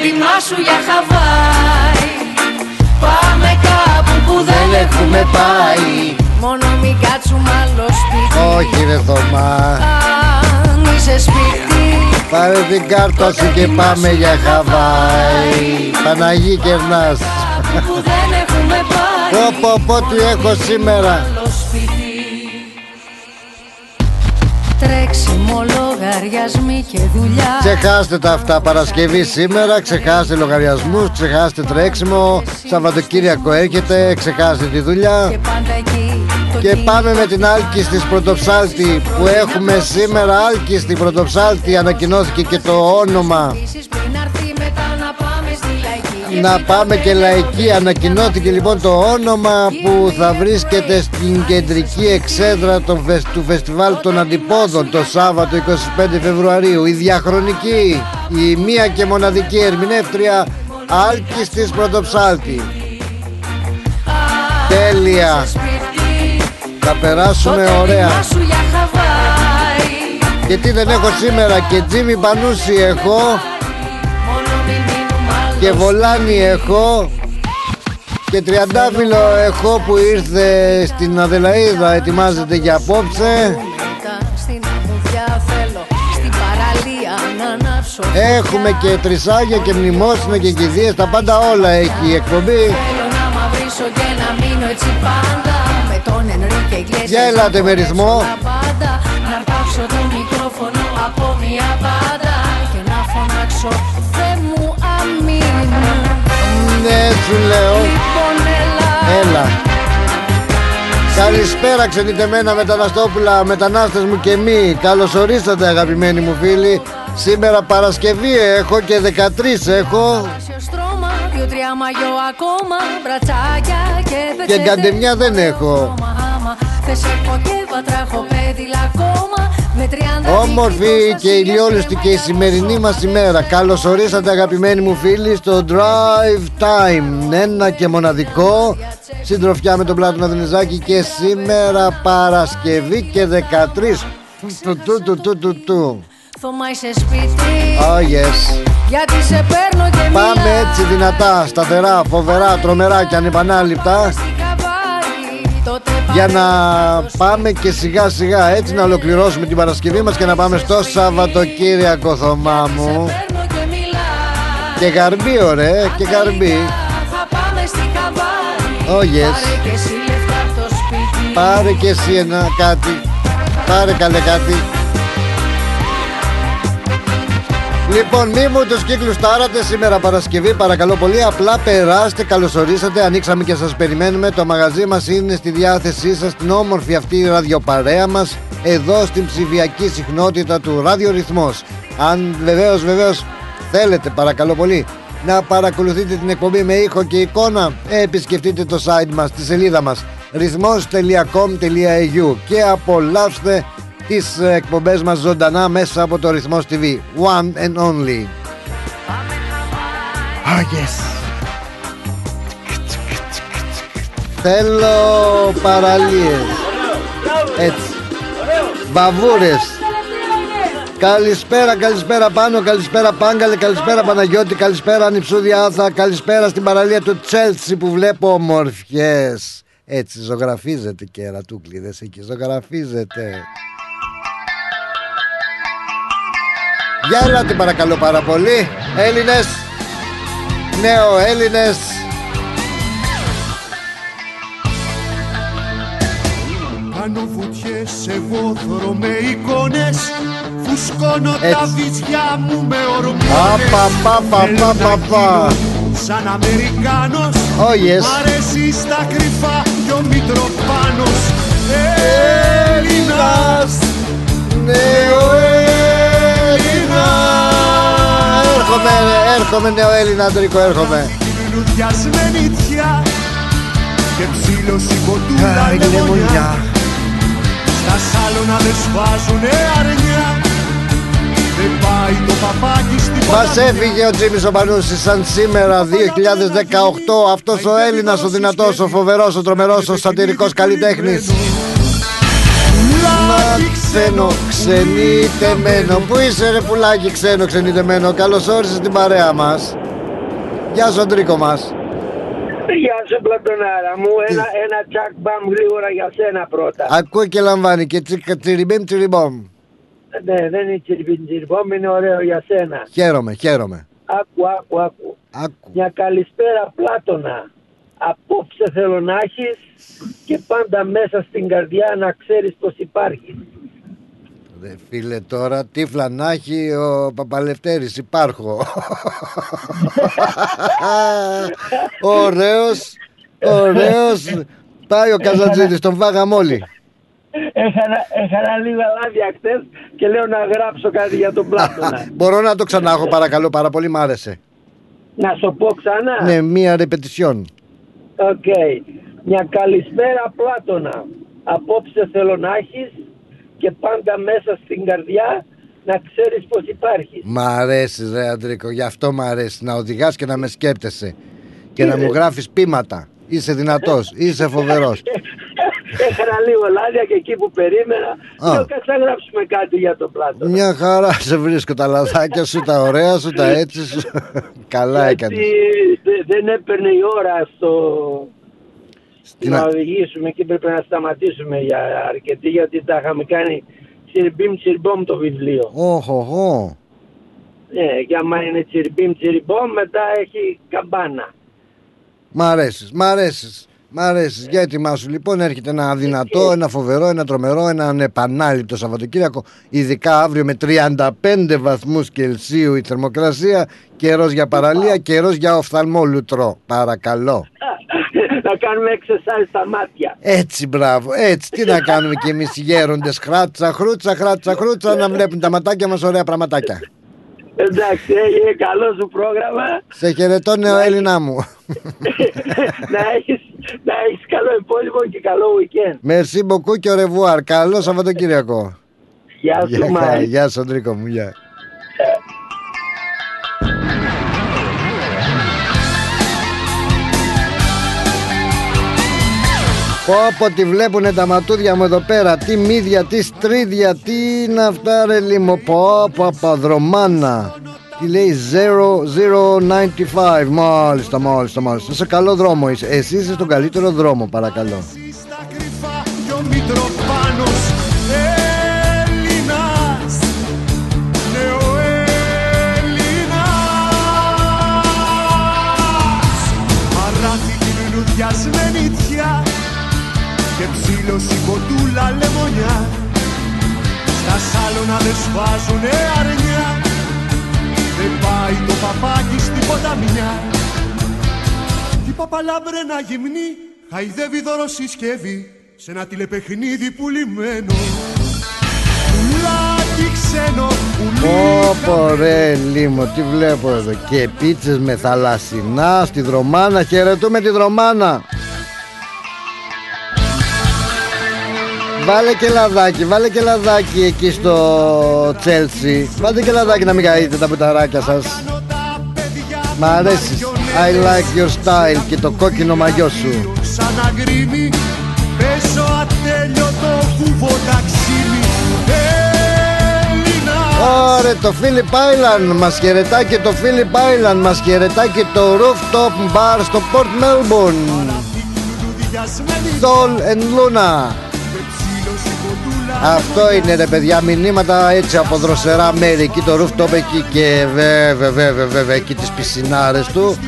Τότε ετοιμάσου για Χαβάη Πάμε κάπου που δεν έχουμε πάει Μόνο μην κάτσουμε άλλο σπίτι Όχι ρε Θωμά. Αν είσαι σπίτι Πάρε την κάρτα σου και πάμε για Χαβάη. Παναγί κερνάς. που δεν έχουμε πάει Πω πω πω τι έχω σήμερα. Τρέξιμο, λογαριασμοί και δουλειά. Ξεχάστε τα αυτά Παρασκευή σήμερα Ξεχάστε λογαριασμούς Ξεχάστε τρέξιμο. Σαββατοκύριακο έρχεται Ξεχάστε τη δουλειά. Και πάντα εκεί το Και τι πάμε με την Άλκη της Πρωτοψάλτη Που έχουμε σήμερα. Άλκη στην Πρωτοψάλτη Ανακοινώθηκε και το όνομα Να πάμε και λαϊκή. Ανακοινώθηκε λοιπόν το όνομα Που θα βρίσκεται στην κεντρική εξέδρα των φεσ- του Φεστιβάλ των Αντιπόδων Το Σάββατο 25 Φεβρουαρίου. Η διαχρονική Η μία και μοναδική ερμηνεύτρια Άλκης της Πρωτοψάλτη. Τέλεια. Σπίτι Θα περάσουμε Τότε ωραία. ετοιμάσου για Χαβάη. Και τι δεν έχω σήμερα Και Τζίμι Πανούση έχω Και Βολάνη έχω και τριαντάφυλλο έχω που ήρθε στην Αδελαίδα Ετοιμάζεται για απόψε Μετά στην αμμουδιά θέλω Στην παραλία να ανάψω Έχουμε και τρισάγια και μνημόσυνα και κηδείες Τα πάντα όλα έχει η εκπομπή Θέλω να μαυρίσω και να μείνω έτσι πάντα Με τον Ενρίκε Ιγκλέσιας Για ελάτε με ρυθμό. τα πάντα Να αρπάξω το μικρόφωνο από μια πάντα Και να φωνάξω σου λέω. Λοιπόν έλα. Έλα. Καλησπέρα ξενιτεμένα μεταναστόπουλα Μετανάστες μου και μη. Καλώς ορίσατε αγαπημένοι μου φίλοι. Σήμερα Παρασκευή έχω και 13 έχω. Θαλάσσιο στρώμα, δύο-τρία μαγιό ακόμα. Μπρατσάκια και Και πετσέτε γκαντεμιά δεν έχω. Άμα θες έχω και βατράχο πέδιλα ακόμα Με τριάντα Όμορφη δίκτυ και ηλιόλουστη και η σημερινή μας ημέρα. Καλώς ορίσατε αγαπημένοι μου φίλοι στο Drive Time. Ένα και μοναδικό. Συντροφιά με τον Πλάτωνα Δενιζάκη Και σήμερα Παρασκευή και 13 του του του του του του. Θωμά είσαι σπίτι. Oh yes. Γιατί σε παίρνω και Πάμε μιλάω. έτσι δυνατά, σταθερά, φοβερά, τρομερά και ανεπανάληπτα. Στην καβάρι, τότε για να πάμε πάμε και σιγά σιγά έτσι να ολοκληρώσουμε την Παρασκευή μας και να πάμε στο Σαββατοκύριακο Θωμά μου. Παίρνω και μιλάω. Και γαρμπή ωραία και γαρμπή. Θα πάμε στην καβάρι Oh yes Πάρε και εσύ λεφτά από το σπίτι. Πάρε και εσύ ένα κάτι. Πάρε καλέ κάτι Λοιπόν, μη μου τους κύκλους τάρατε σήμερα Παρασκευή, παρακαλώ πολύ. Απλά περάστε, καλωσορίσατε. Ανοίξαμε και σας περιμένουμε. Το μαγαζί μας είναι στη διάθεσή σας, την όμορφη αυτή ραδιοπαρέα μας, εδώ στην ψηφιακή συχνότητα του ραδιορυθμός. Αν βεβαίως, βεβαίως θέλετε, παρακαλώ πολύ, να παρακολουθείτε την εκπομπή με ήχο και εικόνα, ε, επισκεφτείτε το site μας, τη σελίδα μας ρυθμός.com.au και απολαύστε τις ε, εκπομπές μας ζωντανά μέσα από το Ρυθμός TV. One and only. Ah, yes. Θέλω παραλίες. Έτσι. Βαβούρες. Καλησπέρα, καλησπέρα πάνω, καλησπέρα Πάγκαλε, καλησπέρα Παναγιώτη, καλησπέρα Ανυψούδια Άθα, καλησπέρα στην παραλία του Τσέλτσι που βλέπω ομορφιές. Έτσι ζωγραφίζεται και ερατούκλιδες εκεί, ζωγραφίζεται. Για ελάτε παρακαλώ πάρα πολύ, Έλληνες, νέο Έλληνες. Κάνω βουτιές εγώ θωρώ με εικόνες Φουσκώνω τα Έτσι. βυζιά μου με ορμόνες Απα, πα, πα, πα, πα, πα. Σαν Αμερικάνος Oh yes. Μ' αρέσει στα κρυφά κι ο Μητροπάνος Έλληνας, νέος Έρχομαι, Έρχομαι νέο Έλληνα Αντρίκο, έρχομαι. Λουδιασμένη τιά και ψήλωση κοντούλα Ай, λεμονιά. Λεμονιά. Στα σάλωνα δεν σβάζουνε αρνιά. Δεν πάει το παπάκι στην Μας έφυγε ο Τζίμις ο Πανούσης σαν σήμερα 2018 Αυτός ο Έλληνας, ο δυνατός, ο φοβερός, ο τρομερός, ο σατυρικός καλλιτέχνης Πουλάκι Ξένο, ξενιτεμένο Πού είσαι ρε πουλάκι ξένο, ξενιτεμένο Καλώς όρισες στην παρέα μας Γεια σου Αντρίκο μας Γεια σου Πλατωνάρα μου, ένα, ένα τσακ μπαμ γρήγορα για σένα πρώτα. Ακούει και λαμβάνει και τσικα τσιριμπίμ τσιριμπόμ Ναι, δεν είναι τσιρμπιν τσιρμπόμ, είναι ωραίο για σένα. Χαίρομαι, χαίρομαι Άκου, άκου, άκου. Άκου Μια καλησπέρα Πλάτωνα. Απόψε θέλω να έχεις και πάντα μέσα στην καρδιά να ξέρεις πως υπάρχει. Ρε φίλε τώρα τύφλα να έχει ο Παπαλευτέρης υπάρχω Ωραίος Ωραίος Πάει ο Καζαντζίδης τον φάγαμε όλοι Έχανα, έχανα λίγα λάδια χτες και λέω να γράψω κάτι για τον Πλάτωνα. Μπορώ να το ξανά έχω παρακαλώ πάρα πολύ μ' άρεσε να σου πω ξανά. Ναι μία répétition OK. Μια καλησπέρα Πλάτωνα. Απόψε θέλω να έχεις και πάντα μέσα στην καρδιά να ξέρεις πως υπάρχεις. Μ' αρέσεις ρε Αντρίκο Γι' αυτό μ' αρέσεις να οδηγάς και να με σκέπτεσαι Και να μου γράφεις πείματα Είσαι δυνατός, είσαι φοβερός Έχανα λίγο λάδια και εκεί που περίμενα Α. λέω κάτσε να γράψουμε κάτι για τον Πλάτωνα. Μια χαρά σε βρίσκω τα λαδάκια σου, τα ωραία σου, τα έτσι σου Καλά έκανες Γιατί δε- δεν έπαιρνε η ώρα στο... Στην να α- οδηγήσουμε και έπρεπε να σταματήσουμε για αρκετή γιατί τα είχαμε κάνει τσιρμπίμ τσιρμπόμ το βιβλίο. Όχ, όχ, όχ. Ναι, και άμα είναι τσιρμπίμ τσιρμπόμ μετά έχει καμπάνα. Μ' αρέσεις, μ' αρέσεις. Μ' αρέσεις. Για ετοιμάσου λοιπόν, έρχεται ένα δυνατό, ένα φοβερό, ένα τρομερό, ένα ανεπανάληπτο Σαββατοκύριακο. Ειδικά αύριο με 35 βαθμούς Κελσίου η θερμοκρασία. Καιρός για παραλία, καιρός για οφθαλμόλουτρο. Παρακαλώ. να κάνουμε exercise στα μάτια. Έτσι, μπράβο, έτσι. Τι να κάνουμε κι εμείς οι γέροντες. Χράτσα, χρούτσα, χράτσα, χρούτσα, να βλέπουν τα ματάκια μας ωραία πραγματάκια. Εντάξει, έγινε καλό σου πρόγραμμα. Σε χαιρετώ, νέο Έλληνά μου. να, έχεις, να έχεις καλό υπόλοιπο και καλό weekend. Μερσή μποκού και ο ρεβουάρ. Καλό Σαββατοκύριακο. Γεια σου, Γεια, Μάη. γεια σου, Αντρίκο μου, γεια. Πω πω τη βλέπουνε τα ματούδια μου εδώ πέρα Τι μύδια, τι στρίδια, τι είναι αυτά ρε λίμω Πω πω παδρομάνα Τι λέει 0095 Μάλιστα, μάλιστα, μάλιστα. Σε καλό δρόμο είσαι. Εσύ είσαι στον καλύτερο δρόμο παρακαλώ. Στα Και ψήλωση κοντούλα λεμονιά. Στα σάλωνα δεν σβάζουνε αρνιά. Δεν πάει το παπάκι στην ποταμιά. Η παπαλάβρενα γυμνή χαϊδεύει δωροσυσκεύη σε ένα τηλεπαιχνίδι πουλημένο. Πουλάκι ξένο, Πω πω πουλί ρε Λίμο τι βλέπω εδώ. Και πίτσες με θαλασσινά Στη δρομάνα χαιρετούμε τη δρομάνα Βάλε και λαδάκι, βάλε και λαδάκι εκεί στο Τσέλσι Βάλτε και λαδάκι να μην καείτε τα πουταράκια σας. Κάνω τα παιδιά Μ' αρέσεις. I like your style και το κόκκινο μαγιό σου. Σαν αγρίμι παίζω ατέλειωτο κούβο ταξίμι Έλληνα. Ωρε το Philip Island μας χαιρετά και το Philip Island μας χαιρετά και το rooftop bar στο Port Melbourne. Sol and Luna Αυτό είναι ρε παιδιά μηνύματα έτσι από δροσερά μέρη Εκεί το rooftop εκεί και βέβαια βέβαια βέβαια εκεί τις πισινάρες του.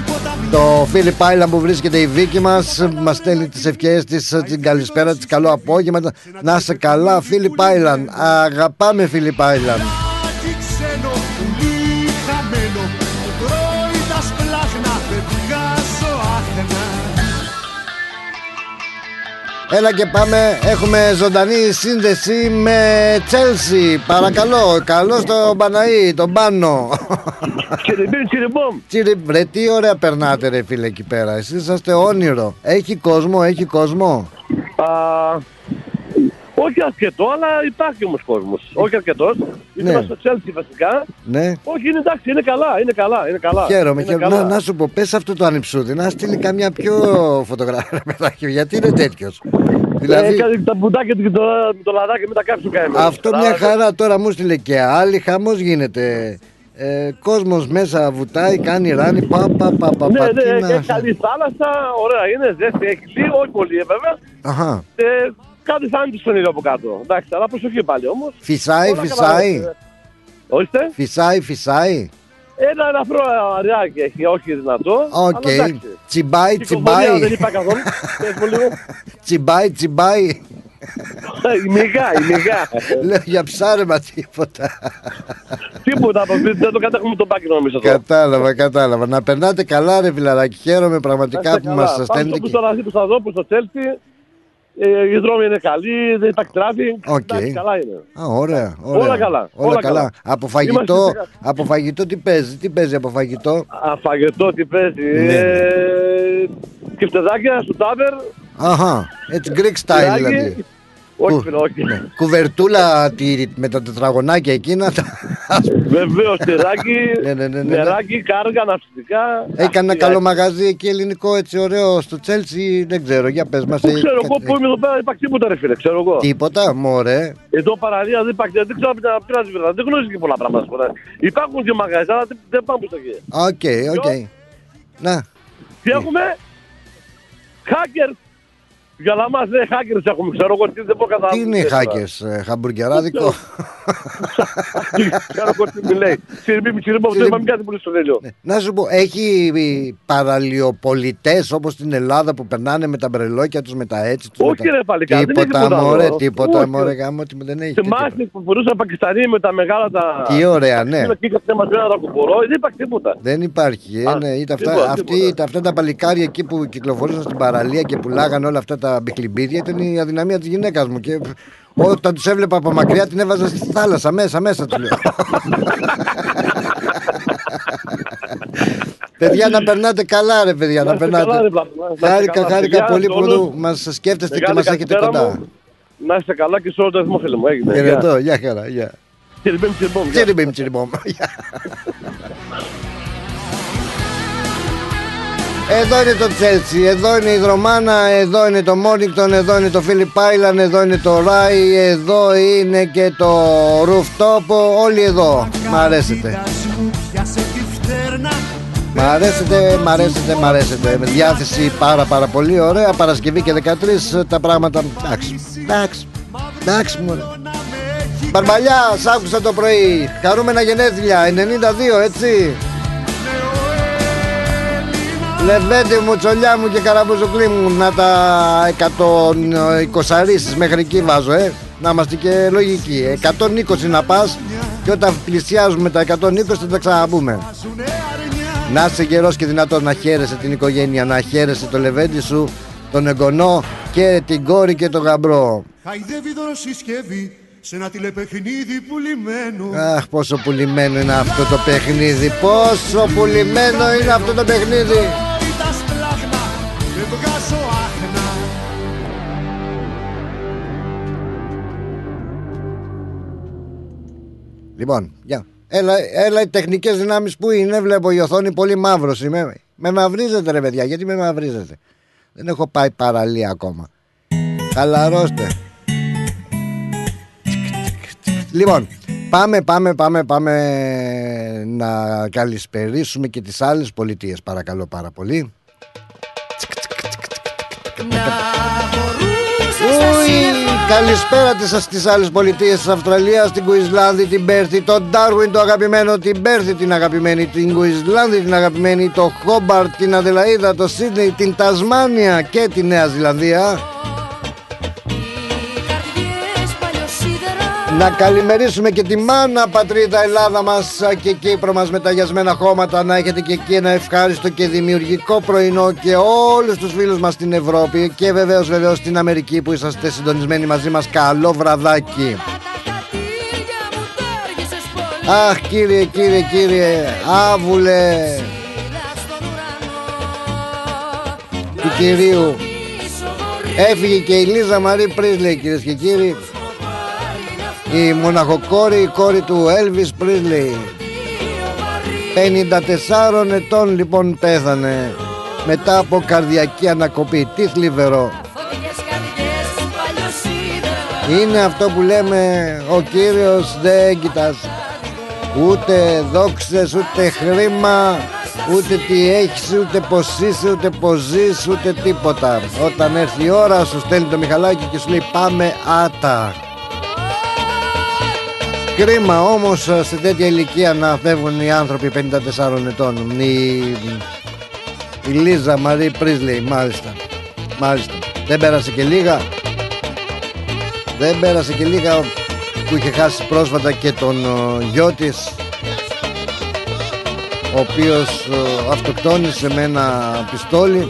Το Philip Island που βρίσκεται η Βίκη μας Μας στέλνει τις ευχές της Την καλησπέρα της καλό απόγευμα. Να είσαι καλά Philip Island. Αγαπάμε Philip Island Έλα και πάμε, έχουμε ζωντανή σύνδεση με Τσέλσι. Παρακαλώ, καλό στον Παναή, τον Πάνο. Τσιριμπίμ, τσιριμπόμ. Τσιρι, βρε, τι ωραία περνάτε ρε φίλε εκεί πέρα. Εσείς είσαστε όνειρο. Έχει κόσμο, έχει κόσμο. Α, όχι αρκετό, αλλά υπάρχει όμως κόσμος. Όχι αρκετός. Ναι. Είμαστε στο Chelsea βασικά. Ναι. Όχι, είναι εντάξει, είναι καλά, είναι καλά. Είναι καλά. Χαίρομαι, είναι χαίρομαι. καλά. Να, να σου πω, πες αυτό το ανυψούδι, να στείλει καμιά πιο φωτογραφία παιδάκι, γιατί είναι τέτοιος. δηλαδή, Ε, κάτι τα μπουτάκια και το, το λαδάκι με τα κάψου κάνει. αυτό μια χαρά τώρα μου στείλε και άλλη, χαμός γίνεται. Ε, κόσμος μέσα βουτάει, κάνει ράνι, πα, πα, πα, πα, Ναι, πα, ναι, τι έχει να- καλή θάλασσα, ωραία είναι, ζέστη έχει λίγο, όχι πολύ ε, βέβαια. Αχα. Ε, κάτι θα είναι στον ήλιο από κάτω. Εντάξει, αλλά προσοχή πάλι όμως. Φυσάει, φυσάει, Ορίστε. φυσάει, φυσάει. Ένα ελαφρό αριάκι έχει, όχι δυνατό. Οκ. αλλά εντάξει. Τσιμπάει, Κυκλοφορία τσιμπάει. Δεν είπα καθόλου. Πες μου λίγο. Τσιμπάει, τσιμπάει. Η μηγά, η μηγά. Λέω για ψάρεμα τίποτα. Τίποτα από αυτή, δεν το κατέχουμε τον πάκι νομίζω. εδώ. Κατάλαβα, κατάλαβα. Να περνάτε καλά, ρε φιλαράκι. Χαίρομαι Να πραγματικά είστε που καλά. μα Πάμε στέλνετε. στο και- που στο που στο δω, που στο Τσέλσι. Ε, οι δρόμοι είναι καλοί, δεν υπάρχει τράφικ. Οκ. Εντάξει, καλά είναι. Α, ωραία, ωραία. Όλα καλά, Όλα όλα καλά. καλά. Από φαγητό, Είμαστε σε κα- από φαγητό τι παίζει, τι παίζει από φαγητό; Αφαγετό τι παίζει. Ναι, Ε, Κεφτεδάκια στο τάβερ. Αχα, έτσι Greek style τυράκι. δηλαδή. Όχι, Κου- φίλε, όχι. Κουβερτούλα τη- με τα τετραγωνάκια εκείνα. τα- Βεβαίως, τυράκι, Ναι, ναι, ναι, ναι. νεράκι, κάργα, ναυσιτικά. Έχει κανένα Αχ, καλό τυράκι. μαγαζί εκεί ελληνικό έτσι ωραίο στο Τσέλσι, δεν ξέρω, για πες μας. Πού ε, ξέρω κα- εγώ που είμαι εδώ πέρα, υπάρχει τίποτα ρε φίλε, ξέρω εγώ. Τίποτα, μωρέ. Εδώ παραλία δεν υπάρχει, δεν ξέρω πια πού να βρει, δεν γνωρίζει και πολλά πράγματα. σπουδαία. Υπάρχουν και μαγαζιά, αλλά δεν- δεν πάμε στο εκεί. OK, OK. Να, Τι έχουμε, hackers. Για να μας λέει hackers έχουμε, ξέρω εγώ τι δεν μπορώ να τι είναι οι hackers, ε, χαμπουργκεράδικο; Ξέρω εγώ τι μου λέει. Τσιριμπίμ, τσιριμπίμ, δεν είπαμε κάτι πολύ στον ήλιο. Να σου πω, έχει παραλιοπολιτές όπως στην Ελλάδα που περνάνε με τα μπρελόκια τους, με τα έτσι τους. Όχι, ρε, παλικάρι, δεν Τίποτα, έχει τίποτα μωρέ, άλλο. τίποτα, Όχι. μωρέ, γάμο, ότι δεν έχει. τίποτα. Θυμάσαι που φορούσαν Πακιστανοί με τα μεγάλα τα... Τι ωραία, ναι. Και είχατε μας ένα κουμπορό, δεν υπάρχει τίποτα. Δεν υπάρχει, ε, Α, ναι, ήταν αυτά, τίποτα, αυτοί, τίποτα. τα- αυτά τα παλικάρια εκεί που κυκλοφορούσαν στην παραλία και πουλάγαν όλα αυτά τα μπιχλιμπίδια ήταν η αδυναμία της γυναίκας μου. Και όταν τους έβλεπα από μακριά την έβαζα στη θάλασσα, μέσα, μέσα τους λέω. παιδιά να περνάτε καλά ρε παιδιά, να είστε περνάτε. καλά, ρε, Πλάτωνα, να είστε Χάρηκα, καλά, χάρηκα παιδιά, πολύ σε που όλους. μας σκέφτεστε και Μεγάλη μας έχετε καλησπέρα κοντά. μου. Να είστε καλά και σε όλο το αριθμό φίλε μου. Έγινε. Χαιρετώ, γεια χαρά, γεια. Τσιριμπίμ, τσιριμπίμ. Τσιριμπιμ, τσιριμπομ. Γεια. Εδώ είναι το Τσέλσι, εδώ είναι η Δρομάνα, εδώ είναι το Μόρνικτον, εδώ είναι το Φίλιπ Άιλαν, εδώ είναι το Ράι, εδώ είναι και το Rooftop, όλοι εδώ. Μ' αρέσετε. Μ' αρέσετε, μ' αρέσετε, μ' αρέσετε. Με διάθεση πάρα πάρα πολύ ωραία. Παρασκευή και 13 τα πράγματα. Εντάξει, εντάξει, εντάξει μου. Μπαρμπαλιά, σ' άκουσα το πρωί. Χαρούμενα γενέθλια, 92 έτσι. Λεβέντε μου, τσολιά μου και καραμπουζουκλή μου να τα 120 μέχρι εκεί βάζω, ε. Να είμαστε και λογικοί. 120 να πας και όταν πλησιάζουμε τα 120 θα τα ξαναμπούμε. Να είσαι γερός και δυνατός να χαίρεσαι την οικογένεια, να χαίρεσαι το λεβέντι σου, τον εγγονό και την κόρη και τον γαμπρό. Χαϊδεύει δωροσυσκευή σε ένα τηλεπαιχνίδι πουλημένο. Αχ, πόσο πουλημένο είναι αυτό το παιχνίδι. Πόσο πουλημένο είναι αυτό το παιχνίδι. Λοιπόν, γεια. Έλα, έλα οι τεχνικές δυνάμεις που είναι. Βλέπω η οθόνη πολύ μαύρος είμαι. Με μαυρίζετε ρε παιδιά, γιατί με μαυρίζετε; Δεν έχω πάει παραλία ακόμα. Χαλαρώστε. Λοιπόν, πάμε, πάμε, πάμε, πάμε να καλησπερίσουμε και τις άλλες πολιτείες παρακαλώ πάρα πολύ. Ουι, καλησπέρα της στις άλλες πολιτείες της Αυστραλίας, την Κουισλάνδη, την Πέρθη, τον Ντάρουιν το αγαπημένο, την Πέρθη την αγαπημένη, την Κουισλάνδη την αγαπημένη, το Χόμπαρτ, την Αδελαίδα, το Σίδνεϊ, την Τασμάνια και τη Νέα Ζηλανδία. Να καλημερίσουμε και τη μάνα πατρίδα Ελλάδα μας και Κύπρο μας με τα γιασμένα χώματα. Να έχετε και εκεί ένα ευχάριστο και δημιουργικό πρωινό Και όλους τους φίλους μας στην Ευρώπη Και βεβαίως βεβαίως στην Αμερική που είσαστε συντονισμένοι μαζί μας. Καλό βραδάκι. Αχ κύριε κύριε κύριε Άβουλε. Του κυρίου. Έφυγε και η Λίζα Μαρή Πρίσλε κυρίες και κύριοι η μοναχοκόρη, η κόρη του Elvis Presley. 54 ετών λοιπόν πέθανε μετά από καρδιακή ανακοπή. Τι θλιβερό. Είναι αυτό που λέμε ο Κύριος δεν κοιτάς Ούτε δόξες ούτε χρήμα Ούτε τι έχεις ούτε πως είσαι ούτε πως ζεις ούτε τίποτα. Όταν έρθει η ώρα σου στέλνει το Μιχαλάκι και σου λέει πάμε άτα Κρίμα όμως ε, σε τέτοια ηλικία να φεύγουν οι άνθρωποι 54 ετών. Η, η Λίζα Μαρή Πρίσλεϊ, μάλιστα. Μάλιστα. Δεν πέρασε και λίγα. Δεν πέρασε και λίγα που είχε χάσει πρόσφατα και τον ε, γιο της ο οποίος ε, αυτοκτόνησε με ένα πιστόλι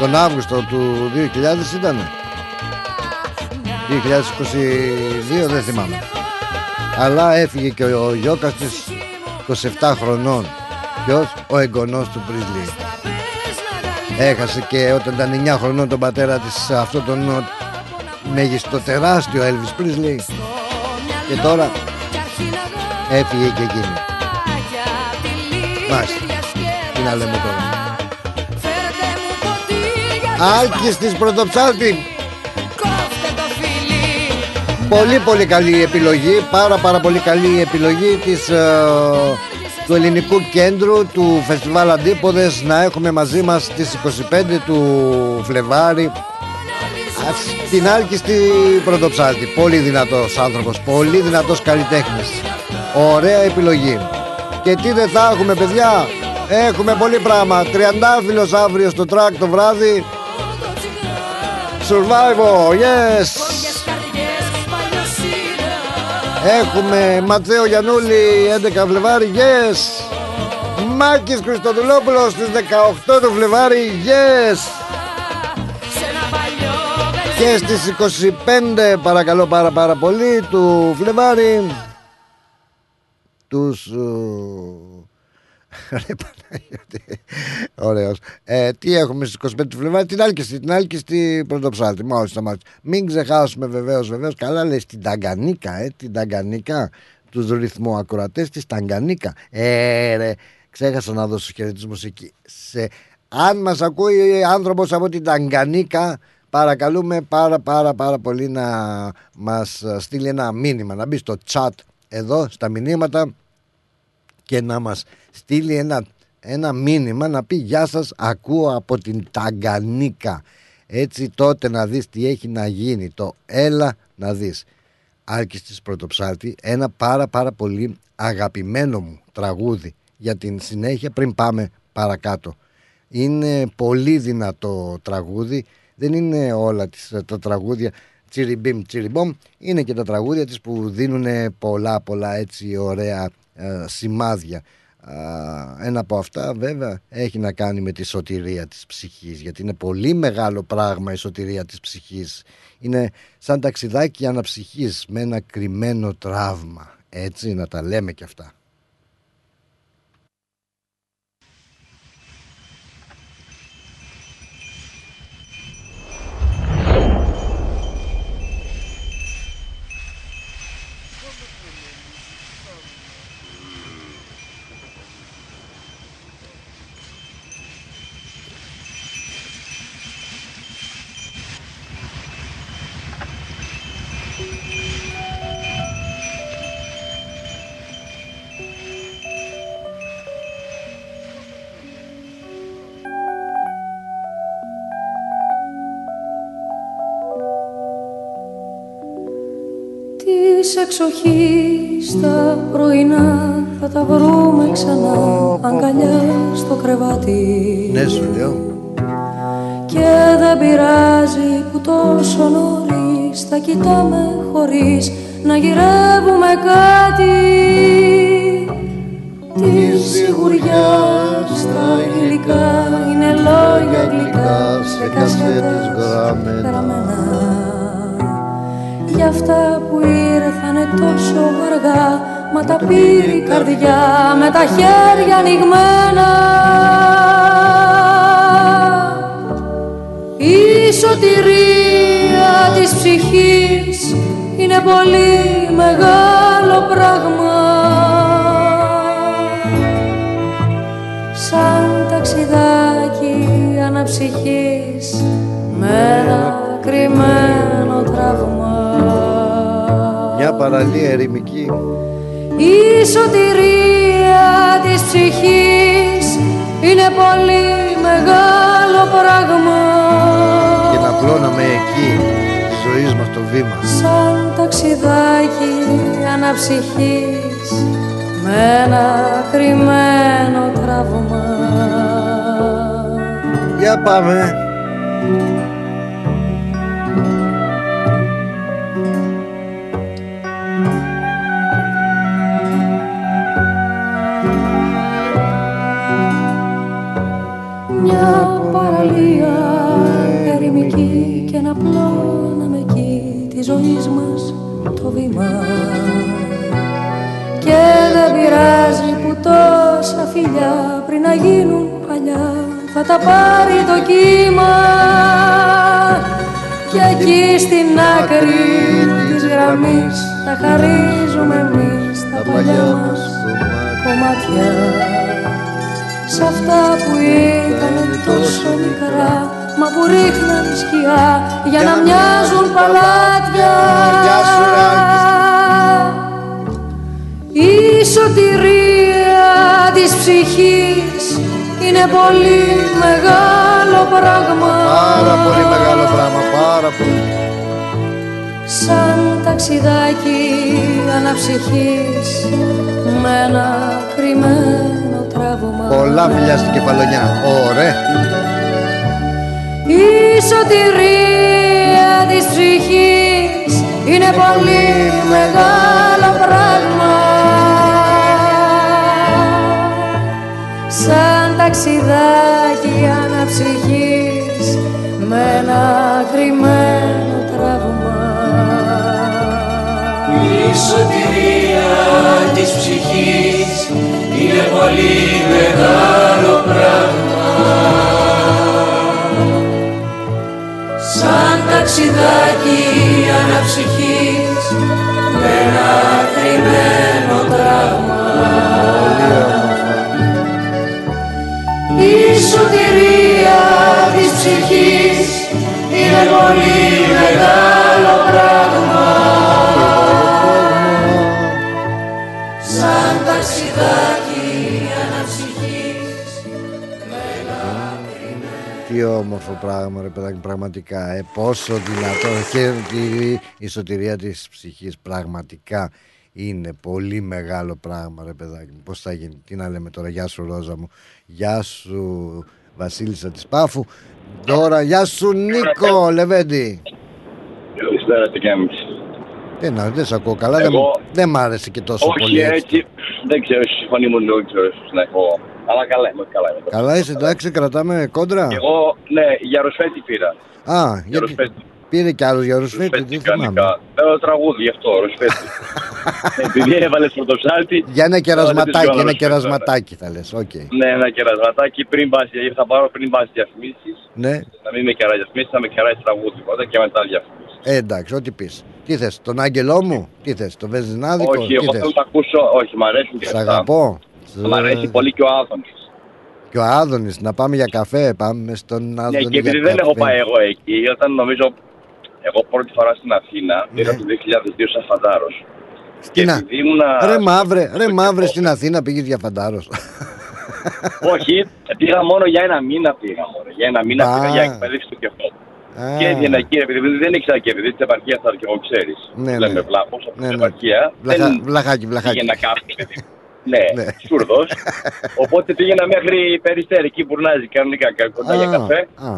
τον Αύγουστο του 2000 ήταν 2022 δεν θυμάμαι αλλά έφυγε και ο Γιώκας της 27 χρονών. Ποιος; Ο εγγονός του Πρίσλι. Έχασε και όταν ήταν 9 χρονών τον πατέρα της Αυτό τον μέγιστο τεράστιο Elvis Πρίσλι Και τώρα έφυγε και εκείνη. Μάλιστα. Τι να λέμε τώρα. Άλκης της πρωτοψάλτη Πολύ πολύ καλή επιλογή Πάρα πάρα πολύ καλή επιλογή της, ε, του ελληνικού κέντρου του Φεστιβάλ Αντίποδες να έχουμε μαζί μας τις 25 του Φλεβάρι. Την άλκηστη πρωτοψάλτη. Πολύ δυνατός άνθρωπος πολύ δυνατός καλλιτέχνης. Ωραία επιλογή. Και τι δεν θα έχουμε παιδιά; Έχουμε πολύ πράγμα. Τριαντάφυλλος αύριο στο τρακ το βράδυ. Survival, yes Έχουμε Ματθαίο Γιαννούλη 11 Φλεβάρι Yes. Μάκης Χριστοδουλόπουλος στις 18 του Φλεβάρι Yes. Και στις 25 παρακαλώ πάρα πάρα πολύ του Φλεβάρι Τους Ρε Παναγιώτη. Ωραίος. Ε, Τι έχουμε στις 25 του Φλεβάρι Την άλκηστη, την άλκηστη πρωτοψάλτη Μάλιστα μάλιστα Μην ξεχάσουμε βεβαίως βεβαίως. Καλά λέει στην Ταγκανίκα ε, Την Ταγκανίκα. Τους ρυθμού ακροατές της Ταγκανίκα. Ε ρε Ξέχασα να δώσω χαιρετισμούς εκεί. Σε, Αν μας ακούει άνθρωπος από την Ταγκανίκα Παρακαλούμε πάρα πάρα πάρα πολύ να μας στείλει ένα μήνυμα Να μπει στο chat εδώ στα μηνύματα και να μας στείλει ένα, ένα μήνυμα να πει «Γεια σας, ακούω από την Ταγκανίκα». Έτσι τότε να δεις τι έχει να γίνει. Το «Έλα να δεις». Άλκης της Πρωτοψάλτη, ένα πάρα πάρα πολύ αγαπημένο μου τραγούδι για την συνέχεια πριν πάμε παρακάτω. Είναι πολύ δυνατό τραγούδι, δεν είναι όλα τις, τα τραγούδια τσιριμπίμ τσιριμπόμ, είναι και τα τραγούδια της που δίνουν πολλά πολλά έτσι ωραία ε, σημάδια. Ένα από αυτά βέβαια έχει να κάνει με τη σωτηρία της ψυχής γιατί είναι πολύ μεγάλο πράγμα η σωτηρία της ψυχής. Είναι σαν ταξιδάκι αναψυχής με ένα κρυμμένο τραύμα. Έτσι να τα λέμε και αυτά εξοχή στα πρωινά. Θα τα βρούμε ξανά αγκαλιά στο κρεβάτι. Ναι σου λέω. Και δεν πειράζει που τόσο νωρίς θα κοιτάμε χωρίς να γυρεύουμε κάτι. Τη σιγουριά στα υλικά είναι λόγια γλυκά σε κασέτες γραμμένα για αυτά που ήρθανε τόσο αργά Μα τα πήρε η καρδιά με τα χέρια ανοιγμένα. Η σωτηρία της ψυχής είναι πολύ μεγάλο πράγμα. Σαν ταξιδάκι αναψυχής με ένα κρυμμένο τραύμα Μια παραλία ερημική. η σωτηρία της ψυχής είναι πολύ μεγάλο πράγμα Και να πλώναμε εκεί τη ζωή μας το βήμα. σαν ταξιδάκι αναψυχής με ένα κρυμμένο τραύμα Για πάμε. Παραλία ερημική και να πλώναμε εκεί τη ζωή μας το βήμα. Και δεν πειράζει που τόσα φιλιά πριν να γίνουν παλιά θα τα πάρει το κύμα. Και εκεί στην άκρη της γραμμής θα χαρίζουμε εμείς τα παλιά μας κομμάτια Σ' αυτά που ήταν τόσο μικρά. Μα που ρίχναν σκιά Για να μοιάζουν παλάτια. Γεια σου, ρε, Η σωτηρία της ψυχής Είναι πολύ μεγάλο πράγμα. Πάρα πολύ μεγάλο πράγμα, πάρα πολύ. Σαν ταξιδάκι αναψυχής Με ένα κρυμμένο τραύμα Πολλά φιλιά στην κεφαλονιά. Ωραία. Η σωτηρία της ψυχής είναι πολύ μεγάλο πράγμα Σαν ταξιδάκι αναψυχής με ένα κρυμμένο τραύμα Η σωτηρία της ψυχής είναι πολύ μεγάλο πράγμα. Σαν ταξιδάκι αναψυχής με ένα κρυμμένο τραύμα. Η σωτηρία της ψυχής είναι πολύ μεγάλο όμορφο πράγμα, ρε παιδάκι, πραγματικά. Ε, πόσο δυνατό. Και η, η σωτηρία της ψυχής πραγματικά είναι πολύ μεγάλο πράγμα, ρε παιδάκι. μου. Πώς θα γίνει, τι να λέμε τώρα, γεια σου Ρόζα μου, γεια σου Βασίλισσα της Πάφου. Τώρα, γεια σου Νίκο Λεβέντη. Καλησπέρα, τι κάνεις. Ε, να, δεν σε ακούω καλά, δεν, Εγώ- δεν μ' άρεσε και τόσο Όχι πολύ έτσι. έτσι, δεν ξέρω, η φωνή μου είναι ξέρω ίσως να έχω. Αλλά καλά είμαι, καλά είμαι. Καλά είσαι, εντάξει, κρατάμε κόντρα. Εγώ, ναι, για ρουσφέτι πήρα. Α, Για γιατί ρουσφέτι. πήρε κι άλλος για ρουσφέτι, Ρουσφέτι δεν θυμάμαι. κανονικά. Θέλω τραγούδι γι' αυτό, ρουσφέτι. Επειδή έβαλες Πρωτοψάλτη. Για ένα τώρα δεν κερασματάκι, ξέρω ένα ρουσφέτι, κερασματάκι θα λες, οκ. Ναι, ένα κερασματάκι πριν πας, γιατί θα πάρω πριν πας διαφημίσεις. Ναι, Να μην με κεράσει διαφημίσεις, θα με κεράσει τραγούδι πρώτα και μετά διαφημίσεις. ε, εντάξει, ό,τι πεις. Τι θες, τον άγγελό μου, τι θες, το βενζινάδικο, Όχι, τι εγώ θες. θέλω να ακούσω, όχι, μ' αρέσουν και Σ' αυτά. αγαπώ. Μ' αρέσει πολύ και ο Άδωνης. Και ο Άδωνης, να πάμε για καφέ, πάμε στον Ναι, Άδωνη και επειδή για δεν έχω καφέ. πάει εγώ εκεί, όταν νομίζω εγώ πρώτη φορά στην Αθήνα, Ναι. πήγα το 2002 σαν φαντάρος. Και Στην Α- επειδή ήμουνα... Ρε μαύρε, ρε στο μαύρε κεφό- στην Αθήνα πήγες για φαντάρος. Όχι, πήγα μόνο για ένα μήνα πήγα μόνο. Για ένα μήνα Α. πήγα για εκπαίδευση του κεφό. Α, Και έβγαινα εκεί, επειδή δεν ήξερα και επειδή την επαρχία θα και εγώ ξέρεις. Ναι, Λέμε ναι. βλάχος από Ναι, την ναι. επαρχία. Βλαχα- Δεν βλαχάκι, βλαχάκι. πήγαινα κάπου, παιδί. Ναι, Ναι. σούρδος. Οπότε πήγαινα μέχρι περιστέρι, εκεί μπουρνάζει κανονικά κοντά για Α, καφέ. α,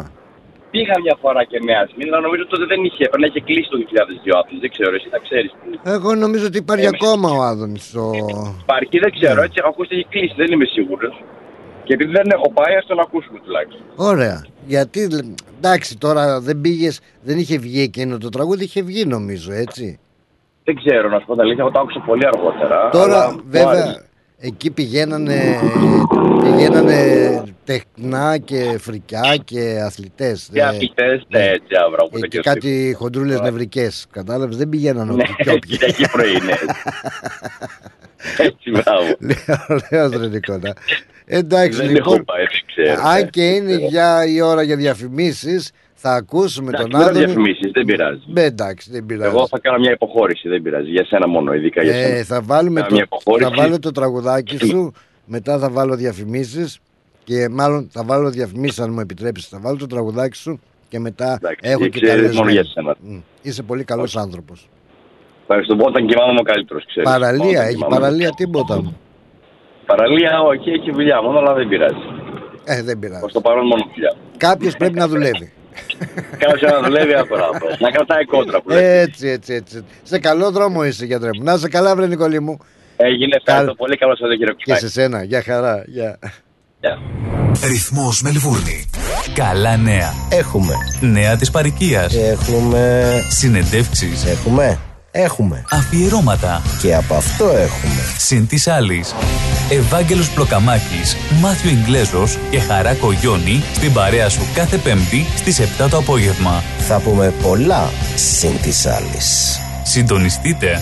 πήγα μια φορά και με άσμη, αλλά νομίζω τότε δεν είχε. Πρέπει να είχε κλείσει το 2002 Άθλης. Δεν ξέρω, εσύ θα ξέρεις. Εγώ νομίζω ότι υπάρχει Ε, ακόμα ο Άδωνης. Στο... Υπάρχει, δεν ξέρω, Ναι. έτσι έχω ακούσει ότι έχει κλείσει, δεν είμαι σίγουρος. Και επειδή δεν έχω πάει, ας τον ακούσουμε τουλάχιστον. Ωραία. Γιατί, εντάξει, τώρα δεν πήγες, δεν είχε βγει εκείνο το τραγούδι, είχε βγει νομίζω, έτσι. Δεν ξέρω, να σου πω τα αλήθεια, εγώ το άκουσα πολύ αργότερα. Τώρα, αλλά μου βέβαια, άρεσε. Εκεί πηγαίνανε, πηγαίνανε τεχνά και φρικιά και αθλητές. Και αθλητές, ναι, έτσι, αύρα. Οπότε Ε, και και ο κάτι χοντρούλες νευρικές. Κατάλαβες, δεν πηγαίνανε Ναι, όπου πιο πιει. Κυριακή πρωί, ναι. Έτσι, μπράβο. Ωραίος ρε Νικόλα. Εντάξει, Δεν λοιπόν, έχω πάει, δεν ξέρω. αν ναι. και είναι για η ώρα για διαφημίσεις, θα ακούσουμε Εντάξει, τον δεν Άδωνη. διαφημίσεις, δεν πειράζει. Ναι, εντάξει, δεν πειράζει. Εγώ θα κάνω μια υποχώρηση, δεν πειράζει. Για σένα μόνο, ειδικά για σένα. Ε, θα, βάλουμε Κάνω το, μια υποχώρηση. θα βάλω το τραγουδάκι σου, μετά θα βάλω διαφημίσεις και μάλλον θα βάλω διαφημίσεις αν μου επιτρέψεις. Θα βάλω το τραγουδάκι σου και μετά Εντάξει, έχω και ξέρεις, καλεσμένο. μόνο για σένα. Μμ, Είσαι πολύ καλός άνθρωπος. Ευχαριστώ. Όταν κοιμάμαι ο καλύτερος, ξέρεις. Παραλία, έχει παραλία τίποτα μου. Παραλία, όχι, έχει δουλειά μόνο, αλλά δεν πειράζει. Ε, δεν πειράζει. Προς το παρόν μόνο δουλειά. Κάποιος πρέπει να δουλεύει. Κάποιος να δουλεύει αυτό. Να κρατάει κόντρα που λέει. Έτσι, έτσι, έτσι. Σε καλό δρόμο είσαι, γιατρέ μου. Να σε καλά, βρε Νικολή μου. Έγινε, ευχαριστώ Καλ- πολύ. Καλό σας κύριο Και σε σένα. Γεια χαρά. Γεια. Ρυθμός Μελβούρνη. Καλά νέα. Έχουμε. Νέα της παροικίας. Έχουμε. Συνεντεύξεις. Έχουμε. Έχουμε. Αφιερώματα. Και από αυτό έχουμε. Συν της άλλης. Ευάγγελος Πλοκαμάκης, Μάθιο Ιγκλέζος και Χαρά Κογιόνι στην παρέα σου κάθε Πέμπτη στις 7 το απόγευμα. Θα πούμε πολλά συν της άλλης. Συντονιστείτε.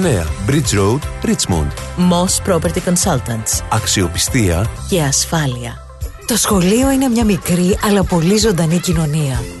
Bridge Road, Richmond. Moss Property Consultants. Αξιοπιστία Και ασφάλεια. Το σχολείο είναι μια μικρή αλλά πολύ ζωντανή κοινωνία.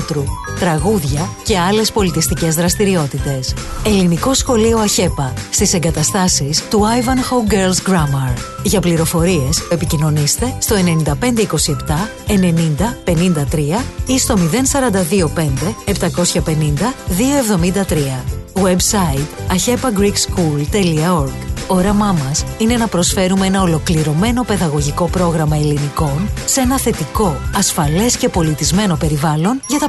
θεάτρου. Τραγούδια και άλλες πολιτιστικές δραστηριότητες. Ελληνικό σχολείο ΑΧΕΠΑ στις εγκαταστάσεις του Ivanhoe Girls Grammar. Για πληροφορίες επικοινωνήστε στο 9527 90 53 ή στο 0425 750 273. Website ahepagreekschool.org Όραμά μας είναι να προσφέρουμε ένα ολοκληρωμένο παιδαγωγικό πρόγραμμα ελληνικών σε ένα θετικό, ασφαλές και πολιτισμένο περιβάλλον για τα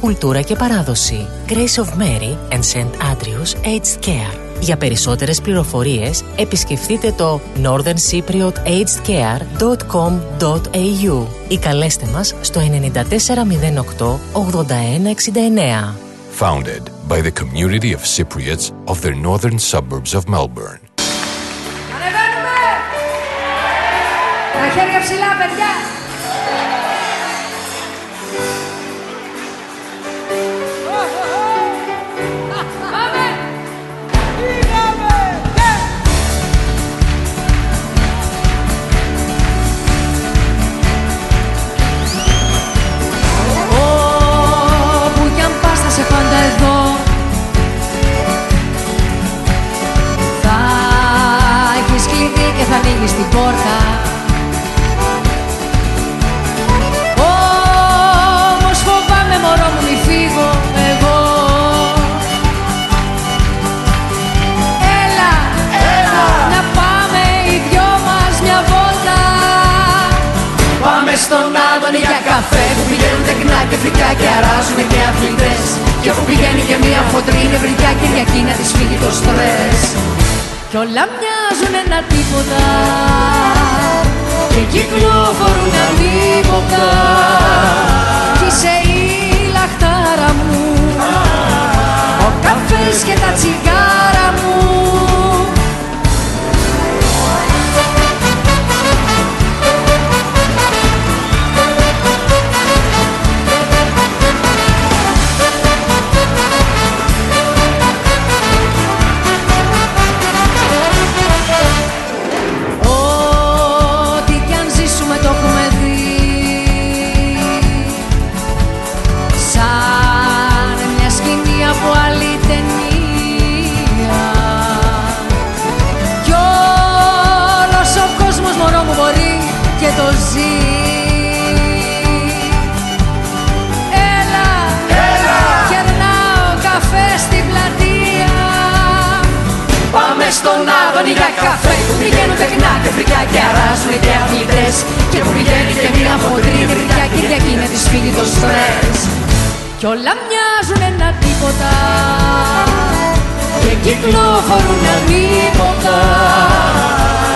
κουλτούρα και παράδοση. Grace of Mary and St. Andrews Aged Care. Για περισσότερες πληροφορίες επισκεφτείτε το northerncypriotagedcare.com.au ή καλέστε μας στο 9408 8169. Founded by the community of Cypriots of the northern suburbs of Melbourne. Ανεβαίνουμε! Τα χέρια ψηλά, παιδιά! Τίποτα. Και κυκλοφορούν ανίποτα κυκλοφορούν ανίποτα.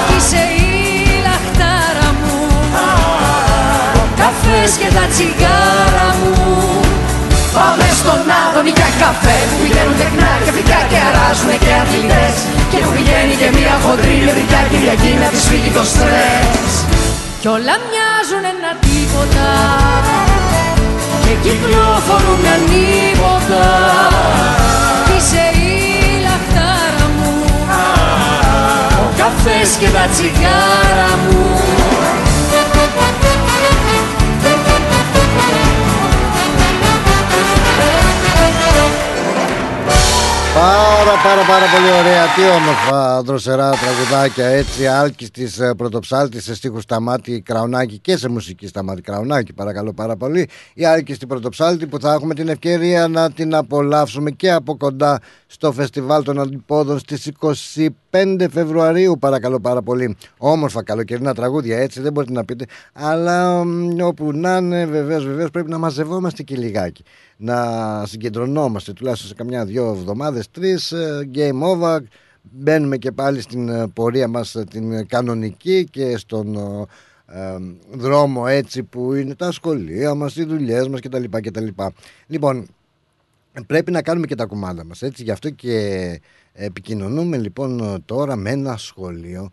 Κι είσαι η λαχτάρα μου. Ο καφές και τα τσιγάρα μου. Πάμε στον Άδωνη για καφέ Που πηγαίνουν τεχνά και φρικά και αράζουν και αθλητές. Και που πηγαίνει και μια χοντρή νευρικιά Κυριακή να της φύγει το στρες. Κι όλα μοιάζουν ένα τίποτα. Και κυκλοφορούν ανίποτα Ο καφές και τα τσιγάρα μου Πάρα πάρα πάρα πολύ ωραία. Τι όμορφα δροσερά τραγουδάκια. Έτσι άλκης της ε, πρωτοψάλτης Σε στίχους Σταμάτη Κραουνάκη Και σε μουσική Σταμάτη Κραουνάκη Παρακαλώ πάρα πολύ. Η άλκης στην πρωτοψάλτη που θα έχουμε την ευκαιρία Να την απολαύσουμε και από κοντά Στο φεστιβάλ των αντιπόδων Στις 25 Φεβρουαρίου. Παρακαλώ πάρα πολύ. Όμορφα καλοκαιρινά τραγούδια έτσι δεν μπορείτε να πείτε. Αλλά μ, όπου να είναι βεβαίως βεβαίως Πρέπει να μαζευόμαστε και λιγάκι να συγκεντρωνόμαστε τουλάχιστον σε καμιά δυο εβδομάδες, τρεις, ε, game over, μπαίνουμε και πάλι στην ε, πορεία μας ε, την κανονική και στον ε, δρόμο έτσι που είναι τα σχολεία μας, οι δουλειές μας κτλ. κτλ. Λοιπόν, πρέπει να κάνουμε και τα κουμάντα μας έτσι, γι' αυτό και επικοινωνούμε λοιπόν τώρα με ένα σχολείο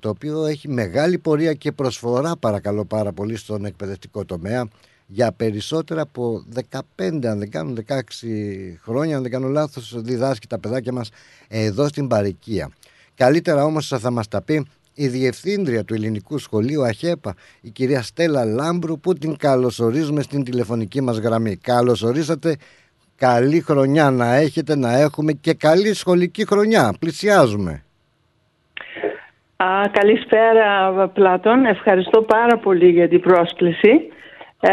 το οποίο έχει μεγάλη πορεία και προσφορά παρακαλώ πάρα πολύ στον εκπαιδευτικό τομέα για περισσότερα από 15 αν δεν κάνω 16 χρόνια αν δεν κάνω λάθος διδάσκει τα παιδάκια μας εδώ στην Παρικία. Καλύτερα όμως θα μας τα πει η Διευθύντρια του Ελληνικού Σχολείου ΑΧΕΠΑ, η κυρία Στέλλα Λάμπρου, που την καλωσορίζουμε στην τηλεφωνική μας γραμμή. Καλωσορίσατε, καλή χρονιά να έχετε, να έχουμε και καλή σχολική χρονιά. Πλησιάζουμε. Α, καλησπέρα Πλάτων, ευχαριστώ πάρα πολύ για την πρόσκληση. Ε,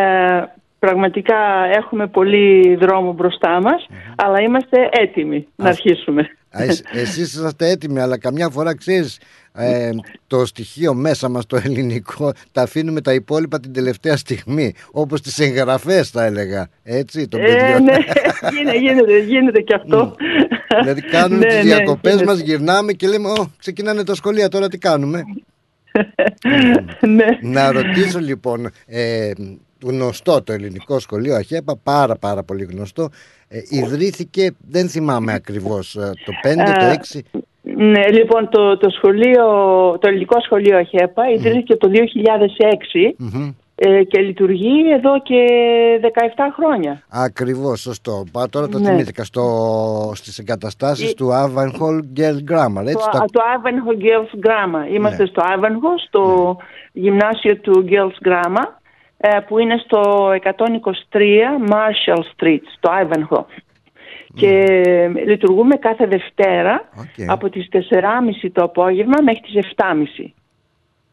πραγματικά έχουμε πολύ δρόμο μπροστά μας, αλλά είμαστε έτοιμοι να αρχίσουμε. Α, εσ- Εσείς είσαστε έτοιμοι, αλλά καμιά φορά ξέρεις ε, το στοιχείο μέσα μας το ελληνικό τα αφήνουμε τα υπόλοιπα την τελευταία στιγμή όπως τις εγγραφές θα έλεγα έτσι των Ε, παιδιών ναι, γίνεται, γίνεται, γίνεται και αυτό. δηλαδή κάνουμε Ναι, τις ναι, διακοπές γίνεται. μας γυρνάμε και λέμε Ω, ξεκινάνε τα σχολεία τώρα τι κάνουμε Ναι. να ρωτήσω λοιπόν ε, γνωστό το ελληνικό σχολείο ΑΧΕΠΑ πάρα πάρα πολύ γνωστό ε, ιδρύθηκε δεν θυμάμαι ακριβώς ε, το 5 το Ε, 6 Ναι, λοιπόν, το, το, σχολείο, το ελληνικό σχολείο ΑΧΕΠΑ ιδρύθηκε το 2006 Μμμ. ε, και λειτουργεί εδώ και 17 χρόνια. Ακριβώς, σωστό. Πα, τώρα το Ναι. θυμήθηκα στο, στις εγκαταστάσεις Ε, του Avanhall Girl Grammar, έτσι. το, τα- το Ivanhoe Girls Grammar. Είμαστε Ναι. στο Ivanhoe, στο γυμνάσιο του Girls Grammar, ε, που είναι στο 123 Marshall Street, στο Ivanhoe. Και ε, λειτουργούμε κάθε Δευτέρα Οκ. από τις 4.30 το απόγευμα μέχρι τις 7.30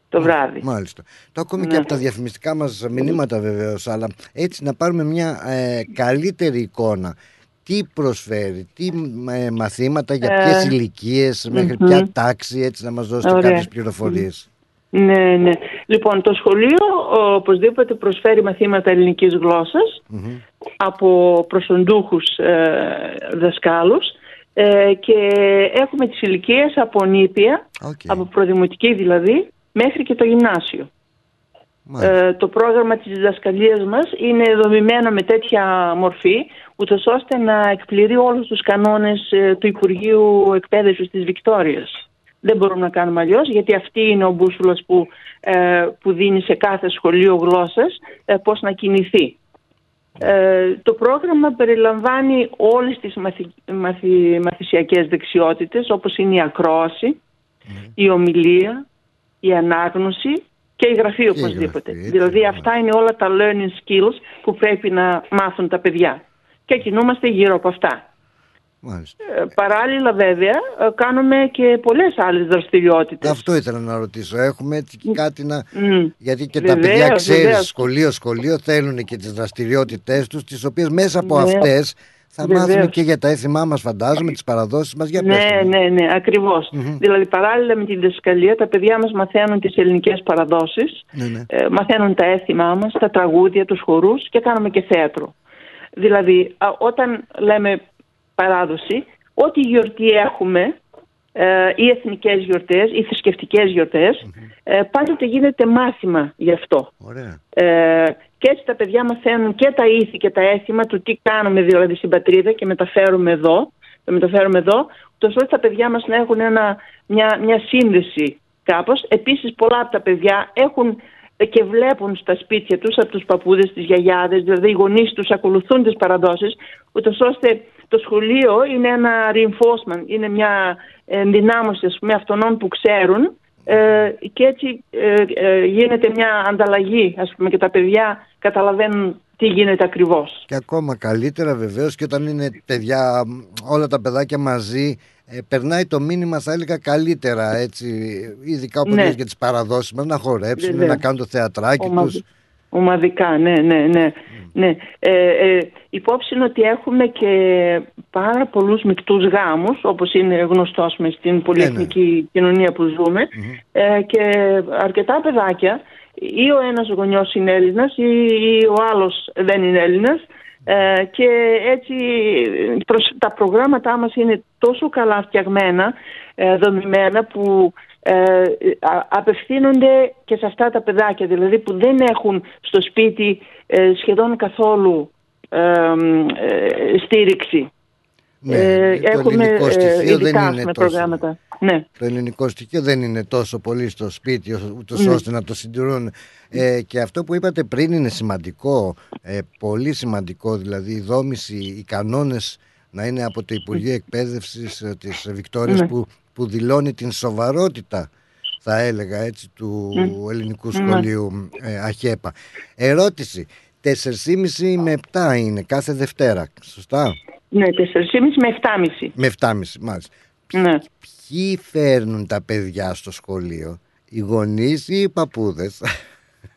το βράδυ. Μάλιστα. Το ακούμε και Ναι. από τα διαφημιστικά μας μηνύματα βεβαίως, αλλά έτσι να πάρουμε μια ε, καλύτερη εικόνα. Τι προσφέρει, τι ε, μαθήματα, για Ε, ποιες ηλικίες, μέχρι μμμ. ποια τάξη, έτσι να μας δώσετε Ωραία. κάποιες πληροφορίες. Ναι, ναι. Λοιπόν, το σχολείο ο, οπωσδήποτε προσφέρει μαθήματα ελληνικής γλώσσας Μμμ. από προσοντούχους ε, δασκάλους ε, και έχουμε τις ηλικίες από νήπια, από προδημοτική δηλαδή, μέχρι και το γυμνάσιο. Ε, το πρόγραμμα της διδασκαλίας μας είναι δομημένο με τέτοια μορφή, ούτως ώστε να εκπληρεί όλους τους κανόνες ε, του Υπουργείου Εκπαίδευσης της Βικτόριας. Δεν μπορούμε να κάνουμε αλλιώς, γιατί αυτή είναι ο μπούσουλας που, ε, που δίνει σε κάθε σχολείο γλώσσας ε, πώς να κινηθεί. Ε, το πρόγραμμα περιλαμβάνει όλες τις μαθη, μαθη, μαθησιακές δεξιότητες όπως είναι η ακρόαση, η ομιλία, η ανάγνωση και η γραφή οπωσδήποτε. δηλαδή αυτά είναι όλα τα learning skills που πρέπει να μάθουν τα παιδιά. Και κινούμαστε γύρω από αυτά. Μάλιστα. Ε, παράλληλα βέβαια ε, κάνουμε και πολλές άλλες δραστηριότητες. Αυτό ήθελα να ρωτήσω. Έχουμε έτσι και κάτι να. Μμ. Γιατί και τα Βεβαίως, παιδιά, ξέρεις, βεβαίως. σχολείο-σχολείο θέλουν και τις δραστηριότητέ τους, τις οποίες μέσα από Βεβαίως. αυτές θα Βεβαίως. μάθουμε και για τα έθιμά μας, φαντάζομαι, τις παραδόσεις μας. Για Ναι, πες μου. ναι, ναι, ακριβως Δηλαδή παράλληλα με τη διδασκαλία τα παιδιά μας μαθαίνουν τις ελληνικές παραδόσεις, Ναι, ναι. ε, μαθαίνουν τα έθιμά μας, τα τραγούδια, τους χορούς και κάνουμε και θέατρο. Δηλαδή α, όταν λέμε παράδοση, ό,τι γιορτή έχουμε, ε, ή εθνικές γιορτές ή θρησκευτικές γιορτές, ε, πάντοτε γίνεται μάθημα γι' αυτό. Ωραία. Ε, και έτσι τα παιδιά μαθαίνουν και τα ήθη και τα έθιμα του τι κάνουμε δηλαδή στην πατρίδα και μεταφέρουμε εδώ, το μεταφέρουμε εδώ, ούτως ώστε τα παιδιά μας να έχουν ένα, μια, μια σύνδεση κάπως. Επίσης πολλά από τα παιδιά έχουν ε, και βλέπουν στα σπίτια τους από τους παππούδες, τις γιαγιάδες, δηλαδή οι γονείς τους ακολουθούν τις παραδόσεις, ούτως ώστε το σχολείο είναι ένα reinforcement, είναι μια ενδυνάμωση ας πούμε, αυτών που ξέρουν ε, και έτσι ε, ε, γίνεται μια ανταλλαγή ας πούμε και τα παιδιά καταλαβαίνουν τι γίνεται ακριβώς. Και ακόμα καλύτερα βεβαίως και όταν είναι παιδιά, όλα τα παιδάκια μαζί, ε, περνάει το μήνυμα, θα έλεγα, καλύτερα έτσι. Ειδικά όπως Ναι. λες για τις παραδόσεις μα, να χορέψουν, Βεβαίως. να κάνουν το θεατράκι Ομα- τους. Ομαδικά, ναι, ναι, ναι. ναι. Ε, ε, υπόψη είναι ότι έχουμε και πάρα πολλούς μικτούς γάμους, όπως είναι γνωστό ας πούμε, στην πολυεθνική κοινωνία που ζούμε, ε, και αρκετά παιδάκια, ή ο ένας γονιός είναι Έλληνας ή, ή ο άλλος δεν είναι Έλληνας, ε, και έτσι προς- τα προγράμματά μας είναι τόσο καλά φτιαγμένα, ε, δομημένα που ε, α- απευθύνονται και σε αυτά τα παιδάκια δηλαδή που δεν έχουν στο σπίτι ε, σχεδόν καθόλου ε, ε, στήριξη. Ναι, Ε, το έχουμε ελληνικό ε, στοιχείο δεν ειδικά είναι ας πούμε, τόσο. προγράμματα. Ναι. Το ελληνικό στοιχείο δεν είναι τόσο πολύ στο σπίτι ούτως Ναι. ώστε να το συντηρούν. Ε, και αυτό που είπατε πριν είναι σημαντικό, ε, πολύ σημαντικό, δηλαδή η δόμηση, οι κανόνες να είναι από το Υπουργείο Εκπαίδευσης ε, της Βικτόριας Ναι. που, που δηλώνει την σοβαρότητα θα έλεγα έτσι του Μμ. ελληνικού Ναι. σχολείου ε, ΑΧΕΠΑ. Ερώτηση, 4,5 με 7 είναι κάθε Δευτέρα, σωστά; Ναι, 4,5 με 7,5. Με 7,5 μάλιστα. Ναι. Ποιοι φέρνουν τα παιδιά στο σχολείο, οι γονείς ή οι παππούδες;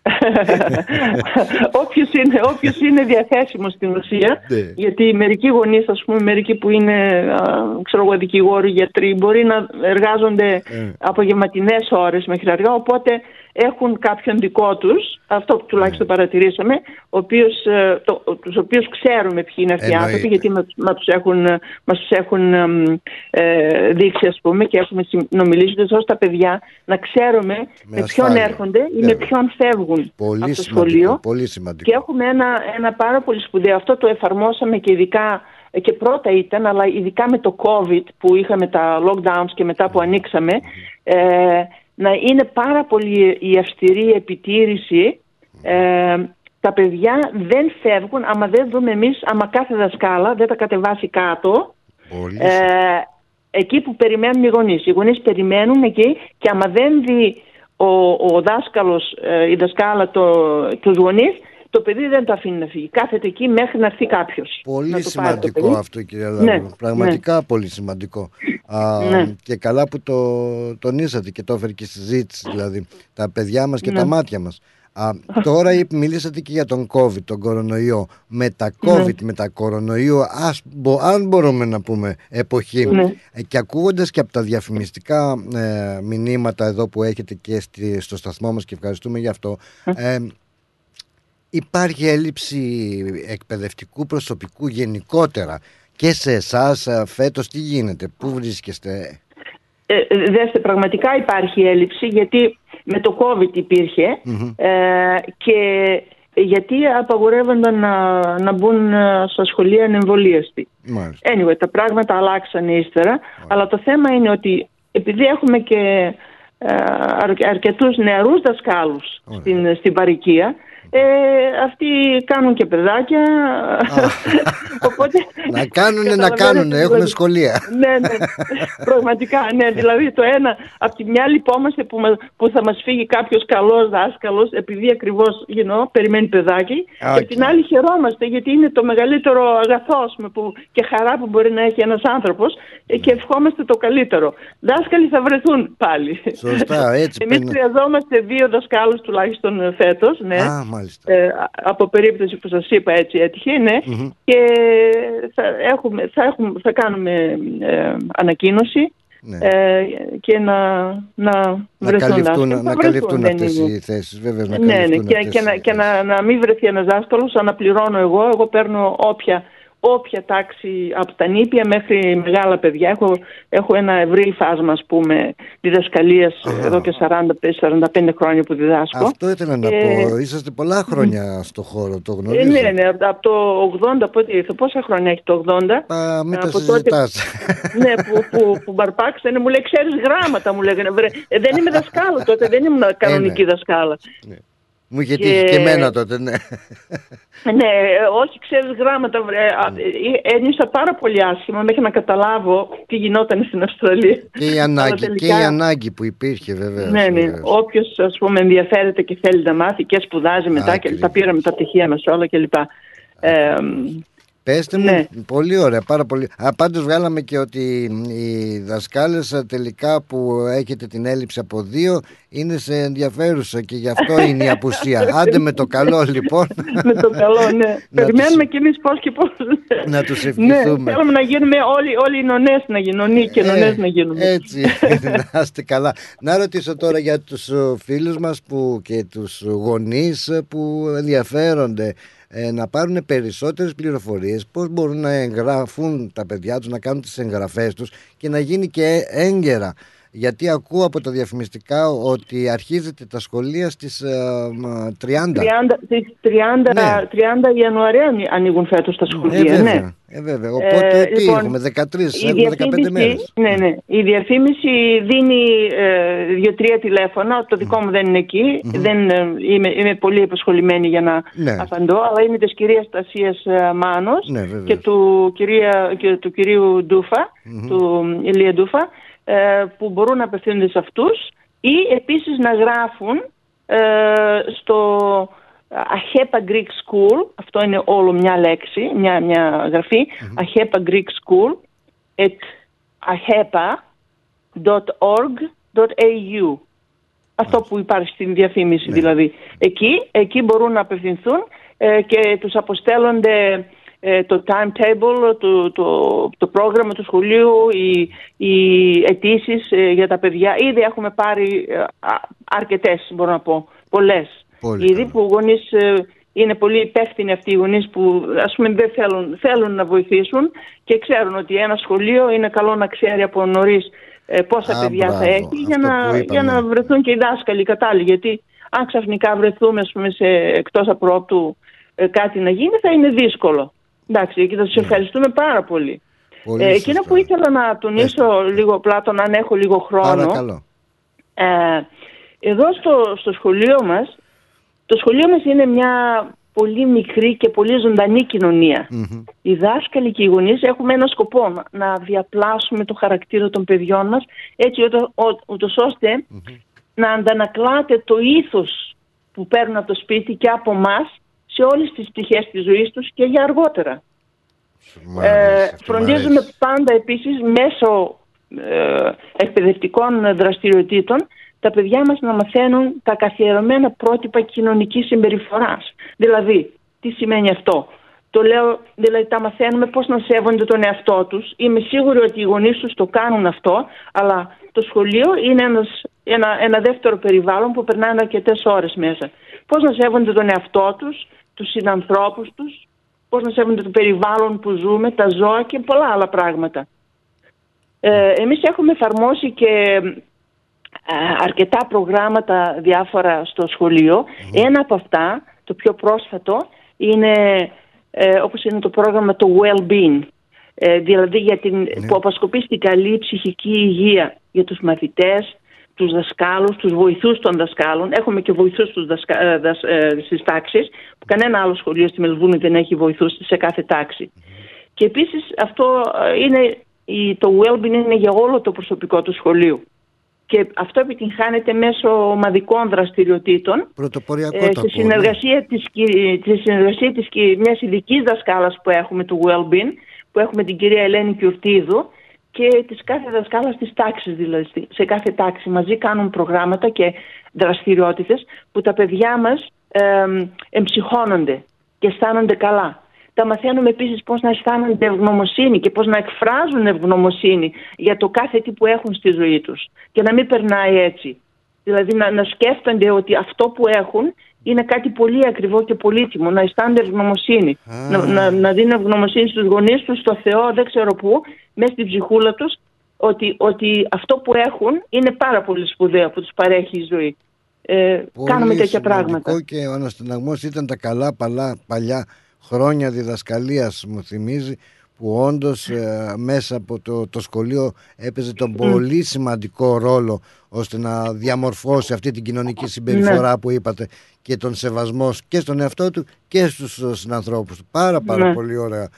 όποιος, είναι, όποιος είναι διαθέσιμος στην ουσία, Ναι. γιατί μερικοί γονείς, ας πούμε, μερικοί που είναι α, ξέρω εγώ, δικηγόροι, γιατροί, μπορεί να εργάζονται Ε. απογευματινές ώρες μέχρι αργά, οπότε έχουν κάποιον δικό τους, αυτό τουλάχιστον παρατηρήσαμε, ο οποίος, ε, το, τους οποίους ξέρουμε ποιοι είναι αυτοί οι Εννοείται. άνθρωποι, γιατί μας, μας τους έχουν, ε, μας τους έχουν εμ, ε, δείξει ας πούμε και έχουμε συνομιλήσει ώστε τα παιδιά να ξέρουμε με, ποιον ασφάλεια. έρχονται ή Ναι. με ποιον φεύγουν Πολύ από το σημαντικό, σχολείο. πολύ σημαντικό. Και έχουμε ένα, ένα πάρα πολύ σπουδαίο, αυτό το εφαρμόσαμε και ειδικά ε, και πρώτα ήταν, αλλά ειδικά με το COVID που είχαμε τα lockdowns και μετά που ανοίξαμε, ε, να είναι πάρα πολύ η αυστηρή επιτήρηση. Ε, τα παιδιά δεν φεύγουν άμα δεν δούμε εμείς, άμα κάθε δασκάλα δεν τα κατεβάσει κάτω. Πολύ Ε, εκεί που περιμένουν οι γονείς. Οι γονείς περιμένουν εκεί και άμα δεν δει ο, ο δάσκαλος, ε, η δασκάλα το, τους γονείς, το παιδί δεν το αφήνει να φύγει. Κάθεται εκεί μέχρι να έρθει κάποιος. Πολύ να το πάρει το σημαντικό παιδί. αυτό κυρία Ναι, Λάβρο. Πραγματικά πολύ σημαντικό. Α, Ναι. Και καλά που το τονίσατε και το έφερε και στη συζήτηση δηλαδή. Τα παιδιά μας και Ναι. τα μάτια μας. Α, τώρα μιλήσατε και για τον COVID, τον κορονοϊό. Με τα Ναι. COVID, με τα κορονοϊό, ας, μπο- αν μπορούμε να πούμε εποχή. Ναι. Ε, Και ακούγοντας και από τα διαφημιστικά ε, μηνύματα εδώ που έχετε και στη- στο σταθμό μας και ευχαριστούμε γι' αυτό. Ε, Υπάρχει έλλειψη εκπαιδευτικού προσωπικού γενικότερα και σε εσάς ε, φέτος τι γίνεται, πού βρίσκεστε; Ε, ε, δέστε, πραγματικά υπάρχει έλλειψη γιατί με το COVID υπήρχε Μμμ. ε, και γιατί απαγορεύονταν να, να μπουν ε, στα σχολεία ανεμβολίαστοι. Μάλιστα. Anyway, τα πράγματα αλλάξαν ύστερα, αλλά το θέμα είναι ότι επειδή έχουμε και ε, αρ- αρκετούς νεαρούς δασκάλους στην, στην παροικία, ε, αυτοί κάνουν και παιδάκια, οπότε... Να κάνουνε, να Καταλαβαίνετε, κάνουνε, έχουμε δηλαδή. σχολεία. ναι, ναι, πραγματικά, ναι, δηλαδή το ένα, από τη μια λυπόμαστε που, μα- που θα μας φύγει κάποιος καλός δάσκαλος, επειδή ακριβώς, you know, περιμένει παιδάκι, Οκ. και την άλλη χαιρόμαστε γιατί είναι το μεγαλύτερο αγαθό ας πούμε, που, και χαρά που μπορεί να έχει ένας άνθρωπος ε, και ευχόμαστε το καλύτερο. Δάσκαλοι θα βρεθούν πάλι. Σωστά, έτσι Εμείς παίρνει- χρειαζόμαστε δύο δασκάλους τουλάχιστον ε, φέτος, ναι. Α, μάλιστα. Ε, από περίπτωση που σας είπα έτσι έτυχε, ναι. Μμμ. Και θα, έχουμε, θα, έχουμε, θα κάνουμε ε, ανακοίνωση Ναι. ε, και να, να, Να βρεθούν καλυφθούν, δάσκαλοι. να Θα καλυφθούν βρεθούν, αυτές δεν είναι. οι θέσεις, βέβαια να Ναι, ναι, καλυφθούν και, αυτές και, οι να, και να, να μην βρεθεί ένας δάσκαλος, αναπληρώνω εγώ. Εγώ παίρνω όποια, όποια τάξη από τα νήπια μέχρι μεγάλα παιδιά. Έχω, έχω ένα ευρύ φάσμα, ας πούμε, διδασκαλίας εδώ και 40-45 χρόνια που διδάσκω. Αυτό ήθελα να Ε, πω, είσαστε πολλά χρόνια στο χώρο, το Ε, γνωρίζω. ναι, ναι, από από το 80, πότε ήρθε, πόσα χρόνια έχει το 80. Α, μην τα από συζητάς. ναι, που, που, που μπαρπάξανε, μου λέει, ξέρεις γράμματα, μου λέγανε. Βρε, ε, δεν είμαι δασκάλα τότε, δεν ήμουν κανονική δασκάλα. Μου είχε Και- τύχει και εμένα τότε, ναι. Ναι, ε, όχι, ξέρεις γράμματα. Βρε, α, ε, ένιωσα πάρα πολύ άσχημα μέχρι να καταλάβω τι γινόταν στην Αυστραλία. Και η Αλλά ανάγκη, και τελικά- η ανάγκη που υπήρχε βέβαια. Ναι, ναι. Όποιος πούμε ενδιαφέρεται και θέλει να μάθει και σπουδάζει μετά και τα πήραμε τα πτυχία μας όλα κλπ. Ε, Πέστε μου, Ναι. πολύ ωραία, πάρα πολύ. Α, πάντως βγάλαμε και ότι οι δασκάλες α, τελικά που έχετε την έλλειψη από δύο είναι σε ενδιαφέρουσα και γι' αυτό είναι η απουσία. Άντε με το καλό λοιπόν. με το καλό, ναι. Περιμένουμε κι εμείς πώς και πώς. Να τους Ναι, ευχηθούμε. θέλουμε να γίνουμε όλοι, όλοι οι νονές να γίνουν, νονοί και νονές να γίνουμε. Έτσι, να είστε καλά. Να ρωτήσω τώρα για τους ε, φίλους μας που, και τους γονείς ε, που ενδιαφέρονται ε, να πάρουν περισσότερες πληροφορίες πώς μπορούν να εγγραφούν τα παιδιά τους, να κάνουν τις εγγραφές τους και να γίνει και έγκαιρα. Γιατί ακούω από τα διαφημιστικά ότι αρχίζετε τα σχολεία στις ε, μ, 30. 30, στις 30, Ναι. 30 Ιανουαρίου ανοι- ανοίγουν φέτος τα Ε, σχολεία. βέβαια, ναι. ε, βέβαια. Οπότε Ε, τι λοιπόν, έχουμε, 13, η έχουμε 15 διαφήμιση- μέρες. Ναι, ναι. Η διαφήμιση δίνει ε, δύο-τρία τηλέφωνα. Το δικό μου δεν είναι εκεί. Δεν, ε, είμαι, είμαι πολύ επασχολημένη για να Ναι. απαντώ. Αλλά είναι της κυρίας Τασίας ε, Μάνος Ναι, βέβαια. και του, κυρία, και του κυρίου Ντούφα, του Ηλία Ντούφα, ε, που μπορούν να απευθύνονται σε αυτούς ή επίσης να γράφουν ε, στο Αχέπα Greek School, αυτό είναι όλο μια λέξη, μια, μια γραφή, Αχέπα Greek School, at ahepa.org.au Αυτό που υπάρχει στην διαφήμιση δηλαδή. Εκεί, εκεί μπορούν να απευθυνθούν ε, και τους αποστέλλονται ε, το timetable, το, το, το πρόγραμμα του σχολείου, οι, οι αιτήσεις ε, για τα παιδιά. Ήδη έχουμε πάρει ε, α- αρκετές, μπορώ να πω, πολλές. Πολύ Ήδη που γονείς ε, είναι πολύ υπεύθυνοι αυτοί οι γονείς που ας πούμε δεν θέλουν, θέλουν να βοηθήσουν και ξέρουν ότι ένα σχολείο είναι καλό να ξέρει από νωρίς πόσα Α, παιδιά μπράβο, θα έχει για αυτό να, που για είπαμε. να βρεθούν και οι δάσκαλοι κατάλληλοι. Γιατί αν ξαφνικά βρεθούμε ας πούμε, σε, εκτός απρόπτου ε, κάτι να γίνει θα είναι δύσκολο. Εντάξει, και θα σας ευχαριστούμε πάρα πολύ. Πολύ Ε, σωστά. εκείνο που ήθελα να τονίσω λίγο πλάτων, αν έχω λίγο χρόνο. Παρακαλώ. Ε, εδώ στο, στο σχολείο μας, το σχολείο μας είναι μια πολύ μικρή και πολύ ζωντανή κοινωνία. Οι δάσκαλοι και οι γονείς έχουμε ένα σκοπό να- να διαπλάσουμε το χαρακτήρα των παιδιών μας έτσι ούτω- ο- ούτως ώστε να αντανακλάτε το ήθος που παίρνουν από το σπίτι και από εμάς σε όλες τις πτυχές της ζωής τους και για αργότερα. Ε, φροντίζουμε πάντα επίσης μέσω ε, εκπαιδευτικών δραστηριοτήτων τα παιδιά μας να μαθαίνουν τα καθιερωμένα πρότυπα κοινωνικής συμπεριφοράς. Δηλαδή, τι σημαίνει αυτό; Το λέω, δηλαδή τα μαθαίνουμε πώς να σέβονται τον εαυτό τους. Είμαι σίγουρη ότι οι γονείς τους το κάνουν αυτό, αλλά το σχολείο είναι ένας, ένα, ένα δεύτερο περιβάλλον που περνάνε αρκετές ώρες μέσα. Πώς να σέβονται τον εαυτό τους, τους συνανθρώπους τους, πώς να σέβονται το περιβάλλον που ζούμε, τα ζώα και πολλά άλλα πράγματα. Ε, εμείς έχουμε εφαρμόσει και ε, αρκετά προγράμματα διάφορα στο σχολείο. Ένα από αυτά, το πιο πρόσφατο, είναι ε, όπως είναι το πρόγραμμα το Well-Being. Ε, δηλαδή για την, που αποσκοπεί στην καλή ψυχική υγεία για τους μαθητές, τους δασκάλους, τους βοηθούς των δασκάλων. Έχουμε και βοηθούς τους δασκα, ε, δασ- ε, στις τάξεις, που κανένα άλλο σχολείο στη Μελβούνη δεν έχει βοηθούς σε κάθε τάξη. Και επίσης αυτό ε, είναι, η- το well-being είναι για όλο το προσωπικό του σχολείου. Και αυτό επιτυγχάνεται μέσω ομαδικών δραστηριοτήτων Πρωτοποριακό ε, το στη ακούω, συνεργασία της, κυ- τη συνεργασία της κυ- μιας ειδικής δασκάλας που έχουμε του Wellbeing, που έχουμε την κυρία Ελένη Κιουρτίδου και της κάθε δασκάλας της τάξης δηλαδή. Σε κάθε τάξη μαζί κάνουν προγράμματα και δραστηριότητες που τα παιδιά μας εμ, εμψυχώνονται και αισθάνονται καλά. Τα μαθαίνουμε επίσης πώς να αισθάνονται ευγνωμοσύνη και πώς να εκφράζουν ευγνωμοσύνη για το κάθε τι που έχουν στη ζωή τους και να μην περνάει έτσι. Δηλαδή να, να σκέφτονται ότι αυτό που έχουν είναι κάτι πολύ ακριβό και πολύτιμο, να αισθάνονται ευγνωμοσύνη. Να, να, να δίνουν ευγνωμοσύνη στους γονείς τους, στο Θεό, δεν ξέρω πού, μέσα στην ψυχούλα τους, ότι, ότι αυτό που έχουν είναι πάρα πολύ σπουδαίο που τους παρέχει η ζωή. Ε, Πολύ κάνουμε τέτοια σημαντικό πράγματα. και ο αναστεναγμός ήταν τα καλά παλά, παλιά χρόνια διδασκαλίας μου θυμίζει που όντως ε, μέσα από το, το σχολείο έπαιζε τον πολύ σημαντικό ρόλο ώστε να διαμορφώσει αυτή την κοινωνική συμπεριφορά Ναι. που είπατε και τον σεβασμό και στον εαυτό του και στους ε, συνανθρώπους του. Πάρα πάρα Ναι. πολύ ωραία.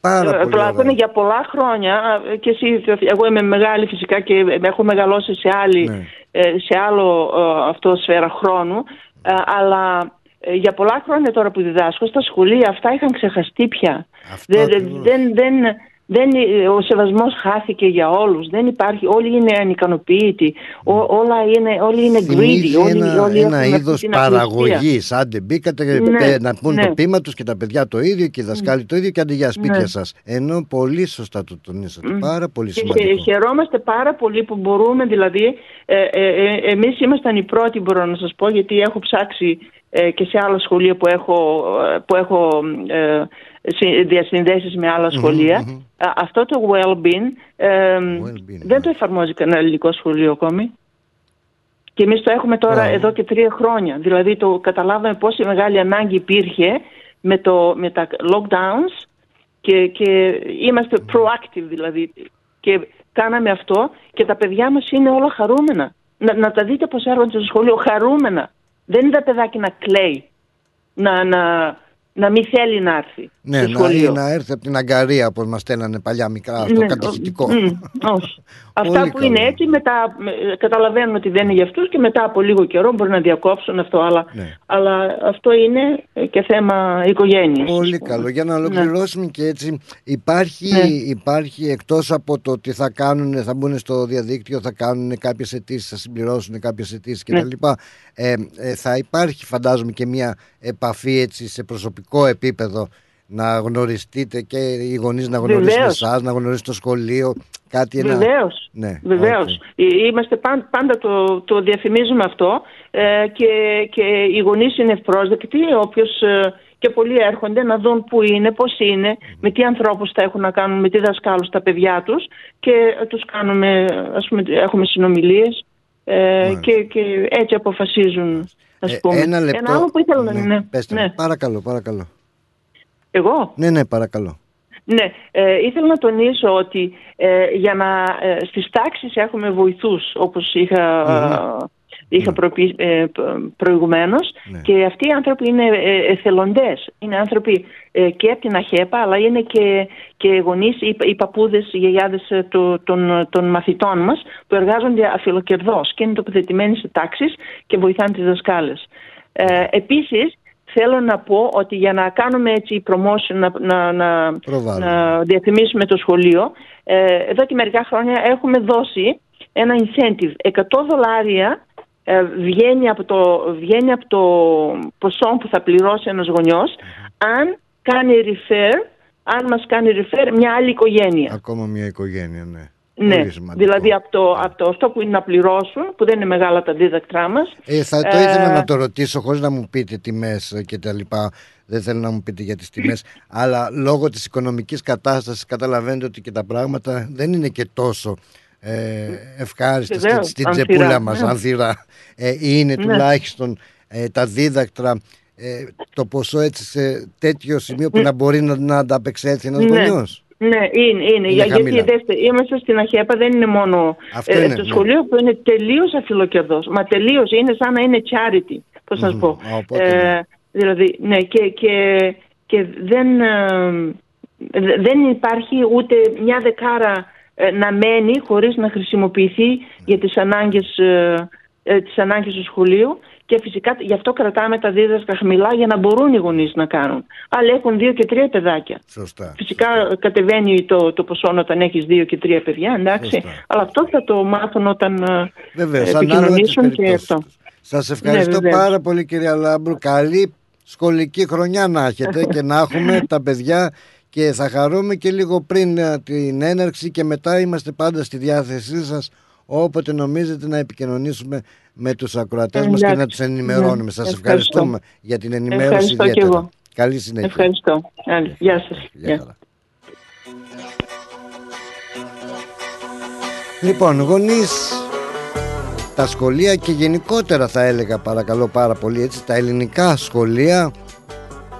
Πάρα Ε, πολύ Πλάτωνε ωραία. για πολλά χρόνια ε, και εσύ, εγώ είμαι μεγάλη φυσικά και έχω μεγαλώσει σε, άλλη, Ναι. ε, σε άλλο ε, αυτό σφαίρα χρόνου ε, αλλά ε, για πολλά χρόνια τώρα που διδάσκω στα σχολεία αυτά είχαν ξεχαστεί πια. Δεν, ακριβώς. δεν, δεν, δεν, ο σεβασμός χάθηκε για όλους. Δεν υπάρχει, όλοι είναι ανικανοποιητοί. Ό, όλα είναι, όλοι είναι Θυμίζει greedy. Όλοι, ένα, όλοι ένα έχουν αυτή είδος την απληστία. παραγωγής. Άντε μπήκατε Ναι, ε, να πούν ναι. το πείμα τους και τα παιδιά το ίδιο και οι δασκάλοι το ίδιο και άντε για σπίτια Ναι. σας. Ενώ πολύ σωστά το τονίσατε. Πάρα πολύ Και σημαντικό. χε- χαιρόμαστε πάρα πολύ που μπορούμε, δηλαδή, ε, ε, ε, εμείς ήμασταν οι πρώτοι, μπορώ να σας πω, γιατί έχω ψάξει ε, και σε άλλα σχολεία που έχω, ε, που έχω ε, συ- διασυνδέσεις με άλλα σχολεία. Α, αυτό το well-being, ε, δεν το εφαρμόζει κανένα ελληνικό σχολείο ακόμη. Και εμείς το έχουμε τώρα Μπράβο. εδώ και τρία χρόνια. Δηλαδή το καταλάβαμε πόση μεγάλη ανάγκη υπήρχε με, το, με τα lockdowns και, και είμαστε proactive δηλαδή και κάναμε αυτό και τα παιδιά μας είναι όλα χαρούμενα. Να, να τα δείτε πως έρχονται στο σχολείο χαρούμενα. Δεν είναι τα παιδάκια να κλαίει, να, να, να μην θέλει να έρθει Ναι, στο να, σχολείο. ή να έρθει από την αγκαρία όπως μας στέλνανε παλιά μικρά, αυτό Ναι, κατηχητικό. μ, όχι. Αυτά Πολύ που καλό. είναι έτσι, μετά με- καταλαβαίνουν ότι δεν είναι για αυτούς και μετά από λίγο καιρό μπορεί να διακόψουν αυτό. Αλλά, Ναι. αλλά αυτό είναι και θέμα οικογένειας. Πολύ καλό. Για να ολοκληρώσουμε και έτσι, υπάρχει, Ναι. υπάρχει εκτός από το ότι θα κάνουν, θα μπουν στο διαδίκτυο, θα κάνουν κάποιες αιτήσεις, θα συμπληρώσουν κάποιες αιτήσεις Ναι. κτλ. Ε, ε, θα υπάρχει φαντάζομαι και μια επαφή έτσι σε προσωπικό επίπεδο να γνωριστείτε και οι γονείς να γνωρίσουν Βεβαίως. εσάς, να γνωρίσουν το σχολείο, κάτι ένα... Βεβαίως. Ναι, Βεβαίως. Ε, Είμαστε πάν- πάντα το, το διαφημίζουμε αυτό ε, και, και οι γονείς είναι ευπρόσδεκτοι, όποιος ε, και πολλοί έρχονται να δουν πού είναι, πώς είναι, με τι ανθρώπους θα έχουν να κάνουν, με τι δασκάλους τα παιδιά τους και ε, τους κάνουμε, ας πούμε, έχουμε συνομιλίες ε, και, και έτσι αποφασίζουν, ας Ε, πούμε. ένα λεπτό. άλλο που ήθελα να... Ναι, Ναι, πέστε μου. ναι. Παρακαλώ, παρακαλώ. Εγώ; Ναι, ναι, παρακαλώ. Ναι, ε, ήθελα να τονίσω ότι ε, για να, ε, στις τάξεις έχουμε βοηθούς όπως είχα, ε, είχα προπεί, ε, π- προηγουμένως και αυτοί οι άνθρωποι είναι ε, εθελοντές. Είναι άνθρωποι ε, και από την ΑΧΕΠΑ αλλά είναι και, και γονείς ή, ή παππούδες, οι γιαγιάδες ε, του- των, των μαθητών μας που εργάζονται αφιλοκερδώς και είναι τοποθετημένοι σε τάξεις και βοηθάνε τις δασκάλες. Ε, επίσης, θέλω να πω ότι για να κάνουμε έτσι promotion, να, να, να, Προβάλλουμε. να διαφημίσουμε το σχολείο, ε, εδώ και μερικά χρόνια έχουμε δώσει ένα incentive. 100 δολάρια ε, βγαίνει, από το, βγαίνει από το ποσό που θα πληρώσει ένας γονιός αν κάνει refer, αν μας κάνει refer μια άλλη οικογένεια. Ακόμα μια οικογένεια, ναι. Ναι, Πολύ σημαντικό. δηλαδή από, το, από το αυτό που είναι να πληρώσουν, που δεν είναι μεγάλα τα δίδακτρά μας. Ε, θα το ε, ήθελα να το ρωτήσω χωρίς να μου πείτε τιμές και τα λοιπά. Δεν θέλω να μου πείτε για τις τιμές. αλλά λόγω της οικονομικής κατάστασης καταλαβαίνετε ότι και τα πράγματα δεν είναι και τόσο ε, ευχάριστα στην, Βεβαίως, στην ανθυρά, τσεπούλα μας, ναι. ανθυρά. Ε, είναι Ναι. τουλάχιστον ε, τα δίδακτρα ε, το ποσό έτσι σε τέτοιο σημείο που να μπορεί να, να ανταπεξέλθει ένας Ναι. γονιός. Ναι, είναι, είναι. Είναι Για, χαμηλά. γιατί δέστε, είμαστε στην ΑΧΕΠΑ, δεν είναι μόνο Αυτό ε, είναι, το ναι. σχολείο που είναι τελείως αφιλοκερδό. Μα τελείως είναι σαν να είναι charity. Πώς να σου πω. Α, οπότε, ναι. Ε, δηλαδή, ναι, και, και, και δεν, ε, δε- δεν υπάρχει ούτε μια δεκάρα ε, να μένει χωρίς να χρησιμοποιηθεί για τις ανάγκες, ε, ε, τις ανάγκες του σχολείου και φυσικά γι' αυτό κρατάμε τα δίδασκα χαμηλά για να μπορούν οι γονείς να κάνουν. Άλλοι έχουν δύο και τρία παιδάκια. Σωστά. Φυσικά κατεβαίνει το, το ποσό όταν έχεις δύο και τρία παιδιά, εντάξει. Σωστά. Αλλά αυτό θα το μάθουν όταν ε, Βεβαίως, ε, ανάλογα τις επικοινωνήσουν και περιπτώσεις αυτό. Σας ευχαριστώ Ναι, βεβαίως. πάρα πολύ κυρία Λάμπρου. Καλή σχολική χρονιά να έχετε και να έχουμε τα παιδιά και θα χαρούμε και λίγο πριν ε, την έναρξη και μετά είμαστε πάντα στη διάθεσή σας όποτε νομίζετε να επικοινωνήσουμε με τους ακροατές μας και Εντάξει. να τους ενημερώνουμε. Ναι, Σας ευχαριστώ. ευχαριστούμε για την ενημέρωση Ευχαριστώ και ιδιαίτερα. εγώ. Καλή συνέχεια. Ευχαριστώ. Άλλη. Γεια σας. Γεια χαρά. Λοιπόν, γονείς, τα σχολεία και γενικότερα θα έλεγα παρακαλώ πάρα πολύ έτσι, τα ελληνικά σχολεία,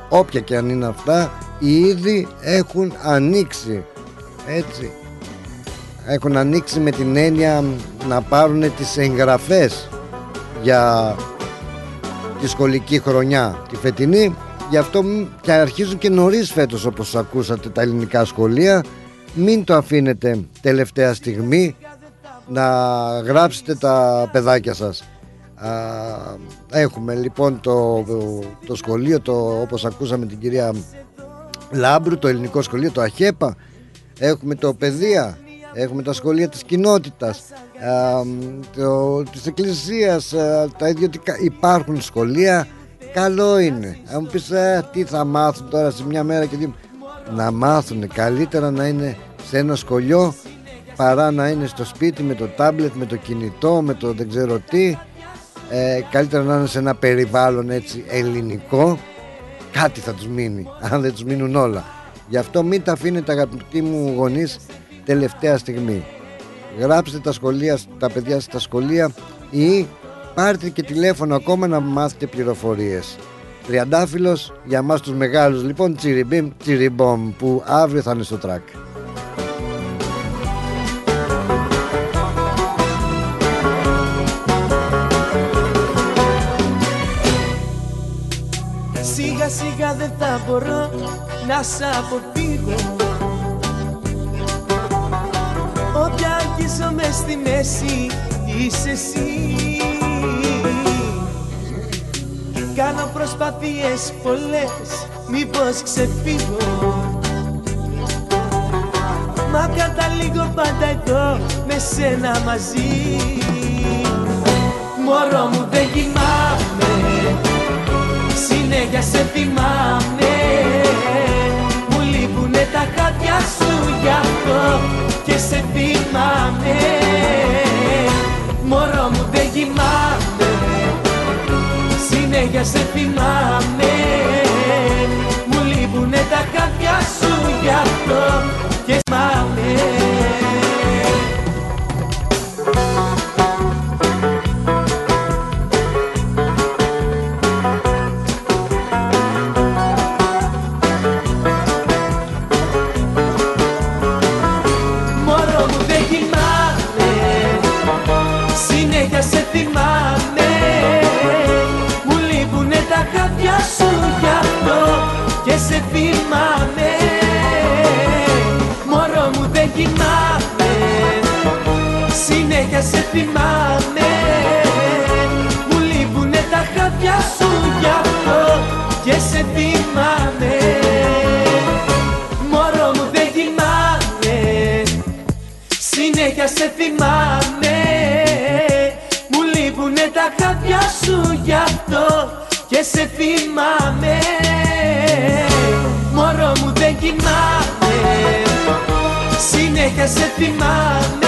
όποια και αν είναι αυτά, ήδη έχουν ανοίξει, έτσι. Έχουν ανοίξει με την έννοια να πάρουν τις εγγραφές για τη σχολική χρονιά τη φετινή γι' αυτό μ- και αρχίζουν και νωρίς φέτος όπως ακούσατε τα ελληνικά σχολεία μην το αφήνετε τελευταία στιγμή να γράψετε τα παιδάκια σας Α, έχουμε λοιπόν το, το σχολείο το, όπως ακούσαμε την κυρία Λάμπρου το ελληνικό σχολείο το ΑΧΕΠΑ. Έχουμε το παιδεία έχουμε τα σχολεία της κοινότητας α, το, της εκκλησίας α, τα ιδιωτικά. Υπάρχουν σχολεία καλό είναι. Αν μου πεις «Ε, τι θα μάθουν τώρα σε μια μέρα και δύο; Να μάθουν καλύτερα να είναι σε ένα σχολείο παρά να είναι στο σπίτι με το τάμπλετ, με το κινητό, με το δεν ξέρω τι ε, καλύτερα να είναι σε ένα περιβάλλον έτσι ελληνικό κάτι θα τους μείνει αν δεν τους μείνουν όλα. Γι' αυτό μην τα αφήνετε αγαπητοί μου γονείς τελευταία στιγμή. Γράψτε τα σχολεία τα παιδιά σας στα σχολεία ή πάρτε και τηλέφωνο ακόμα να μάθετε πληροφορίες. Τριαντάφυλλος για μας τους μεγάλους. Λοιπόν τσιριμπίμ τσιριμπόμ που αύριο θα είναι στο τρακ Σιγά Σιγά σιγά δεν θα μπορώ να σ' αποφύγω. Όποια αγγίζομαι στη μέση είσαι εσύ. Κάνω προσπαθίες πολλές μήπως ξεφύγω. Μα καταλήγω πάντα εδώ με σένα μαζί. Μωρό μου δεν κοιμάμαι Συνέχεια σε θυμάμαι. Μου λείπουνε τα χάτια σου γι' αυτό Και σε θυμάμαι. Μωρό μου δεν κοιμάμαι Συνέχεια σε θυμάμαι. Μου λείπουνε τα χάτια σου γι' αυτό Και θυμάμαι θυμάμαι Μου λείπουνε τα χάδια σου γι' αυτό Και σε θυμάμαι. Μωρό μου δεν κοιμάμαι Συνέχεια σε θυμάμαι Μου λείπουνε τα χάδια σου γι' αυτό Και σε θυμάμαι. Μωρό μου δεν κοιμάμαι Συνέχεια σε θυμάμαι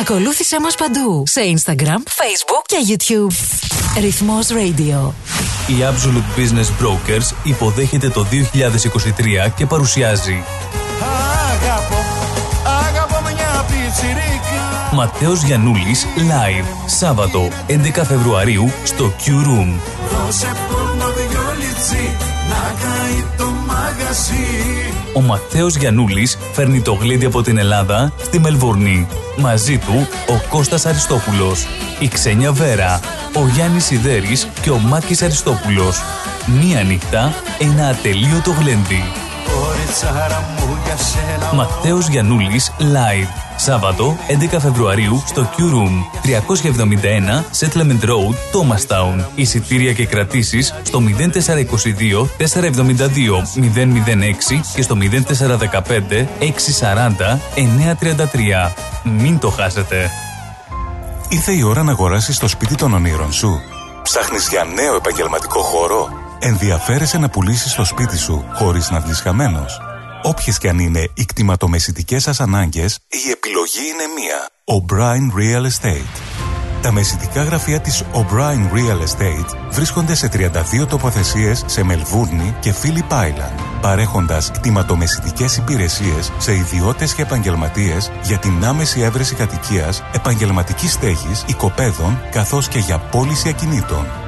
Ακολούθησέ μας παντού. Σε Instagram, Facebook και YouTube. Ρυθμός Radio. Η Absolute Business Brokers υποδέχεται το 2023 και παρουσιάζει. Αγαπώ, αγαπώ μια πιτσιρίκα Ματέος Γιαννούλης Live Σάββατο 11 Φεβρουαρίου στο Q Room. Δώσε πόνο δυο λιτσί να καεί το μαγαζί Ο Ματέος Γιαννούλης φέρνει το γλέντι από την Ελλάδα στη Μελβούρνη. Μαζί του ο Κώστας Αριστόπουλος, η Ξένια Βέρα, ο Γιάννης Σιδέρης και ο Μάκης Αριστόπουλος. Μία νύχτα, ένα ατελείωτο γλέντι. Κοριτσάρα μου για σένα Ματέος Γιαννούλης Live. Σάββατο 11 Φεβρουαρίου στο Q Room 371 Settlement Road, Thomastown. Εισιτήρια και κρατήσεις στο 0422 472 006 και στο 0415 640 933. Μην το χάσετε. Ήρθε η ώρα να αγοράσεις το σπίτι των ονείρων σου. Ψάχνεις για νέο επαγγελματικό χώρο; Ενδιαφέρεσαι να πουλήσεις το σπίτι σου χωρίς να βγεις χαμένος; Όποιες και αν είναι οι κτηματομεσητικές σας ανάγκες, η επιλογή είναι μία. O'Brien Real Estate. Τα μεσητικά γραφεία της O'Brien Real Estate βρίσκονται σε 32 τοποθεσίες σε Μελβούρνη και Phillip Island, παρέχοντας κτηματομεσητικές υπηρεσίες σε ιδιώτες και επαγγελματίες για την άμεση έβρεση κατοικίας, επαγγελματικής στέγης, οικοπαίδων, καθώς και για πώληση ακινήτων.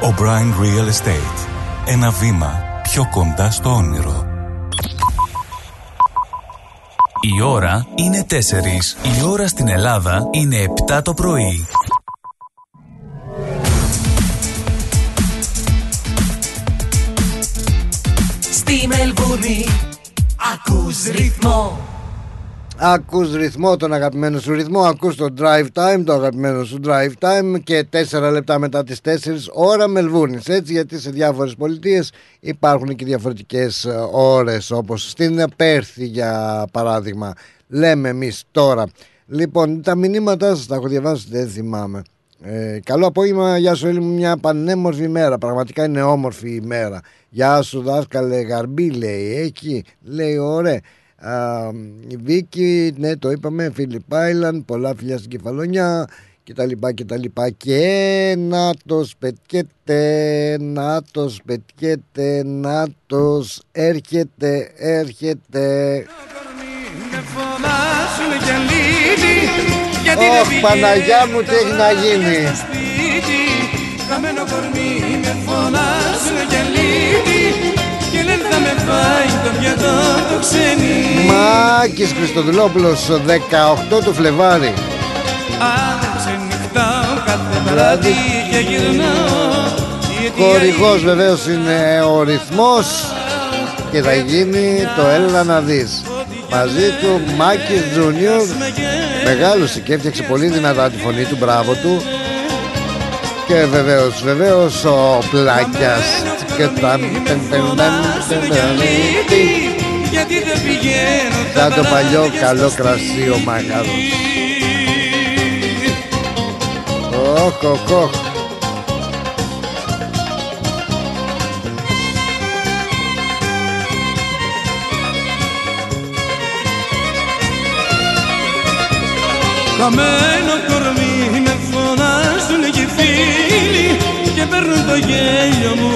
O'Brien Real Estate. Ένα βήμα πιο κοντά στο όνειρο. Η ώρα είναι 4. Η ώρα στην Ελλάδα είναι 7 το πρωί. Στη Μελβούνι ακούς ρυθμό Ακούς ρυθμό, τον αγαπημένο σου ρυθμό Ακούς το drive time, το αγαπημένο σου drive time Και 4 λεπτά μετά τις 4 ώρα Μελβούνης Έτσι γιατί σε διάφορες πολιτείες υπάρχουν και διαφορετικές ε, ώρες Όπως στην Πέρθη για παράδειγμα Λέμε εμείς τώρα Λοιπόν τα μηνύματά σας τα έχω διαβάσει δεν θυμάμαι ε, καλό απόγευμα, γεια σου Έλλη μου, μια πανέμορφη ημέρα. Πραγματικά είναι όμορφη ημέρα. Γεια σου δάσκαλε Γαρμπή λέει, εκεί λέει ωραία. Α, η Βίκη, ναι το είπαμε, Φίλιπ Άιλαν, πολλά φιλιά στην Κεφαλονιά και τα λοιπά και τα λοιπά. Και να το σπετιέται, να το σπετιέται, να τος έρχεται, έρχεται. Ωχ Παναγιά μου τι έχει να γίνει. Χαμένο κορμί με φωνάζουν και λύπη Και λένε θα με φάει το πιατό το ξένι. Μάκης Χριστοδουλόπουλος 18 του Φλεβάρι. Αν ξενυχτάω κάθε βράδυ. και γυρνάω Χορηγός βεβαίως είναι ο ρυθμός και θα γίνει το έλα να δεις. Μαζί του Μάκης Τζούνιορ Μεγάλος και έφτιαξε πολύ δυνατά τη φωνή του Μπράβο του και βεβαίως, βεβαίως ο Πλάκιας και τα γιατί δεν πηγαίνω Τα το παλιό καλό κρασί ο Μαγάδος Κοκ, παίρνουν το γέλιο μου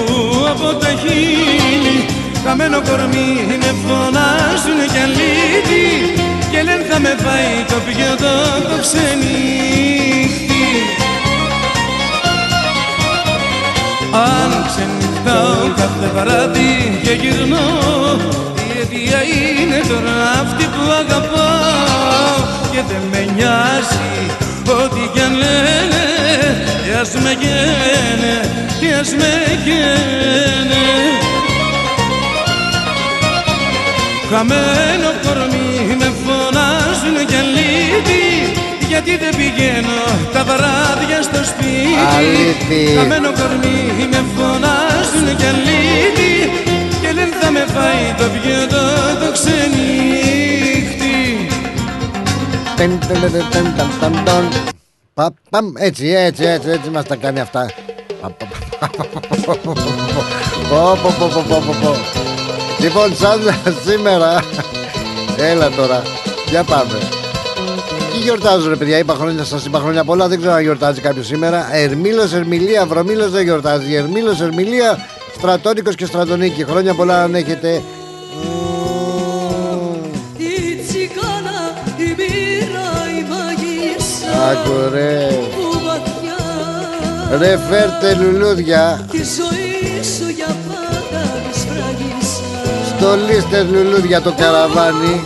από τα χείλη. Χαμένο κορμί με φωνάζουν και αλήτη. Και λένε θα με φάει το πιωτό το ξενύχτη Αν ξενυχτάω κάθε βράδυ και γυρνώ Η αιτία είναι τώρα αυτή που αγαπάω. Και δεν με νοιάζει ό,τι κι αν λένε Κι ας με γένε, κι ας με γένε Χαμένο κορμί με φωνάζουν κι αλήτη γιατί δεν πηγαίνω τα βράδια στο σπίτι Αλήτη. Χαμένο κορμί με φωνάζουν κι αλήτη Και λένε θα με φάει το πιωτό το ξενύχτη Πα, έτσι, έτσι, έτσι, έτσι μας τα κάνει αυτά. Λοιπόν, σαν σήμερα, έλα τώρα, για πάμε. Τι γιορτάζουν ρε παιδιά, είπα χρόνια σας, είπα χρόνια πολλά, δεν ξέρω αν γιορτάζει κάποιο σήμερα. Ερμήλος, Ερμηλία, Βρωμήλος δεν γιορτάζει. Ερμήλος, Ερμηλία, Στρατόνικος και Στρατονίκη. Χρόνια πολλά αν έχετε μαγίσσα Άκου ρε. Που βαθιά Ρε φέρτε λουλούδια. τη ζωή σου για πάντα τη σφραγίσα Στολίστε λουλούδια το καραβάνι.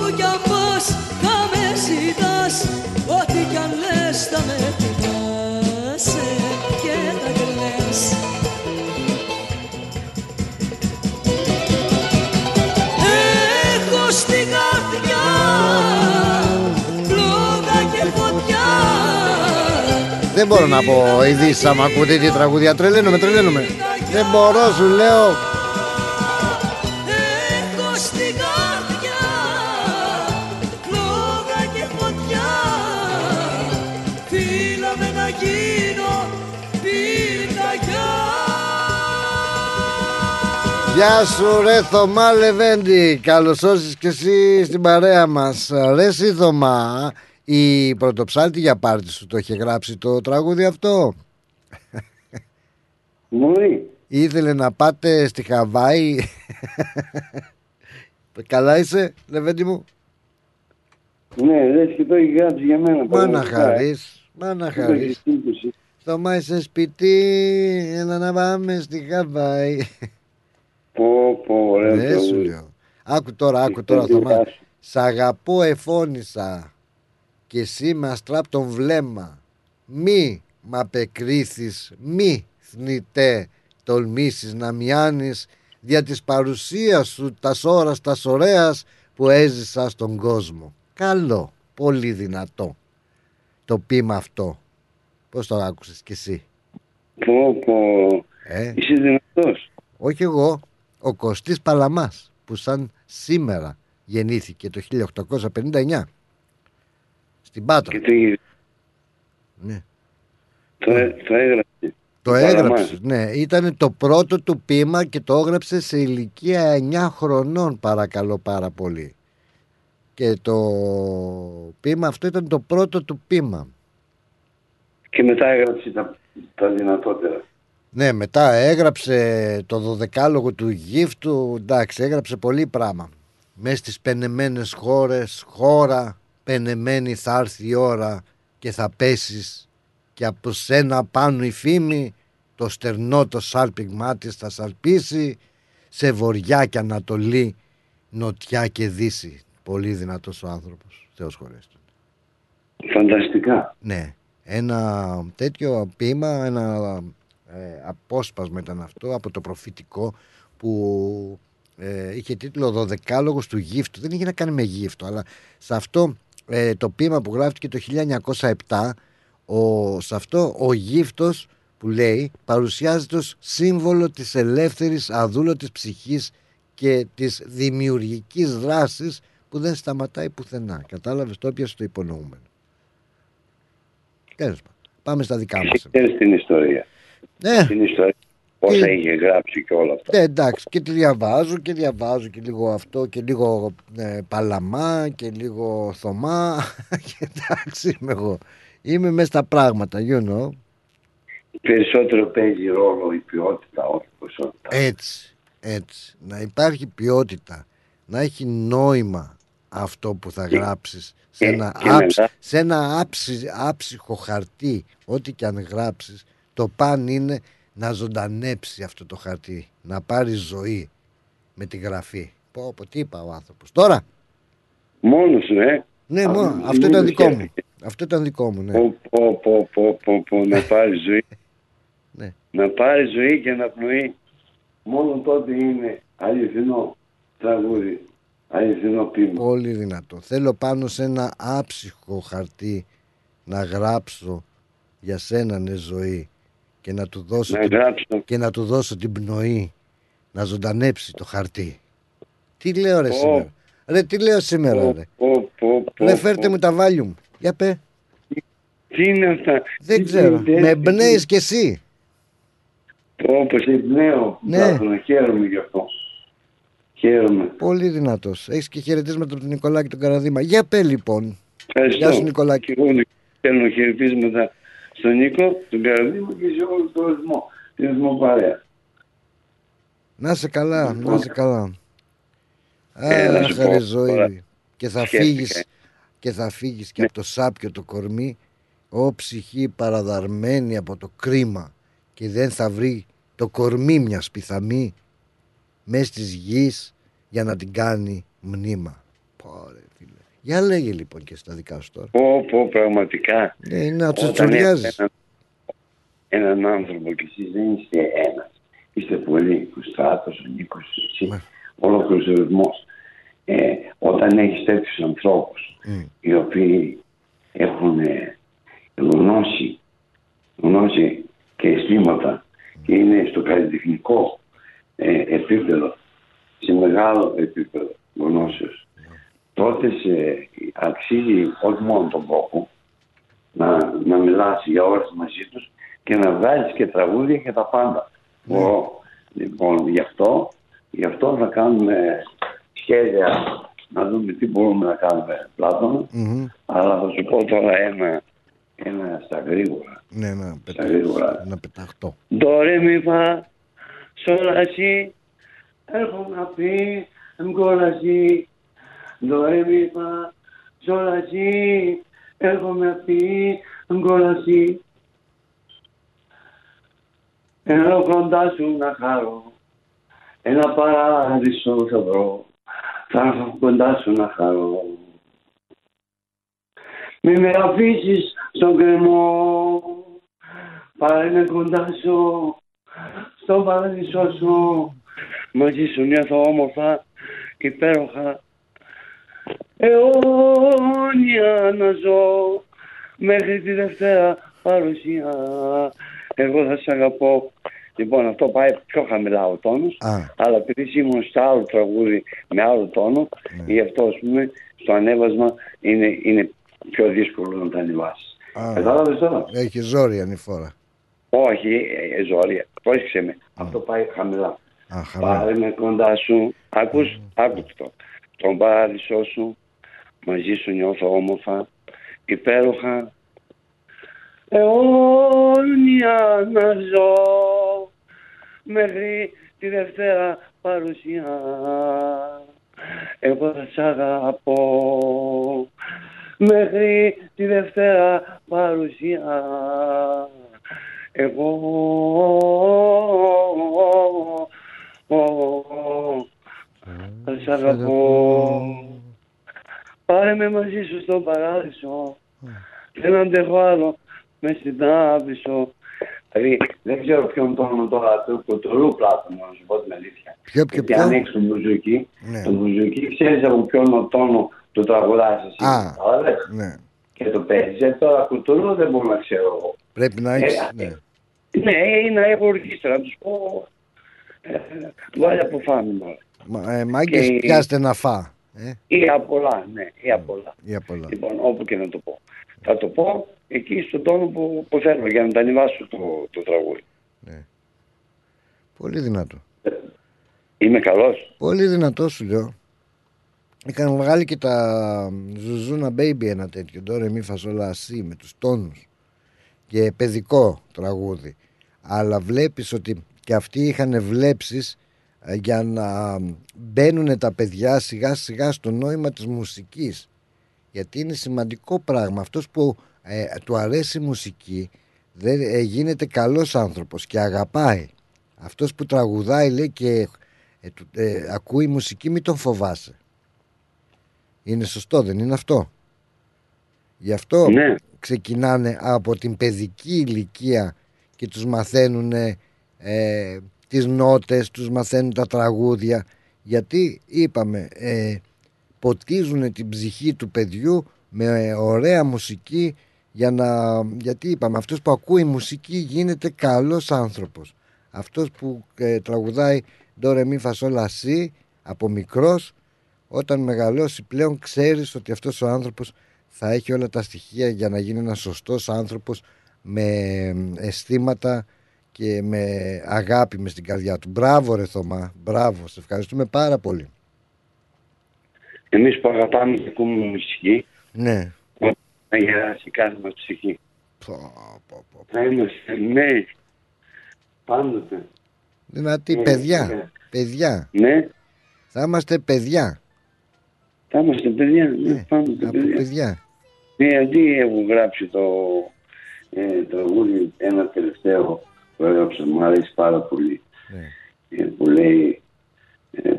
Δεν μπορώ να πω ειδήσει άμα ακούτε τι τραγούδια. Τρελαίνομαι, τρελαίνομαι. Δεν μπορώ, σου λέω. Έχω στην καρδιά φλόγα και φωτιά Φίλαμε να γίνω πυρκαγιά Γεια σου ρε Θωμά Λεβέντη Καλώς όρισες και εσύ στην παρέα μας Ρε εσύ Θωμά Η πρωτοψάλτη για πάρτι σου το είχε γράψει το τραγούδι αυτό; Μωρή, Ήθελε να πάτε στη Χαβάη; Καλά είσαι, Λεβέντη μου; Ναι, λες και το έχει γράψει για μένα. Μα να πραγματικά. χαρείς, μα να Το έχει χαρείς. σύμπτωση. Στο μάι σε σπιτί, έλα να πάμε στη Χαβάη. Πω, πω, ωραίο Ναι, σου τραγούδι. λέω. Άκου τώρα, άκου Τι τώρα, θέλει, Θωμά. άσου. Σ' αγαπώ εφώνησα και εσύ με αστράπ τον βλέμμα. Μη μ' απεκρίθεις, μη θνητέ τολμήσεις να μιάνεις δια της παρουσίας σου τα ώρας τα ωραίας που έζησα στον κόσμο. Καλό, πολύ δυνατό το πείμα αυτό. Πώς το άκουσες κι εσύ; Πω, πω. Ε; Είσαι δυνατός. Όχι εγώ, ο Κωστής Παλαμάς που σαν σήμερα γεννήθηκε το 1859 στην Πάτρα. Και το, είχε- Ναι. το, το έγραψες. Το έγραψες, ναι. Ήταν το πρώτο του πείμα και το έγραψε σε ηλικία 9 χρονών παρακαλώ πάρα πολύ. Και το πείμα αυτό ήταν το πρώτο του πείμα. Και μετά έγραψε τα, τα δυνατότερα. Ναι, μετά έγραψε το δωδεκάλογο του γύφτου, εντάξει, έγραψε πολύ πράγμα. Μες στις πενεμένες χώρες, χώρα, πενεμένη θα έρθει η ώρα και θα πέσεις και από σένα πάνω η φήμη, το στερνό το σάλπιγμά της θα σαλπίσει, σε βοριά και ανατολή, νοτιά και δύση. Πολύ δυνατός ο άνθρωπος, Θεός χωρές του. Φανταστικά. Ναι, ένα τέτοιο ποίημα, ένα ε, απόσπασμα ήταν αυτό από το προφητικό που ε, είχε τίτλο «Δωδεκάλογος του γύφτου». Δεν είχε να κάνει με γύφτο, αλλά σε αυτό ε, το ποίημα που γράφτηκε το 1907, ο, σε αυτό ο γύφτος που λέει παρουσιάζεται ως σύμβολο της ελεύθερης αδούλωτης ψυχής και της δημιουργικής δράσης που δεν σταματάει πουθενά. Κατάλαβες το έπιασε το υπονοούμενο. Τέλος πάντων. Πάμε στα δικά μας. Ξέρεις την ιστορία. Ναι. Την ιστορία. Όσα Τι- είχε γράψει και όλα αυτά. Ναι, εντάξει, και τη διαβάζω και διαβάζω και λίγο αυτό και λίγο ε, Παλαμά και λίγο Θωμά. και εντάξει είμαι εγώ. Είμαι μέσα στα πράγματα, you know. Περισσότερο παίζει ρόλο η ποιότητα, όχι η ποσότητα. Έτσι, έτσι. Να υπάρχει ποιότητα. Να έχει νόημα αυτό που θα γράψεις σε και- ένα, και άψ- μετά- σε ένα άψι, άψυχο χαρτί. Ό,τι και αν γράψεις, το παν είναι να ζωντανέψει αυτό το χαρτί. Να πάρει ζωή με τη γραφή. Πω, πω, τι είπα ο άνθρωπος. Τώρα, Μόνος σου, ε. ναι, Α, μόνος, μην αυτό το ήταν δικό μου. σκέφτηκες. Αυτό ήταν δικό μου, ναι. Πω, πω, πω, πω, πω, πω, να πάρει ζωή. Ναι. Να πάρει ζωή και να πνοεί. Μόνο τότε είναι αληθινό τραγούδι. Αληθινό πείμα. Πολύ δυνατό. Θέλω πάνω σε ένα άψυχο χαρτί να γράψω για σένα ναι ζωή και να του δώσω, Να την, γράψω. και να του δώσω την πνοή να ζωντανέψει το χαρτί. Τι λέω ρε Πω. σήμερα; Ρε τι λέω σήμερα Πω, ρε; πω, πω, πω, Ρε πω. φέρτε μου τα βάλιουμ. Για πέ. Τι είναι αυτά; Δεν Τι ξέρω. γίνεται, Με έτσι, εμπνέεις κι εσύ. Όπως εμπνέω. Ναι. Ναι. Χαίρομαι γι' αυτό. Χαίρομαι. Πολύ δυνατός. Έχεις και χαιρετίσματα από τον Νικολάκη τον Καραδίμα. Για πέ λοιπόν. Ευχαριστώ. Γεια σου Νικολάκη. Και εγώ στέλνω χαιρετίσματα στον Νίκο, τον Καραδίμο και σε όλο τον ρυθμό. Την ρυθμό παρέα. Να σε καλά, να σε καλά. Ε, να Αχ, σου πω, ρε ζωή. τώρα Και θα σκέφτηκα. φύγεις και θα φύγεις και από το σάπιο το κορμί ο ψυχή παραδαρμένη από το κρίμα και δεν θα βρει το κορμί μια πιθαμή μες της γης για να την κάνει μνήμα. Πω, ρε, φίλε. Για λέγε λοιπόν και στα δικά σου τώρα. Πω, πω, πραγματικά. Ναι, είναι να Όταν τσουτσουριάζεις. έχεις Έναν, έναν άνθρωπο και εσείς δεν είστε ένας. Είστε πολλοί. Ο Στράτος, ο Νίκος, εσύ. Ναι. Ολόκληρος ο ρυθμός. Ε, όταν έχεις τέτοιους ανθρώπους οι οποίοι έχουν ε, γνώση, γνώση και αισθήματα και είναι στο καλλιτεχνικό ε, επίπεδο, σε μεγάλο επίπεδο γνώσεως, τότε σε, αξίζει όχι μόνο τον κόπο να, να μιλάς για ώρες μαζί τους και να βγάλεις και τραγούδια και τα πάντα. Μπορώ. Λοιπόν, γι' αυτό, γι' αυτό θα κάνουμε σχέδια να δούμε τι μπορούμε να κάνουμε πλάτωνα. Μμμ. Αλλά θα σου πω τώρα ένα, ένα στα γρήγορα. Ναι, να, Στα πετά... γρήγορα. να πεταχτώ. Do, re, mi, fa. Σόλα σι, έρχομαι να πει, αγκόλα σι, δωρε μη φα, σόλα σι, έρχομαι να πει, αγκόλα σι. Ενώ κοντά σου να χαρώ, ένα παράδεισο θα βρω, θα έρθω κοντά σου να χαρώ. Μη με αφήσεις στον κρεμό, πάρε με κοντά σου, στον παράδεισο σου. Μαζί σου νιώθω όμορφα και υπέροχα. Αιώνια να ζω μέχρι τη Δευτέρα παρουσία. Εγώ θα σε αγαπώ. Λοιπόν, αυτό πάει πιο χαμηλά ο τόνος, αλλά επειδή ήμουν στο άλλο τραγούδι με άλλο τόνο, γι' αυτό ας πούμε στο ανέβασμα είναι, είναι πιο δύσκολο να τα ανεβάσεις. Α. Κατάλαβες τώρα; Έχει ζόρι ανηφόρα. Όχι, ε, ε, ζόρια. Πρόσεξε με. Αυτό πάει χαμηλά. Α, χαμηλά. Πάρε με κοντά σου. Ακούς, άκου το. Τον παράδεισό σου. Μαζί σου νιώθω όμορφα. Υπέροχα. Αιώνια να ζω. Μέχρι τη Δευτέρα παρουσία. Εγώ θα σ' αγαπώ. Μέχρι τη Δευτέρα παρουσία. Εγώ θα σ' αγαπώ. Πάρε με μαζί σου στον παράδεισο. Δεν αντέχω άλλο με στην άβυσο. Δηλαδή δεν ξέρω ποιον τόνο τώρα του κοτορού πλάτων να σου πω την αλήθεια. Ποιο, ποιο, Γιατί ποιο; αν έχεις το μπουζούκι, Ναι. το μπουζούκι ξέρεις από ποιον τόνο το τραγουδάς εσύ. Α. κατάλαβες; Ναι. Και το παίζεις. Ε, τώρα κοτορού δεν μπορώ να ξέρω εγώ. Πρέπει να Ε, έχεις. ε, Ναι. Ναι, ή να έχω ορχήστρα, να τους πω. Ε, βάλε από φάμε μάλλον. Μα, ε, μάγκες, Και- πιάστε να φά. Ε, Ή απ' πολλά, ναι, ή απ' πολλά. ή απ' όλα. Λοιπόν, όπου και να το πω. Θα το πω εκεί στον τόνο που, που θέλω για να τα ανεβάσω το, το τραγούδι. Πολύ δυνατό. Είμαι καλός. Πολύ δυνατό σου λέω. Είχαν βγάλει και τα Ζουζούνα Baby ένα τέτοιο. Τώρα μη φασόλα ασύ με τους τόνους. Και παιδικό τραγούδι. Αλλά βλέπεις ότι και αυτοί είχαν βλέψεις ε, για να μπαίνουν τα παιδιά σιγά σιγά στο νόημα της μουσικής. Γιατί είναι σημαντικό πράγμα. Αυτός που ε, του αρέσει η μουσική δεν, ε, γίνεται καλός άνθρωπος και αγαπάει. Αυτός που τραγουδάει λέει και ε, του- ε, ακούει μουσική μην τον φοβάσαι. Είναι σωστό δεν είναι αυτό; Γι' αυτό Ναι. ξεκινάνε από την παιδική ηλικία και τους μαθαίνουν ε, τις νότες, τους μαθαίνουν τα τραγούδια. Γιατί είπαμε ε, ποτίζουν την ψυχή του παιδιού με ε, ωραία μουσική για να, γιατί είπαμε αυτός που ακούει μουσική γίνεται καλός άνθρωπος. Αυτός που ε, τραγουδάει ντορε μη φασόλα σι από μικρός όταν μεγαλώσει πλέον ξέρεις ότι αυτός ο άνθρωπος θα έχει όλα τα στοιχεία για να γίνει ένας σωστός άνθρωπος με αισθήματα και με αγάπη μες στην καρδιά του. Μπράβο ρε Θωμά, μπράβο, σε ευχαριστούμε πάρα πολύ. Εμείς που αγαπάμε και ακούμε μουσική, Ναι. να γεράσει κάθε μας ψυχή. Πω, πω, πω. Θα είμαστε νέοι. Πάντοτε. Δυνατή, Ε, παιδιά, ε. παιδιά. Ναι, Θα είμαστε παιδιά. θα είμαστε παιδιά. Ναι, πάντοτε Από παιδιά. παιδιά. Ναι, αντί έχω γράψει το ε, τραγούδι ένα τελευταίο που έγραψα, μου αρέσει πάρα πολύ. Ε, που λέει ε,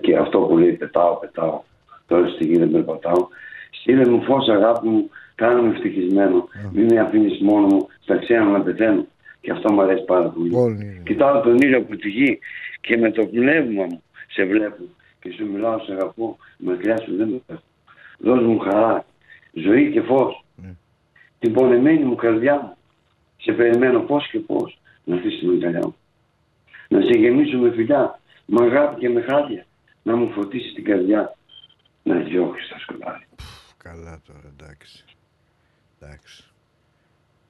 και αυτό που λέει πετάω, πετάω, τώρα στη γη δεν περπατάω. Στείλε μου φως αγάπη μου, κάνε με ευτυχισμένο. Μην με αφήνεις μόνο μου, στα ξένα να πεθαίνω. Και αυτό μου αρέσει πάρα πολύ. Πολύ. Κοιτάω τον ήλιο από τη γη και με το πνεύμα μου σε βλέπω και σου μιλάω, σε αγαπώ, μακριά σου δεν με έχω. Δώσ' μου χαρά, ζωή και φως. Την πονεμένη μου καρδιά μου. Σε περιμένω πώς και πώς να αφήσεις την αγκαλιά μου. Να σε γεμίσω με φιλιά, με αγάπη και με χάδια. Να μου φωτίσεις την καρδιά. Να διώξεις τα σκοτάδια. Καλά τώρα, εντάξει. Εντάξει.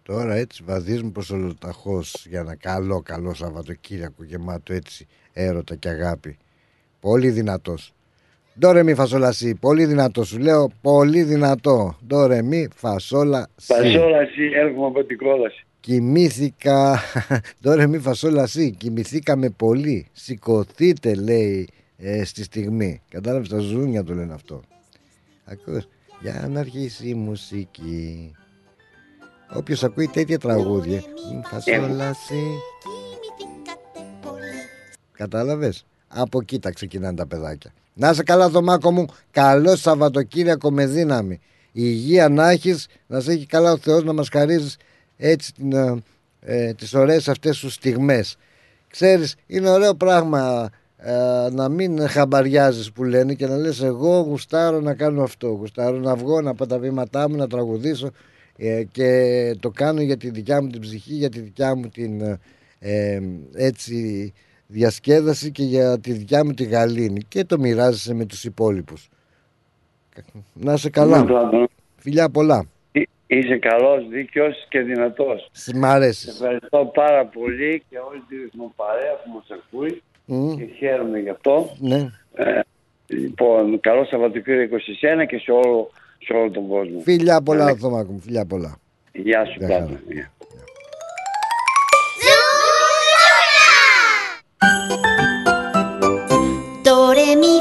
Τώρα έτσι βαδίζουμε προς ολοταχώς για ένα καλό καλό Σαββατοκύριακο γεμάτο έτσι έρωτα και αγάπη. Πολύ δυνατός. Ντόρε μη φασόλα σι. Πολύ δυνατό σου λέω. Πολύ δυνατό. Ντόρε μη φασόλα σι. Πασόλα εσύ έρχομαι από την κόλαση. Κοιμήθηκα. Τώρα μη φασόλα σύ. Κοιμηθήκαμε πολύ. Σηκωθείτε, λέει ε, στη στιγμή. Κατάλαβες τα ζούνια το λένε αυτό. Ακούς. Για να αρχίσει η μουσική. Όποιος ακούει τέτοια τραγούδια. Μη φασόλα σύ. Κατάλαβες; Από εκεί τα ξεκινάνε τα παιδάκια. Να είσαι καλά, Θωμάκο μου. Καλό Σαββατοκύριακο με δύναμη. Υγεία να έχεις, να σε έχει καλά ο Θεός να μας χαρίζεις έτσι την, ε, ε, τις ωραίες αυτές σου στιγμές. Ξέρεις, είναι ωραίο πράγμα ε, να μην χαμπαριάζεις που λένε και να λες εγώ γουστάρω να κάνω αυτό, γουστάρω να βγω να πω τα βήματά μου, να τραγουδήσω ε, και το κάνω για τη δικιά μου την ψυχή, για τη δικιά μου την ε, έτσι διασκέδαση και για τη δικιά μου τη γαλήνη και το μοιράζεσαι με τους υπόλοιπους. Να είσαι καλά. Φιλιά πολλά. Είσαι καλός, δίκαιος και δυνατός. Μ' αρέσεις. Ευχαριστώ πάρα πολύ και όλη τη ρυθμοπαρέα που μας ακούει και χαίρομαι γι' αυτό. Ναι. Ε, λοιπόν, καλό Σαββατοκύριακο σε εσένα και σε όλο, σε όλο τον κόσμο. Φιλιά πολλά, ναι. Θωμάκο μου. Φιλιά πολλά. Γεια σου, Πάτο. Το ρε μη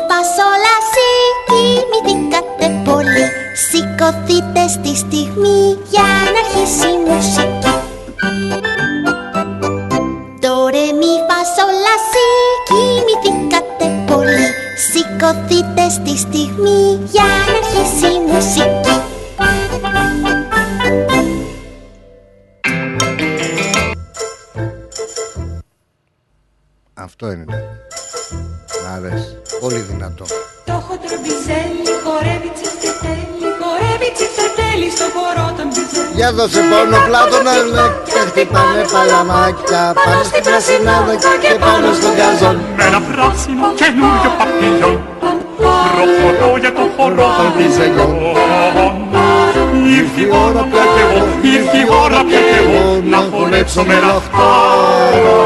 Σηκωθείτε στη στιγμή για να αρχίσει η μουσική Το ρε μη φασόλα σι κοιμηθήκατε πολύ Σηκωθείτε στη στιγμή για να αρχίσει η μουσική Αυτό είναι. Μ' αρέσει. Πολύ δυνατό. Το έχω τρουμπιζέλι, Για δώσε πόνο πλάτωνα και χτυπάνε παλαμάκια πάνω στην πρασινάδα και πάνω στον καζόν. Με ένα πράσινο καινούριο παπίλιον προχωρώ για το χορό των μπιζελιών. Ήρθε η ώρα πια κι εγώ, ήρθε η ώρα πια κι εγώ να χορέψω με λαχτάρα.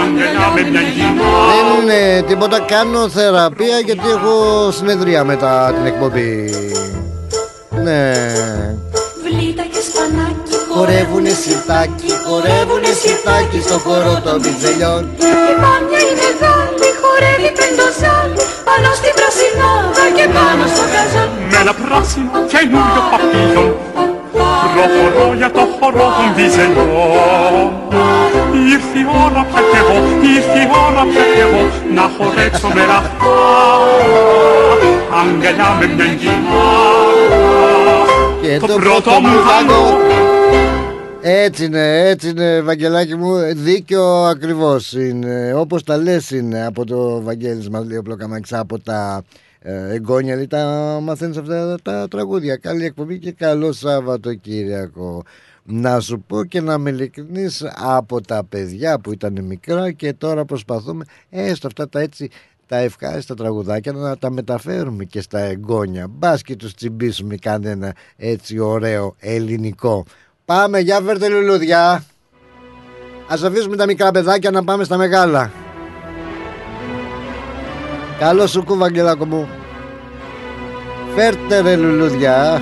Αγγελιά με μια γυνά Δεν είναι τίποτα, κάνω θεραπεία γιατί έχω συνεδρία μετά την εκπομπή. Ναι. Βλήτα και σπανάκι, Χορεύουνε σιρτάκι, χορεύουνε σιρτάκι στο χώρο των μπιτζελιών. Και η μάμια η μεγάλη χορεύει πεντοζάλι πάνω στην πρασινάδα και πάνω στο καζόν. με ένα πράσινο καινούριο παπίλιον προχωρώ για το χορό των μπιζελιών. Ήρθε η ώρα πια κι εγώ, ήρθε η ώρα πια κι εγώ να χορέψω με λαχτάρα. Αγγελιά με μια γυναίκα Και το το πρώτο πρώτο μου μου φαγό. φαγό. Έτσι είναι, έτσι είναι, Βαγγελάκι μου. Δίκιο ακριβώς είναι. Όπως τα λες είναι από το Βαγγέλης μας λέει ο Πλοκαμάκης από τα ε, εγγόνια. Λέει, τα μαθαίνεις αυτά τα τραγούδια. Καλή εκπομπή και καλό Σαββατοκύριακο. Να σου πω και να με ειλικρινείς από τα παιδιά που ήταν μικρά και τώρα προσπαθούμε έστω αυτά τα έτσι τα ευχάριστα τραγουδάκια να τα μεταφέρουμε και στα εγγόνια. Μπας και τους τσιμπήσουμε κανένα έτσι ωραίο ελληνικό. Πάμε, για φέρτε λουλούδια. Ας αφήσουμε τα μικρά παιδάκια να πάμε στα μεγάλα. Καλό σου κου, Βαγγελάκο μου. Φέρτε ρε λουλούδια.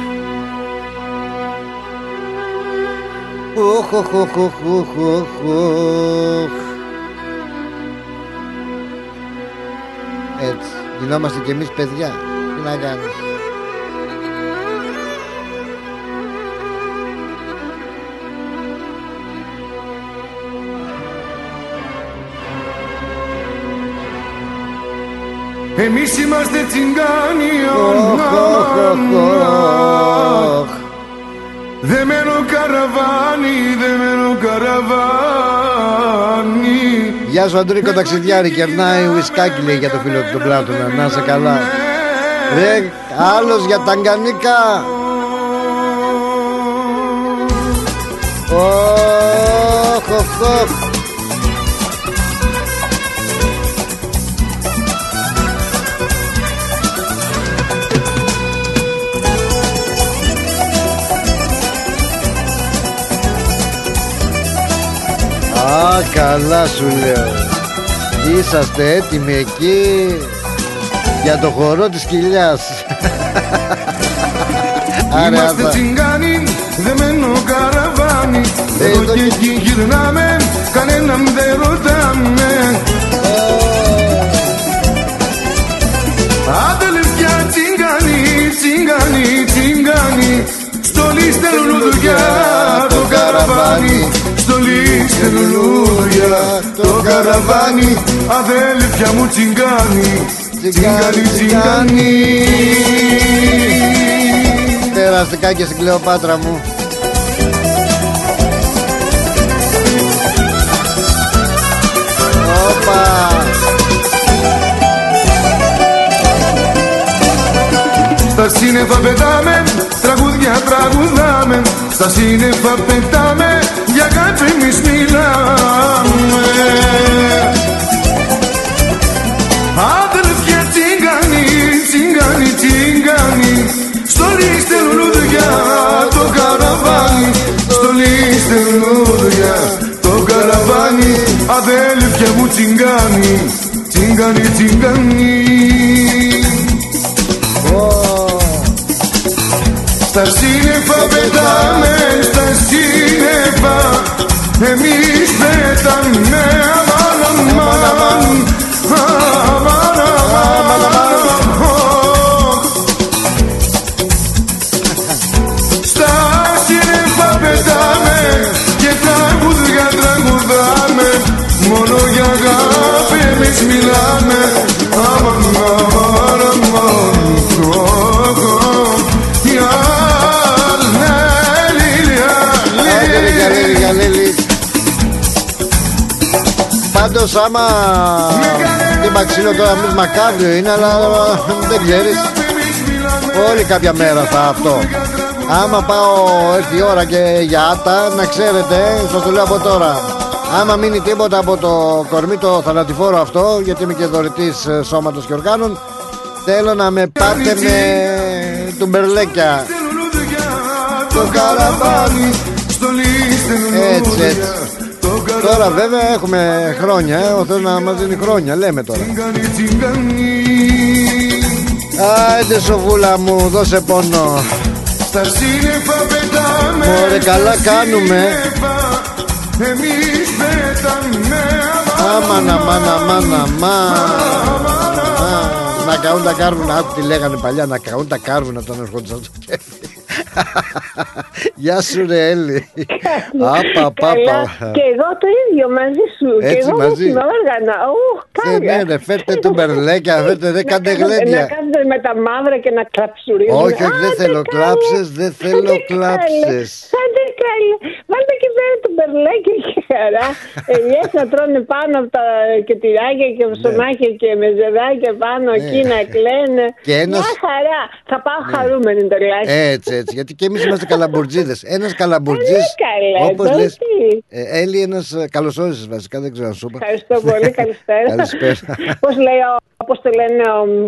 Οχ, οχ, οχ, οχ, οχ, οχ, Έτσι, γινόμαστε κι εμείς παιδιά. Τι να κάνεις. Εμείς είμαστε τσιγκάνοι Δεμένο καραβάνι, δεμένο καραβάνι Γεια σου Αντρίκο ταξιδιάρη. Κερνάει ουισκάκι λέει για το φίλο του τον Πλάτωνα. Να σε καλά. Ρε άλλος για ταγκανίκα. Οχ οχ οχ Α, καλά σου λέω. Είσαστε έτοιμοι εκεί Για το χορό της κοιλιάς. Άρε, Είμαστε άπα. τσιγκάνοι, δεμένο καραβάνι. Εδώ και εκεί γυρνάμε Κανέναν δεν ρωτάμε. Αδελφιά τσιγκάνι, τσιγκάνι, τσιγκάνι Στολί στέλνουν Στολί στέλνουν λουδιά το καραβάνι Αδέλφια μου τσιγκάνι, τσιγκάνι, τσιγκάνι Περαστικά και στην Κλεοπάτρα μου. Όπα. Στα σύννεφα πετάμε, τραγούδια τραγουδάμε Στα σύννεφα πετάμε, για αγάπη εμείς μιλάμε. Αδελφιά τσιγκάνι, τσιγκάνι, τσιγκάνι Στολίστε λουλούδια το καραβάνι. Στολίστε λουλούδια το καραβάνι. Αδέλφια μου τσιγκάνι, τσιγκάνι, τσιγκάνι Στα σύννεφα πετάμε, στα σύννεφα. Εμείς πετάμε αμάν, αμάν, αμάν, αμάν, αμάν. Στα σύννεφα πετάμε και τραγούδια τραγουδάμε. Μόνο για αγάπη εμείς μιλάμε Πάντως άμα Τι μαξίλο τώρα μη μακάβριο είναι Αλλά δεν ξέρεις. Όλη κάποια μέρα θα αυτό. Άμα πάω έρθει η ώρα και για άτα Να ξέρετε Σας το λέω από τώρα. Άμα μείνει τίποτα από το κορμί το θανατηφόρο αυτό Γιατί είμαι και δωρητής ε, σώματος και οργάνων Θέλω να με πάτε με τουμπερλέκια το καραβάνι στολίστε Έτσι έτσι Τώρα βέβαια έχουμε χρόνια ε, Ο Θεός να μας δίνει χρόνια Λέμε τώρα. Άιντε σοβούλα μου Δώσε πόνο. Στα σύννεφα πετάμε Μωρέ καλά κάνουμε. Εμείς πετάμε Αμάν αμάν αμάν αμάν Να καούν τα κάρβουνα. Άκου τι λέγανε παλιά Να καούν τα κάρβουνα όταν ερχόντουσαν στο κέφι Γεια σου ρε Έλλη Άπα Καλά. πάπα Και εγώ το ίδιο μαζί σου. και Έτσι, εγώ μαζί. στην όργανα. Ουχ, Ε, κάγια. Ναι ναι φέρτε του μπερλέκια Φέρτε δεν κάντε Να γλέντια κάνετε με τα μαύρα και να κλαψουρίζετε. Όχι όχι δεν θέλω κλάψες Δεν θέλω κλάψες Άντε καλέ. Βάλτε και πέρα του μπερλέκι και χαρά. Ελιές να τρώνε πάνω από τα κετηράκια και ψωμάκια και μεζεδάκια πάνω εκεί να κλαίνε. Ναι. Και ένας- Μια χαρά. Θα πάω χαρούμενη τουλάχιστον. Έτσι, έτσι. Γιατί και εμείς είμαστε καλαμπουρτζίδε. Ένας καλαμπουρτζή. Ε, καλές, Όπως τώρα λε. τι. Έλλη, ένας. Καλώ όρισε βασικά, δεν ξέρω αν σου είπα. Ευχαριστώ πολύ. Καλησπέρα. Καλησπέρα. Πώς λέει, πώς το λένε, ο,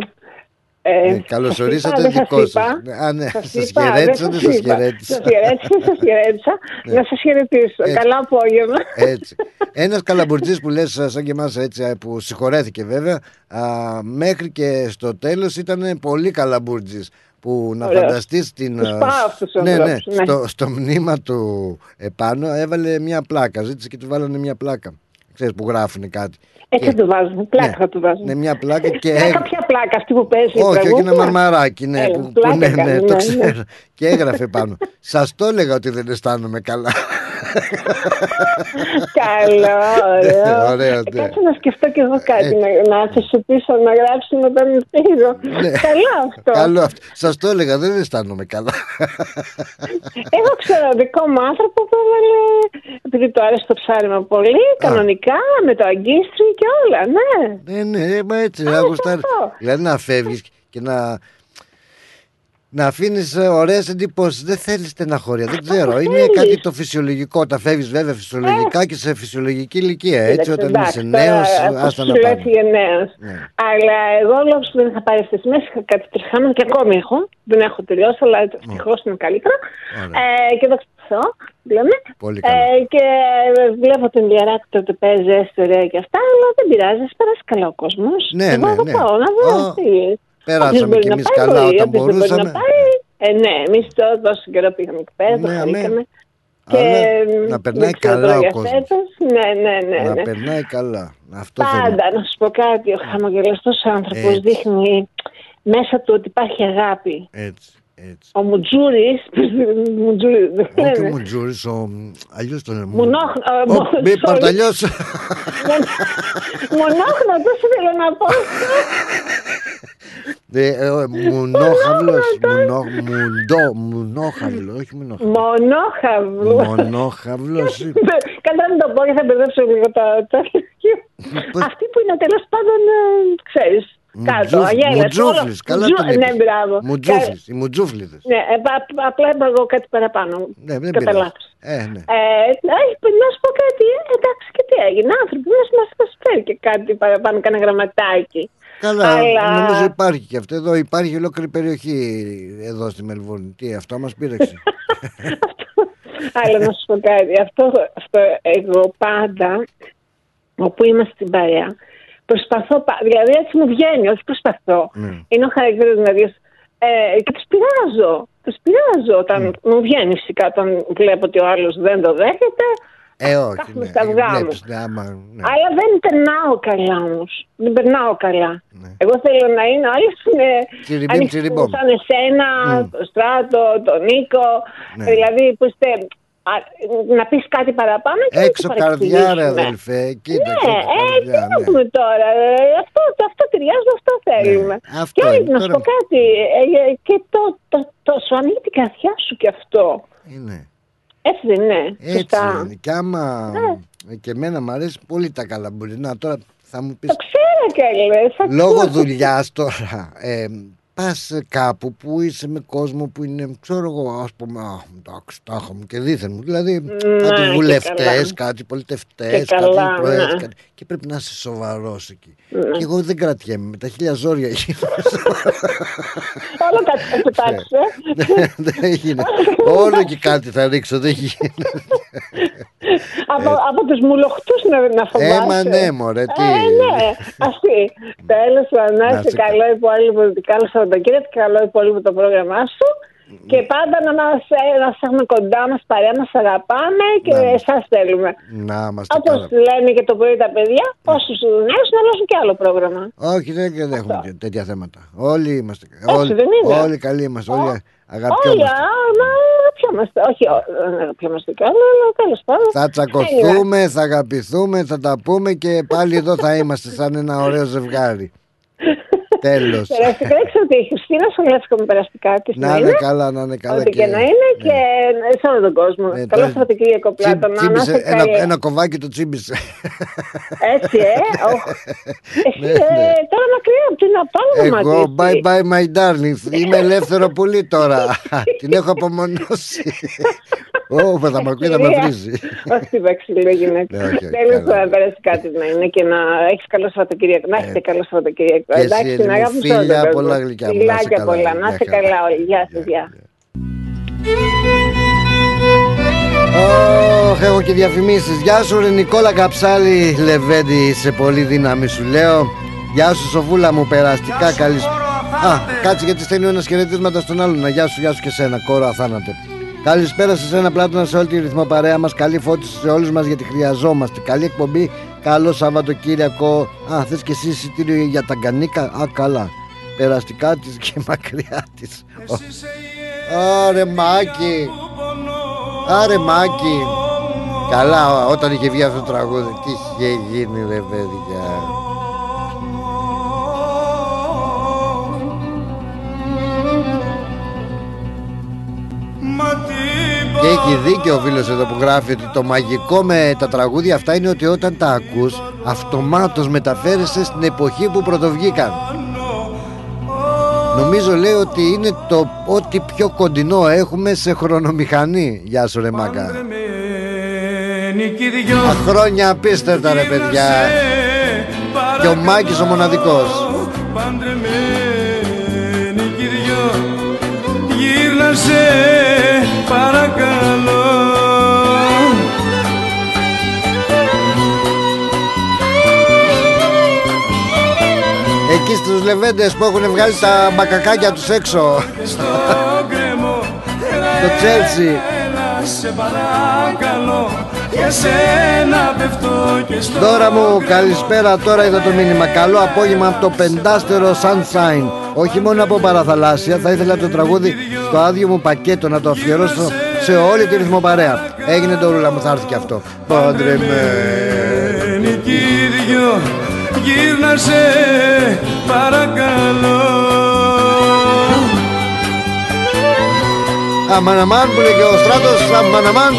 ε, Ε, καλώς σας ορίσατε, είπα, δεν δικό σας σας. είπα. Ναι, α, ναι, Σας σας είπα, χαιρέτησα, δεν δεν σας είπα. χαιρέτησα. Σας χαιρέτησα, σας χαιρέτησα. Ναι. Να σας χαιρετήσω. Έτσι. Καλό απόγευμα. Έτσι. Ένας καλαμπουρτζή που λες, σαν και εμάς έτσι, α, που συγχωρέθηκε βέβαια, α, μέχρι και στο τέλος ήταν πολύ καλαμπουρτζή. Που να Ωραίος. φανταστείς την. Τους α, πάω αυτούς τους ναι, ναι, ανθρώπους, ναι. Στο, στο μνήμα του επάνω έβαλε μια πλάκα. Ζήτησε και του βάλανε μια πλάκα. Ξέρεις που γράφουν κάτι. Έτσι Και- θα το βάζουμε. Πλάκα Ναι. θα το βάζουμε. Ναι, μια πλάκα και. Πλάκα, ποια πλάκα, αυτή που παίζει. η Όχι, όχι, τραγούδια. ένα μαρμαράκι, ναι, Έλα, που, που πλάκα ναι, ναι, κάνει, το ναι, ξέρω. ναι. Και έγραφε πάνω. Σας το έλεγα ότι δεν αισθάνομαι καλά. Καλό, ωραίο. Ωραίο, Ε, ναι. Κάτσε να σκεφτώ κι εγώ κάτι, Έτσι. να, να αφήσω πίσω, να γράψω όταν φύγω. Ναι. Καλό αυτό. Καλό αυτό. Σας το έλεγα, δεν αισθάνομαι καλά. Εγώ ξέρω δικό μου άνθρωπο που έβαλε, επειδή του άρεσε το ψάρεμα πολύ, κανονικά, με το αγκίστρι και όλα, ναι. Ναι, ναι, μα έτσι, να γουστάρεις. Δηλαδή να φεύγεις και να. Να αφήνεις ωραίες εντυπώσεις. Δεν θέλεις στεναχώρια. Δεν ξέρω. Είναι θέλεις. κάτι το φυσιολογικό. Τα φεύγεις βέβαια φυσιολογικά και σε φυσιολογική ηλικία. Έτσι, Κοίταξε, όταν εντάξει, είσαι τώρα, νέος, πώς άστα σου να λέω, πάνε. έφυγε νέος. Ναι. Αλλά εγώ λόγω που δεν είχα πάρεις αυτές τις μέρες, είχα κάτι τριχάμα και ακόμη έχω. Δεν έχω τελειώσει, αλλά ευτυχώς είναι καλύτερα. Ε, και δόξα τω Θεώ, λέμε. Πολύ καλά. Ε, και βλέπω την διαράκτη ότι παίζει έστω ωραία και αυτά, αλλά δεν πειράζει, ας περάσει καλά ο κόσμος. Ναι, εγώ ναι, θα ναι. πάω να δω. Α, τι. περάσαμε Όποιος μπορεί κι να εμείς πάει, καλά μπορεί, όταν όποιος δεν μπορεί μπορούσαμε. να πάει. Ε, ναι, εμείς τόσο καιρό πήγαμε εκεί πέρα, το Ναι, χαρήκαμε. Και Αλλά να περνάει δεν ξέρω καλά τώρα ο για κόσμος. φέτος. Ναι, ναι, ναι. Να ναι. περνάει καλά. Αυτό Πάντα, θέλει. να σου πω κάτι, ο χαμογελαστός άνθρωπος Έτσι. δείχνει μέσα του ότι υπάρχει αγάπη. Έτσι. Έτσι. Ο Μουτζούρης, Μουτζούρης δεν Όχι λένε. ο Μουτζούρης, ο... αλλιώς τον λέμε. Μουνόχ... ε, Ω, μο- Μη sorry. παρταλιός. Μονόχνοτος θέλω να πω. Ε, ε, Μουνόχαυλος. μουνό- Μουντό. Μουνόχαυλο. Όχι μουνόχαυλο. Μονόχαυλο. Μονόχαυλος. Καλά μην το πω και θα μπερδέψω λίγο τα... τα... Αυτή που είναι τέλος πάντων, ε, ξέρεις, κάτω, Μουτζούφ- αγέλας. Μουτζούφλης. όλο- Καλά Μουτζού- τον Ναι, είπες. μπράβο. Μουτζούφλης. Οι μουτζούφλιδες. Ναι, ε, πα- απλά είπα εγώ κάτι παραπάνω. Ναι, δεν Κατά πειράζει. λάθος. Ε, ναι. Ε, ε, να σου πω κάτι, ε, εντάξει και τι έγινε, άνθρωποι μας μας προσφέρει και κάτι παραπάνω, κάνα γραμματάκι. Καλά, Αλλά- νομίζω υπάρχει και αυτό. Εδώ υπάρχει ολόκληρη περιοχή εδώ στη Μελβούρνη. Τι, αυτό μας πήρεξε. Αλλά να σου πω κάτι, αυτό, αυτό εγώ πάντα, όπου είμαστε στην παρέα, προσπαθώ, πα- δηλαδή έτσι μου βγαίνει, όχι προσπαθώ. Ναι. Είναι ο χαρακτήρας δηλαδή, ε, και τους πειράζω, τους πειράζω όταν μου βγαίνει φυσικά, όταν βλέπω ότι ο άλλος δεν το δέχεται, Ε, όχι. Κάθομαι Ναι, στα αυγά μου. βλέπεις, ναι, άμα, ναι. αλλά δεν περνάω καλά όμως. Δεν περνάω καλά. Εγώ θέλω να είναι άλλοι είναι Τσιριμπίμ, ανοιχτοί, τσιριμπόμ. σαν εσένα, Μμ. το Στράτο, τον Νίκο. Ναι. Δηλαδή που είστε α, να πεις κάτι παραπάνω και να Έξω το καρδιά, ρε παρεξηγήσουμε. αδελφέ. Κοίτα, Ναι, κοίτα, ε, τι καρδιά, να ναι. πούμε τώρα. ε, Αυτό, το, αυτό ταιριάζει, αυτό θέλουμε. αυτό και όλοι, είναι. να σου Τώρα- πω κάτι. ε, ε, και το, το, το, σου ανοίγει την καρδιά σου και αυτό. Είναι. Έτσι δεν είναι. Έτσι Σωστά. είναι. Και άμα. Ναι. Και εμένα μου αρέσει πολύ τα καλά μπορεί. Να τώρα θα μου πεις. Ξέρω και λες. Λόγω ακούω. δουλειάς τώρα. Ε, Πας κάπου που είσαι με κόσμο που είναι, ξέρω εγώ, ας πούμε, α, εντάξει, τα έχω μου και δίθεν μου. Δηλαδή, Ναι, κάτι και βουλευτές, καλά. κάτι πολιτευτές, Και κάτι καλά, προέδρου. ναι. Κάτι... Και πρέπει να είσαι σοβαρός εκεί. Ναι. Και εγώ δεν κρατιέμαι. Με τα χίλια ζόρια γίνομαι. Όλο κάτι θα κοιτάξω. δεν γίνεται. Όλο και κάτι θα ρίξω, δεν γίνεται. από, από τους μουλοχτούς να, να φοβάσαι. Ε, μα ναι, μωρέ, τι. Ε, ναι, αυτή. Τέλος πάντων, να Να είσαι είσαι καλό υπόλοιπο, καλό Σαββατοκύριακο και καλό υπόλοιπο το πρόγραμμά σου. Και πάντα να μας, ε, να σας έχουμε κοντά μας, παρέα μας αγαπάμε και Να. εσάς θέλουμε. Να είμαστε Όπως καλά. λένε και το πρωί τα παιδιά, όσους νέους να αλλάζουν και άλλο πρόγραμμα. Όχι, δεν, δεν έχουμε και τέτοια θέματα. Όλοι είμαστε. Έτσι όλοι, δεν είναι; όλοι καλοί είμαστε. Όλοι Όλοι, αγαπιόμαστε. α, μα αγαπιόμαστε. Όχι, ό, δεν αγαπιόμαστε κι άλλο, αλλά τέλος πάντων. Θα τσακωθούμε, θα αγαπηθούμε, θα τα πούμε και πάλι εδώ θα είμαστε σαν ένα ωραίο ζευγάρι. Τέλος. Περαστικά, έξω ότι η Χριστίνα σου εύχομαι περαστικά τη Να είναι καλά, να είναι καλά. Ό,τι και να είναι και σε όλο τον κόσμο. Ναι, Καλό τώρα- Σαββατοκύριακο πλάτο. Να να Τσίμπησε, είστε ένα, καλοί. ένα κοβάκι το τσίμπησε. Έτσι, ε. Οχ. Εσύ Ναι, ε, ναι. τώρα μακριά από την απάλμα Εγώ, bye bye my darling. Είμαι ελεύθερο πολύ τώρα. Την έχω απομονώσει. Ω, θα με ακούει, θα με βρίζει. Όχι την παξιλή γυναίκα. Ναι, όχι, όχι, Τέλο καλά. να περάσει κάτι να είναι και να έχεις καλό Σαββατοκύριακο. Να έχετε καλό Σαββατοκύριακο. Ε, και εσύ, Εντάξει, Έλλη να μου, αγάπη φίλια, πολλά γλυκιά μου, να είσαι Φιλάκια καλά, πολλά. Να γεια είστε χαρά. καλά όλοι. Γεια σα, γεια. Ωχ, έχω και διαφημίσεις. Γεια σου, ρε Νικόλα Καψάλη Λεβέντη, σε πολύ δύναμη σου λέω. Γεια σου, Σοφούλα μου, περαστικά καλή. σου- Α, κάτσε γιατί στέλνει ο ένας χαιρετίσματα στον άλλον. Να, Γεια σου, γεια σου και σένα, κόρο αθάνατε. Καλησπέρα σε ένα πλάτωνα σε όλη τη ρυθμό παρέα μας. Καλή φώτιση σε όλους μας γιατί χρειαζόμαστε. Καλή εκπομπή. Καλό Σαββατοκύριακο. Α, θες και εσύ εισιτήριο για τα γκανίκα; Α, καλά. Περαστικά της και μακριά της. Άρε Μάκη. Άρε Μάκη. Καλά, όταν είχε βγει αυτό το τραγούδι, τι είχε γίνει ρε παιδιά. Και έχει δίκιο ο φίλος εδώ που γράφει ότι το μαγικό με τα τραγούδια αυτά είναι ότι όταν τα ακούς αυτομάτως μεταφέρεσαι στην εποχή που πρωτοβγήκαν. Νομίζω λέει ότι είναι το ό,τι πιο κοντινό έχουμε σε χρονομηχανή. Γεια σου ρε μάγκα. Τα χρόνια απίστευτα ρε παιδιά. Και ο Μάκης ο μοναδικός. Παντρεμένοι κι οι δυο Γύρνα σε παρακαλώ Εκεί στους λεβέντες που έχουν βγάλει τα μπακακάκια τους έξω Στο κρεμό Το Τσέλσι σε παρακαλώ Και σένα πεφτώ και στο Δώρα μου, καλησπέρα. Τώρα είδα το μήνυμα. Καλό απόγευμα από το πεντάστερο Sunshine. Όχι μόνο από παραθαλάσσια, θα ήθελα το τραγούδι στο άδειο μου πακέτο να το αφιερώσω σε όλη τη ρυθμοπαρέα. Έγινε το ρούλα μου, θα έρθει και αυτό. Παντρεμένη. Κύριο γύρνα σε παρακαλώ Αμάν αμάν που λέει και ο στράτος Αμάν αμάν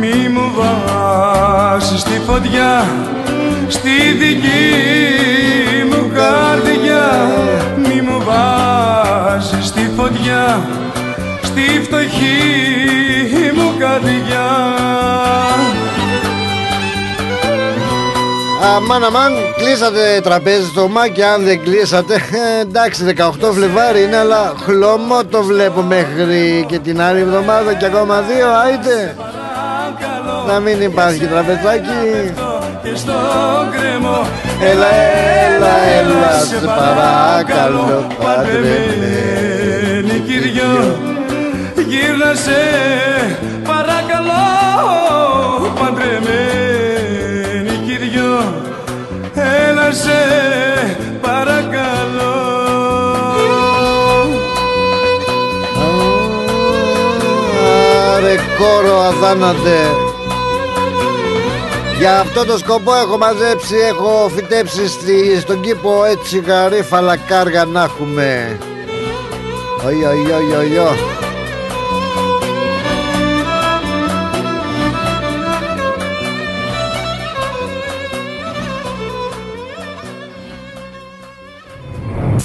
Μη μου βάζεις τη φωτιά στη δική μου καρδιά. Μη μου βάζεις τη φωτιά στη φτωχή μου καρδιά. Αμάν αμάν κλείσατε τραπέζι στο μάκι Αν δεν κλείσατε. Ε, Εντάξει 18 Φλεβάρι είναι αλλά χλωμό το βλέπω μέχρι και την άλλη εβδομάδα Και ακόμα δύο άιτε. Να μην υπάρχει τραπεζάκι και στο κρεμό. Έλα έλα έλα σε παρακαλώ Παντρεμένη Κυριό γύρνα σε παρακαλώ παντρεμένη Κυριό έλα σε παρακαλώ Άρε κόρο αδάνατε Για αυτό το σκοπό έχω μαζέψει, έχω φυτέψει στη, στον κήπο έτσι γαρίφαλα κάργα να έχουμε Oi, oi, oi, oi, oi.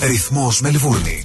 Ρυθμός Μελβούρνη.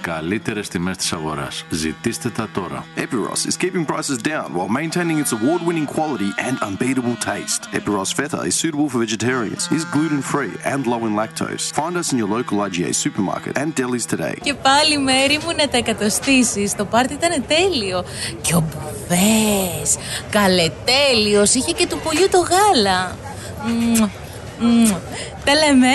καλύτερες τιμές της αγοράς. Ζητήστε τα τώρα. Epiros is keeping prices down while maintaining its award-winning quality and unbeatable taste. Epiros Feta is suitable for vegetarians, is gluten-free and low in lactose. Find us in your local IGA supermarket and delis today. Και πάλι μέρη μου να τα εκατοστήσεις. Το πάρτι ήταν τέλειο. Και ο μπουφές. Καλετέλειος. Είχε και του πολιού το γάλα. Μμμ, μμμ. Τα λέμε.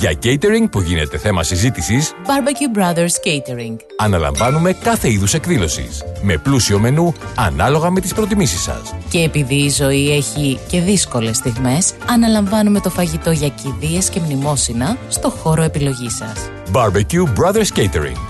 Για catering που γίνεται θέμα συζήτησης, Barbecue Brothers Catering αναλαμβάνουμε κάθε είδους εκδήλωσης. Με πλούσιο μενού, ανάλογα με τις προτιμήσεις σας. Και επειδή η ζωή έχει και δύσκολες στιγμές Αναλαμβάνουμε το φαγητό για κηδείες και μνημόσυνα στο χώρο επιλογής σας Barbecue Brothers Catering.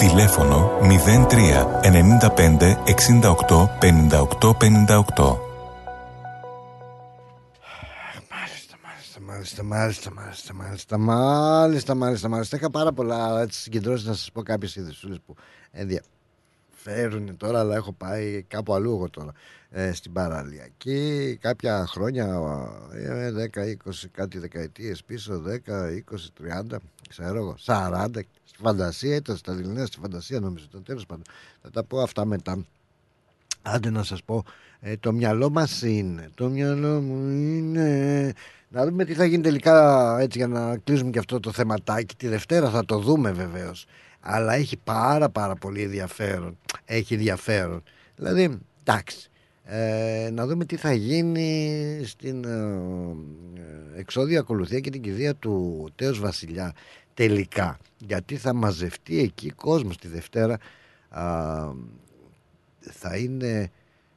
Τηλέφωνο 03 95 68 58 58. Μάλιστα, μάλιστα, μάλιστα, μάλιστα, μάλιστα, μάλιστα, μάλιστα. Είχα πάρα πολλά έτσι, συγκεντρώσεις να σας πω κάποιες ειδησούλες που ενδιαφέρουν τώρα, αλλά έχω πάει κάπου αλλού εγώ τώρα ε, στην παραλιακή κάποια χρόνια, ε, 10, 20, κάτι δεκαετίες πίσω, 10, 20, 30, ξέρω εγώ, 40, στη φαντασία ήταν στα Ελληνικά, στη φαντασία νομίζω, το τέλος πάντων. Θα τα πω αυτά μετά. Άντε να σας πω, ε, το μυαλό μας είναι, το μυαλό μου είναι Να δούμε τι θα γίνει τελικά έτσι για να κλείσουμε και αυτό το θεματάκι. Τη Δευτέρα θα το δούμε βεβαίως. Αλλά έχει πάρα πάρα πολύ ενδιαφέρον. Έχει ενδιαφέρον. Δηλαδή, εντάξει. Ε, να δούμε τι θα γίνει στην ε, ε, εξόδια ακολουθία και την κηδεία του Τέος Βασιλιά τελικά. Γιατί θα μαζευτεί εκεί κόσμος τη Δευτέρα. Α, θα είναι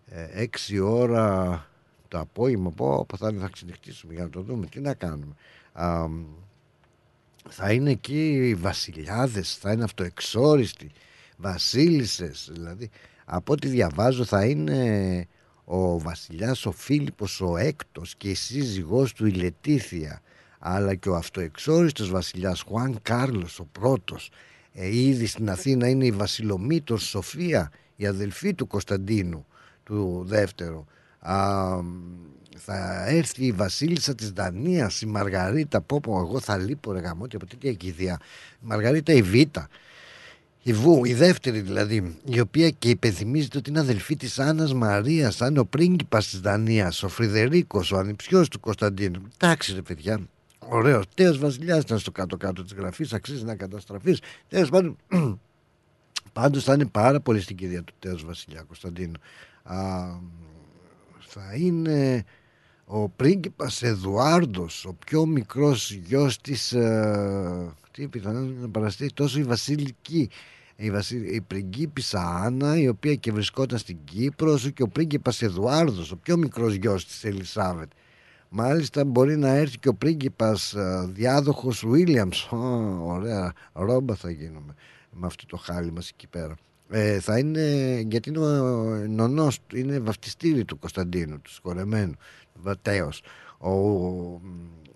ε, 6 ώρα το απόγευμα. Πω, πω θα, είναι, θα ξενυχτήσουμε για να το δούμε. Τι να κάνουμε. Α, θα είναι εκεί οι βασιλιάδες, θα είναι αυτοεξόριστοι, βασίλισσες. Δηλαδή, από ό,τι διαβάζω θα είναι ο βασιλιάς ο Φίλιππος ο έκτος και η σύζυγός του η Λετήθια αλλά και ο αυτοεξόριστος βασιλιάς Χουάν Κάρλος ο πρώτος. Ε, ήδη στην Αθήνα είναι η Βασιλομήτος Σοφία η αδελφή του Κωνσταντίνου του δεύτερου. Α, θα έρθει η βασίλισσα της Δανίας η Μαργαρίτα. Πω πω εγώ θα λείπω ρε γαμώτη από τέτοια κηδεία η Μαργαρίτα η Β' η Βου, η δεύτερη δηλαδή, η οποία και υπενθυμίζεται ότι είναι αδελφή της Άννας Μαρίας, αν ο πρίγκιπας της Δανίας, ο Φρυδερίκος, ο ανιψιός του Κωνσταντίνου. Εντάξει ρε παιδιά, ωραίο. Τέος βασιλιάς ήταν στο κάτω-κάτω της γραφής, αξίζει να καταστραφείς. Τέλος πάντων, πάντως θα είναι πάρα πολύ στην κηδεία του Τέος βασιλιά Κωνσταντίνου. Α, θα είναι ο πρίγκιπας Εδουάρντος, ο πιο μικρός γιος της... Ε, τι πιθανόν να παραστεί τόσο η βασιλική η, βασι... η πριγκίπισσα Άννα η οποία και βρισκόταν στην Κύπρο όσο και ο πρίγκιπας Εδουάρδος ο πιο μικρός γιος της Ελισάβετ μάλιστα μπορεί να έρθει και ο πρίγκιπας α, διάδοχος Βίλιαμς ωραία ρόμπα θα γίνουμε με αυτό το χάλι μας εκεί πέρα ε, θα είναι γιατί είναι ο νονός είναι βαφτιστήρι του Κωνσταντίνου του σκορεμένου Βατέος ο,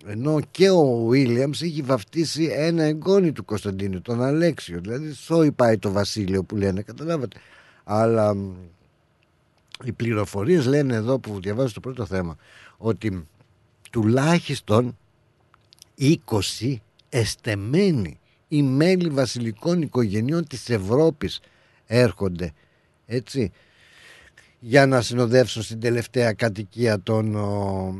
ενώ και ο Βίλιαμς έχει βαφτίσει ένα εγγόνι του Κωνσταντίνου, τον Αλέξιο. Δηλαδή, σόι πάει το βασίλειο που λένε, καταλάβατε. Αλλά οι πληροφορίες λένε εδώ που διαβάζω το πρώτο θέμα ότι τουλάχιστον 20 εστεμένοι οι μέλη βασιλικών οικογενειών της Ευρώπης έρχονται έτσι για να συνοδεύσουν στην τελευταία κατοικία τον ο,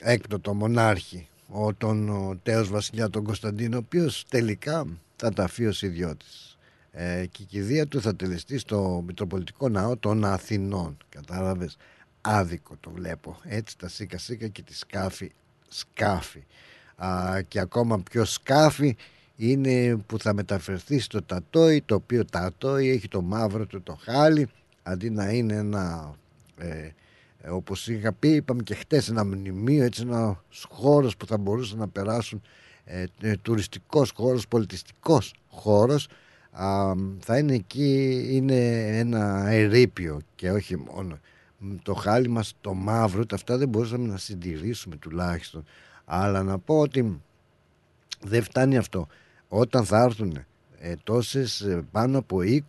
έκπτωτο μονάρχη ο, τον ο, τέος βασιλιά τον Κωνσταντίνο ο οποίος τελικά θα τα αφήσει ως ιδιώτης. Ε, και η κηδεία του θα τελεστεί στο Μητροπολιτικό Ναό των Αθηνών κατάλαβες άδικο το βλέπω. Έτσι τα σίκα σίκα και τη σκάφη σκάφη. Α, και ακόμα πιο σκάφη είναι που θα μεταφερθεί στο Τατόι το οποίο Τατόι έχει το μαύρο του το χάλι αντί να είναι ένα ε, ε, όπως είχα πει είπαμε και χτες ένα μνημείο έτσι ένας χώρος που θα μπορούσαν να περάσουν ε, ε, τουριστικός χώρος, πολιτιστικός χώρος. Θα είναι εκεί είναι ένα ερείπιο και όχι μόνο το χάλι μας το μαύρο αυτά δεν μπορούσαμε να συντηρήσουμε τουλάχιστον. Αλλά να πω ότι δεν φτάνει αυτό. Όταν θα έρθουν ε, τόσες ε, πάνω από 20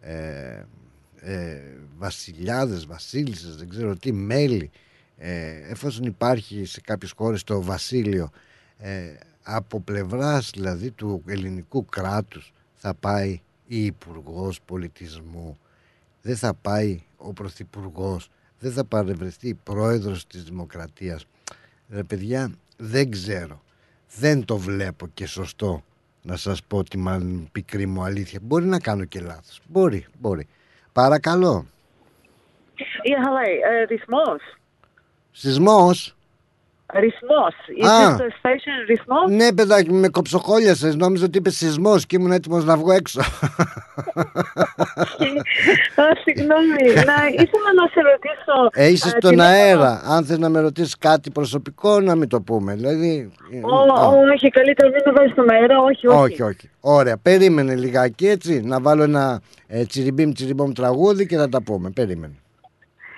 ε, ε, βασιλιάδες, βασίλισσες, δεν ξέρω τι, μέλη, ε, εφόσον υπάρχει σε κάποιες χώρες το βασίλειο, ε, από πλευράς δηλαδή του ελληνικού κράτους θα πάει η υπουργός Πολιτισμού, δεν θα πάει ο Πρωθυπουργός, δεν θα παρευρεθεί πρόεδρος της Δημοκρατίας. Ρε παιδιά, δεν ξέρω, δεν το βλέπω και σωστό να σας πω τη μάλλον πικρή μου αλήθεια. Μπορεί να κάνω και λάθος, μπορεί, μπορεί. Παρακαλώ. Yeah, hello. Uh, ρυθμός. Σεισμός. Ρυθμός. Α. Is this the station ρυθμός; Ναι, παιδάκι, μου, με κοψοχόλιασες. Νόμιζα ότι είπε σεισμός και ήμουν έτοιμος να βγω έξω. Α, συγγνώμη. να, ήθελα να σε ρωτήσω... Ε, είσαι α, στον την- αέρα. Αν θες να με ρωτήσεις κάτι προσωπικό, να μην το πούμε. Δηλαδή. ε, Ω, α, ω, όχι, καλύτερα μην το βάζεις στον αέρα, όχι, όχι. όχι, όχι. Ωραία. Περίμενε λιγάκι έτσι. Να βάλω ένα ε, τσιριμπίμ τσιριμπόμ τραγούδι και θα τα πούμε. Περίμενε.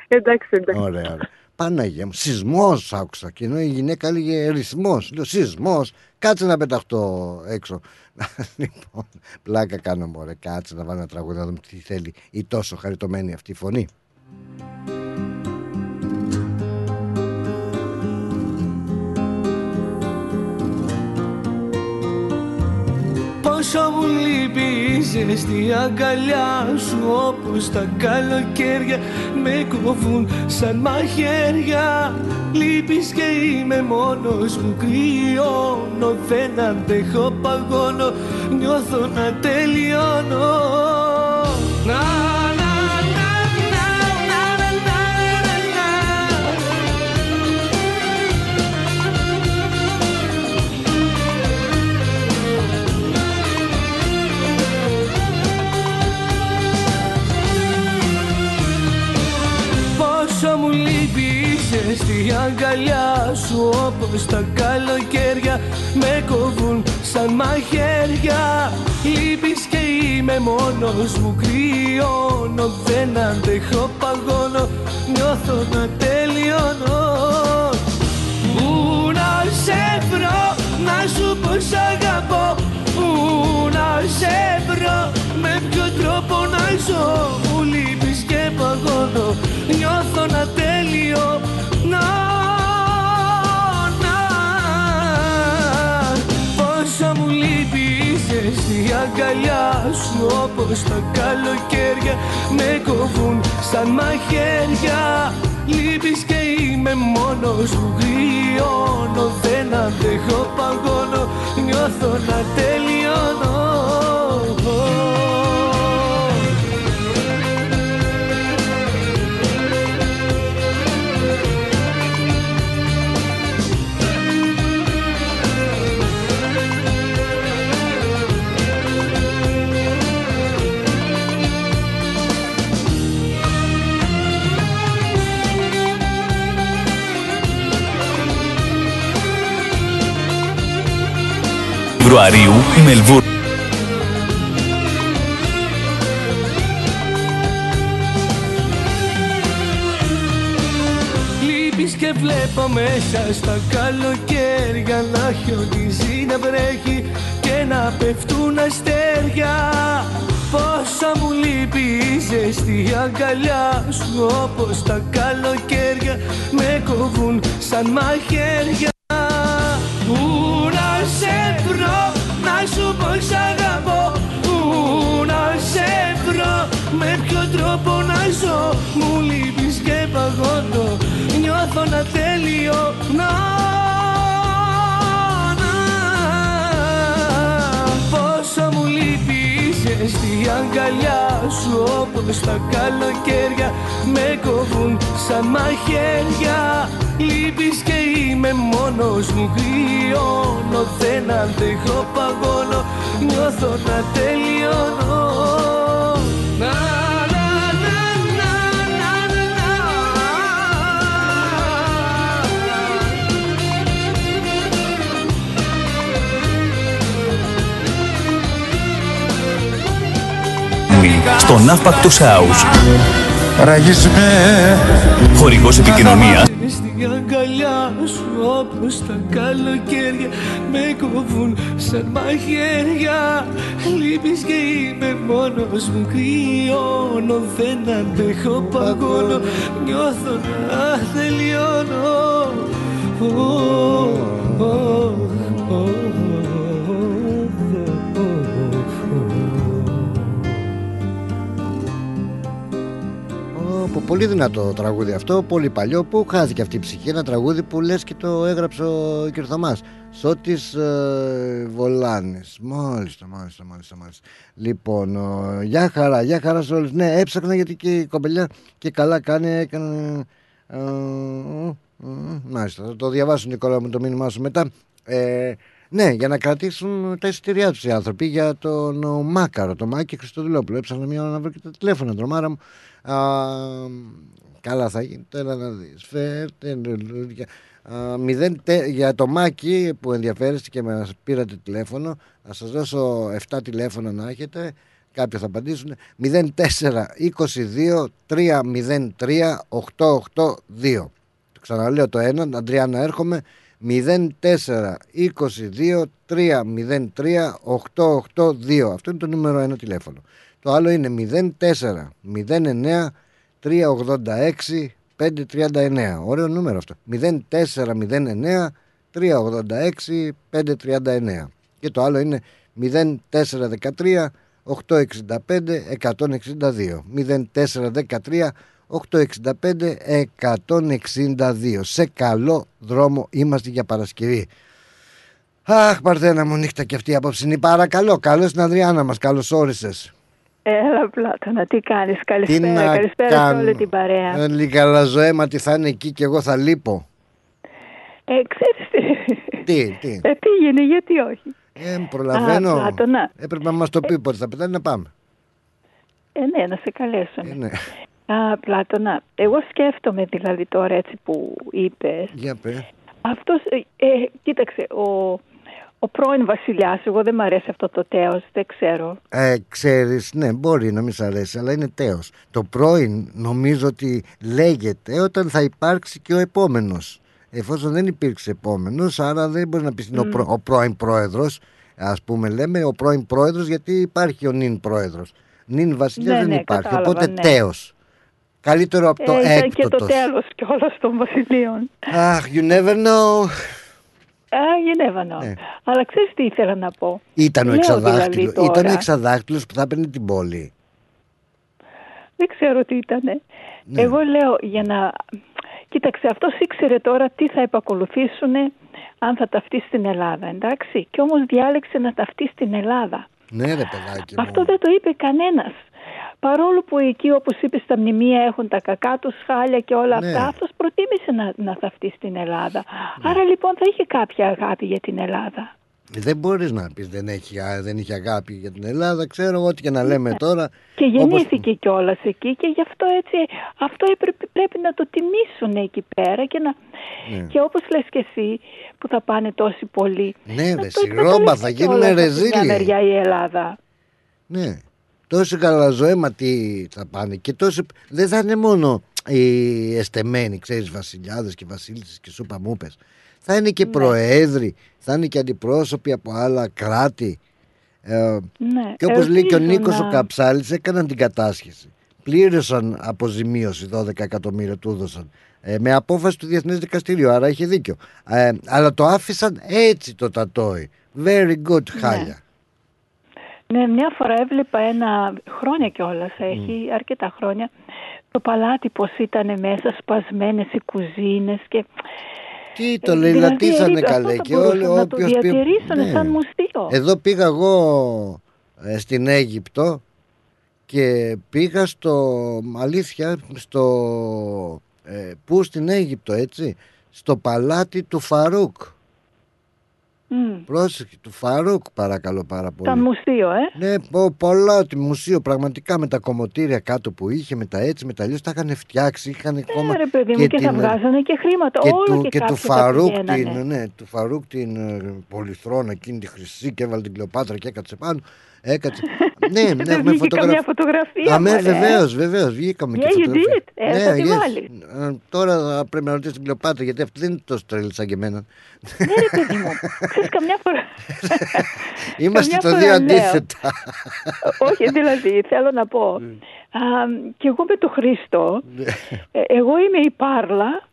Εντάξει, εντάξει. Ωραία, ωραία. Παναγία μου, σεισμός άκουσα. Και ενώ η γυναίκα έλεγε ρυθμός. Λέω σεισμός, κάτσε να πεταχτώ έξω. λοιπόν, πλάκα κάνω μωρέ. Κάτσε να βάλω ένα τραγούδι να δούμε τι θέλει η τόσο χαριτωμένη αυτή φωνή. Πόσο μου λείπει η ζεστή αγκαλιά σου Όπως τα καλοκαίρια με κόβουν σαν μαχαίρια. Λείπεις και είμαι μόνος μου κρυώνω Δεν αντέχω παγώνω Νιώθω να τελειώνω Πόσο μου λείπει η ζεστή αγκαλιά σου Όπως τα καλοκαίρια με κόβουν σαν μαχαίρια. Λείπεις και είμαι μόνος μου κρυώνω Δεν αντέχω παγώνω νιώθω να τελειώνω. Πού να σε βρω να σου πω σ' αγαπώ. Πού να σε βρω με ποιο τρόπο να ζω. Μου λείπεις και παγώνω νιώθω να τέλειο. Να, να. Πόσο μου λείπεις η ζεστή αγκαλιά σου Όπως τα καλοκαίρια με κοβούν σαν μαχαίρια. Λείπεις και είμαι μόνος μου γριώνω Δεν αντέχω παγώνω. Νιώθω να τελειώνω Φεβρουαρίου η Μελβούρνη. Λείπεις και βλέπω μέσα στα καλοκαίρια Να χιονίζει να βρέχει και να πέφτουν αστέρια Πόσα μου λείπει η ζεστή αγκαλιά σου Όπως τα καλοκαίρια με κοβούν σαν μαχαίρια να σου πω σ' αγαπώ Πού να σε βρω, με ποιο τρόπο να ζω Μου λείπεις και παγώνω, νιώθω να τέλειο να να. Πόσο μου λείπεις η ζεστή αγκαλιά σου Όπως τα καλοκαίρια με κοβούν σαν μαχαίρια Λείπεις και είμαι μόνος μου γριώνω Δεν αντέχω παγώνω νιώθω να τελειώνω. Να, να, να, να, να, να, στο ναύπακτο Σάους. Χορηγός επικοινωνίας Στην αγκαλιά σου όπως τα καλοκαίρια Με κόβουν σαν μαχαίρια Λείπεις και είμαι μόνος μου κρυώνω Δεν αντέχω παγώνω. Νιώθω να τελειώνω Ω, ω, ω, Πω, πολύ δυνατό τραγούδι αυτό, πολύ παλιό. Πού χάθηκε αυτή η ψυχή, ένα τραγούδι που λες και το έγραψε ο Κυρθωμάς. Σώτης ε, Βολάνης. Μάλιστα, μάλιστα, μάλιστα, μάλιστα. Λοιπόν, ε, γεια χαρά, γεια χαρά σε όλους. Ναι, έψαχνα γιατί και η κομπελιά και καλά κάνει, έκανε... Ε, ε, ε, μάλιστα, θα το διαβάσω Νικόλα μου το μήνυμά σου μετά. Ε, ναι, για να κρατήσουν τα εισιτήριά τους οι άνθρωποι για τον ο, Μάκαρο, τον Μάκη Χριστοδηλόπουλο. Έψαχνα μια ώρα να βρω και τα τηλέφωνα, τρομάρα μου. Α, καλά θα γίνει. Τώρα να δεις. Φέρτε λουλούδια. Α, μηδέν τε- για το Μάκη που ενδιαφέρεστε και μας πήρατε τηλέφωνο θα σας δώσω 7 τηλέφωνα να έχετε. Κάποιοι θα απαντήσουν. 04 22 303 882 το ξαναλέω το ένα Αντριάννα έρχομαι. 04 22 303 882 αυτό είναι το νούμερο ένα τηλέφωνο το άλλο είναι 04 09 386 539. Ωραίο νούμερο αυτό. 0409 386 539. Και το άλλο είναι 0413 865 162. 0413 865-162. Σε καλό δρόμο είμαστε για Παρασκευή. Αχ, Παρθένα μου, νύχτα και αυτή η απόψινή. Παρακαλώ, καλώς την Αδριάννα μας, καλώς όρισες. Έλα, Πλάτωνα, τι κάνεις, Τι καλησπέρα, να καλησπέρα σε κάνω; όλη την παρέα. Ε, Λίγα λαζοέμα, τι θα είναι εκεί και εγώ θα λείπω. Ε, ξέρεις τι, Τι, τι; ε, πήγαινε, γιατί όχι; Ε, προλαβαίνω. Α, Πλάτωνα. Έπρεπε να μας το πει πότε θα πετάνε να πάμε. Ε, ναι, να σε καλέσω. Ε, ναι. Α, Πλάτωνα, εγώ σκέφτομαι δηλαδή τώρα έτσι που είπες. Για πες. Αυτός, ε, ε, κοίταξε, ο, ο πρώην βασιλιάς, εγώ δεν μ' αρέσει αυτό το τέος, δεν ξέρω. Ε, ξέρεις, ναι, μπορεί να μην σ' αρέσει, αλλά είναι τέος. Το πρώην νομίζω ότι λέγεται όταν θα υπάρξει και ο επόμενος. Εφόσον δεν υπήρξε επόμενος, άρα δεν μπορεί να πεις είναι ο, Μμ. πρω- ο πρώην πρόεδρος. Ας πούμε λέμε ο πρώην πρόεδρος γιατί υπάρχει ο νυν πρόεδρος. Νυν βασιλιάς Ναι, δεν ναι, υπάρχει, κατάλαβα, οπότε ναι. τέος. Καλύτερο από το ε, ήταν και το έκπτωτος. τέλος κιόλας των βασιλείων. Αχ, you never know. Α, you never know. Ναι. Αλλά ξέρεις τι ήθελα να πω; Ήταν ο Λέω εξαδάχτυλο. δηλαδή τώρα, Ήταν ο εξαδάχτυλος που θα έπαιρνε την πόλη. Δεν ξέρω τι ήταν. Ναι. Εγώ λέω για να... Κοίταξε, αυτός ήξερε τώρα τι θα επακολουθήσουν αν θα ταυτεί στην Ελλάδα, εντάξει. Και όμως διάλεξε να ταυτεί στην Ελλάδα. Ναι, ρε παιδάκι. μου. Αυτό δεν το είπε κανένας. Παρόλο που εκεί, όπως είπες, στα μνημεία έχουν τα κακά τους χάλια και όλα Ναι. αυτά, αυτός προτίμησε να, να θαυτεί στην Ελλάδα. Άρα λοιπόν θα είχε κάποια αγάπη για την Ελλάδα. Δεν μπορείς να πεις δεν, έχει, α, δεν είχε αγάπη για την Ελλάδα. Ξέρω εγώ ό,τι και να λέμε τώρα. Και όπως- γεννήθηκε κιόλας εκεί και γι' αυτό έτσι, αυτό έπρεπε, πρέπει να το τιμήσουν εκεί πέρα και, να, Ναι. και όπως λες και εσύ που θα πάνε τόσοι πολλοί. Ναι, να ρε, το σιγρόμπα, εκμεταλλευτεί θα γίνουν κιόλας από τη μια ρεζίλοι. μεριά η Ελλάδα. Ναι. Τόσο καλαζοέμα τι θα πάνε. Και τόσο. Δεν θα είναι μόνο οι εστεμένοι, ξέρεις, βασιλιάδες και βασίλισσες και σούπα μούπες. Θα είναι και Ναι. προέδροι, θα είναι και αντιπρόσωποι από άλλα κράτη. Ε, Ναι, και όπως λέει και ο ελπίζω Νίκος να- ο Καψάλης έκαναν την κατάσχεση. Πλήρωσαν αποζημίωση 12 εκατομμύρια του έδωσαν. Ε, με απόφαση του Διεθνές Δικαστηρίου, άρα είχε δίκιο. Ε, αλλά το άφησαν έτσι το τατόι. Very good, χάλια. Ναι, μια φορά έβλεπα ένα χρόνια κιόλας, έχει αρκετά χρόνια, το παλάτι πως ήταν μέσα, σπασμένες οι κουζίνες και... Τι το Ε, λέει, δηλαδή, λατίσανε αυτό καλέ θα και μπορούσαν όλοι να το όποιος πει- διατηρήσουν Ναι. σαν μουσείο. Εδώ πήγα εγώ ε, στην Αίγυπτο και πήγα στο, αλήθεια, στο, ε, πού στην Αίγυπτο έτσι, στο παλάτι του Φαρούκ. Μμ. Πρόσεχε, του Φαρούκ παρακαλώ πάρα πολύ. Ήταν μουσείο, ε. Ναι, πο- πολλά τη μουσείο πραγματικά με τα κομμωτήρια κάτω που είχε, με τα έτσι, με τα αλλιώς τα είχαν φτιάξει. Είχαν ακόμα Ναι, ρε παιδί μου, και, θα βγάζανε και χρήματα. και Όλο του, και, και του κάποιοι θα Φαρούκ πηγαίνανε. την, ναι, του Φαρούκ την ε, πολυθρόνα εκείνη τη χρυσή και έβαλε την Κλεοπάτρα και έκατσε πάνω. Έκατσε. ναι, ναι, Δεν έχουμε βγήκε καμιά φωτογραφία, Αμέ, μωρέ. βεβαίως, βεβαίως. Βγήκαμε Yeah, και you φωτογραφία. did. Ε, θα τη yes. βάλεις. Ε, Τώρα θα πρέπει να ρωτήσω την Κλεοπάτρα γιατί αυτή δεν είναι τόσο τρελή σαν και εμένα. Ναι, ρε παιδί μου. Ξέρεις, καμιά φορά... Είμαστε καμιά το φορά δύο λέω. αντίθετα. Όχι, δηλαδή, θέλω να πω. Ναι. Α, και εγώ με τον Χρήστο, ε, εγώ είμαι η Πάρλα, Α.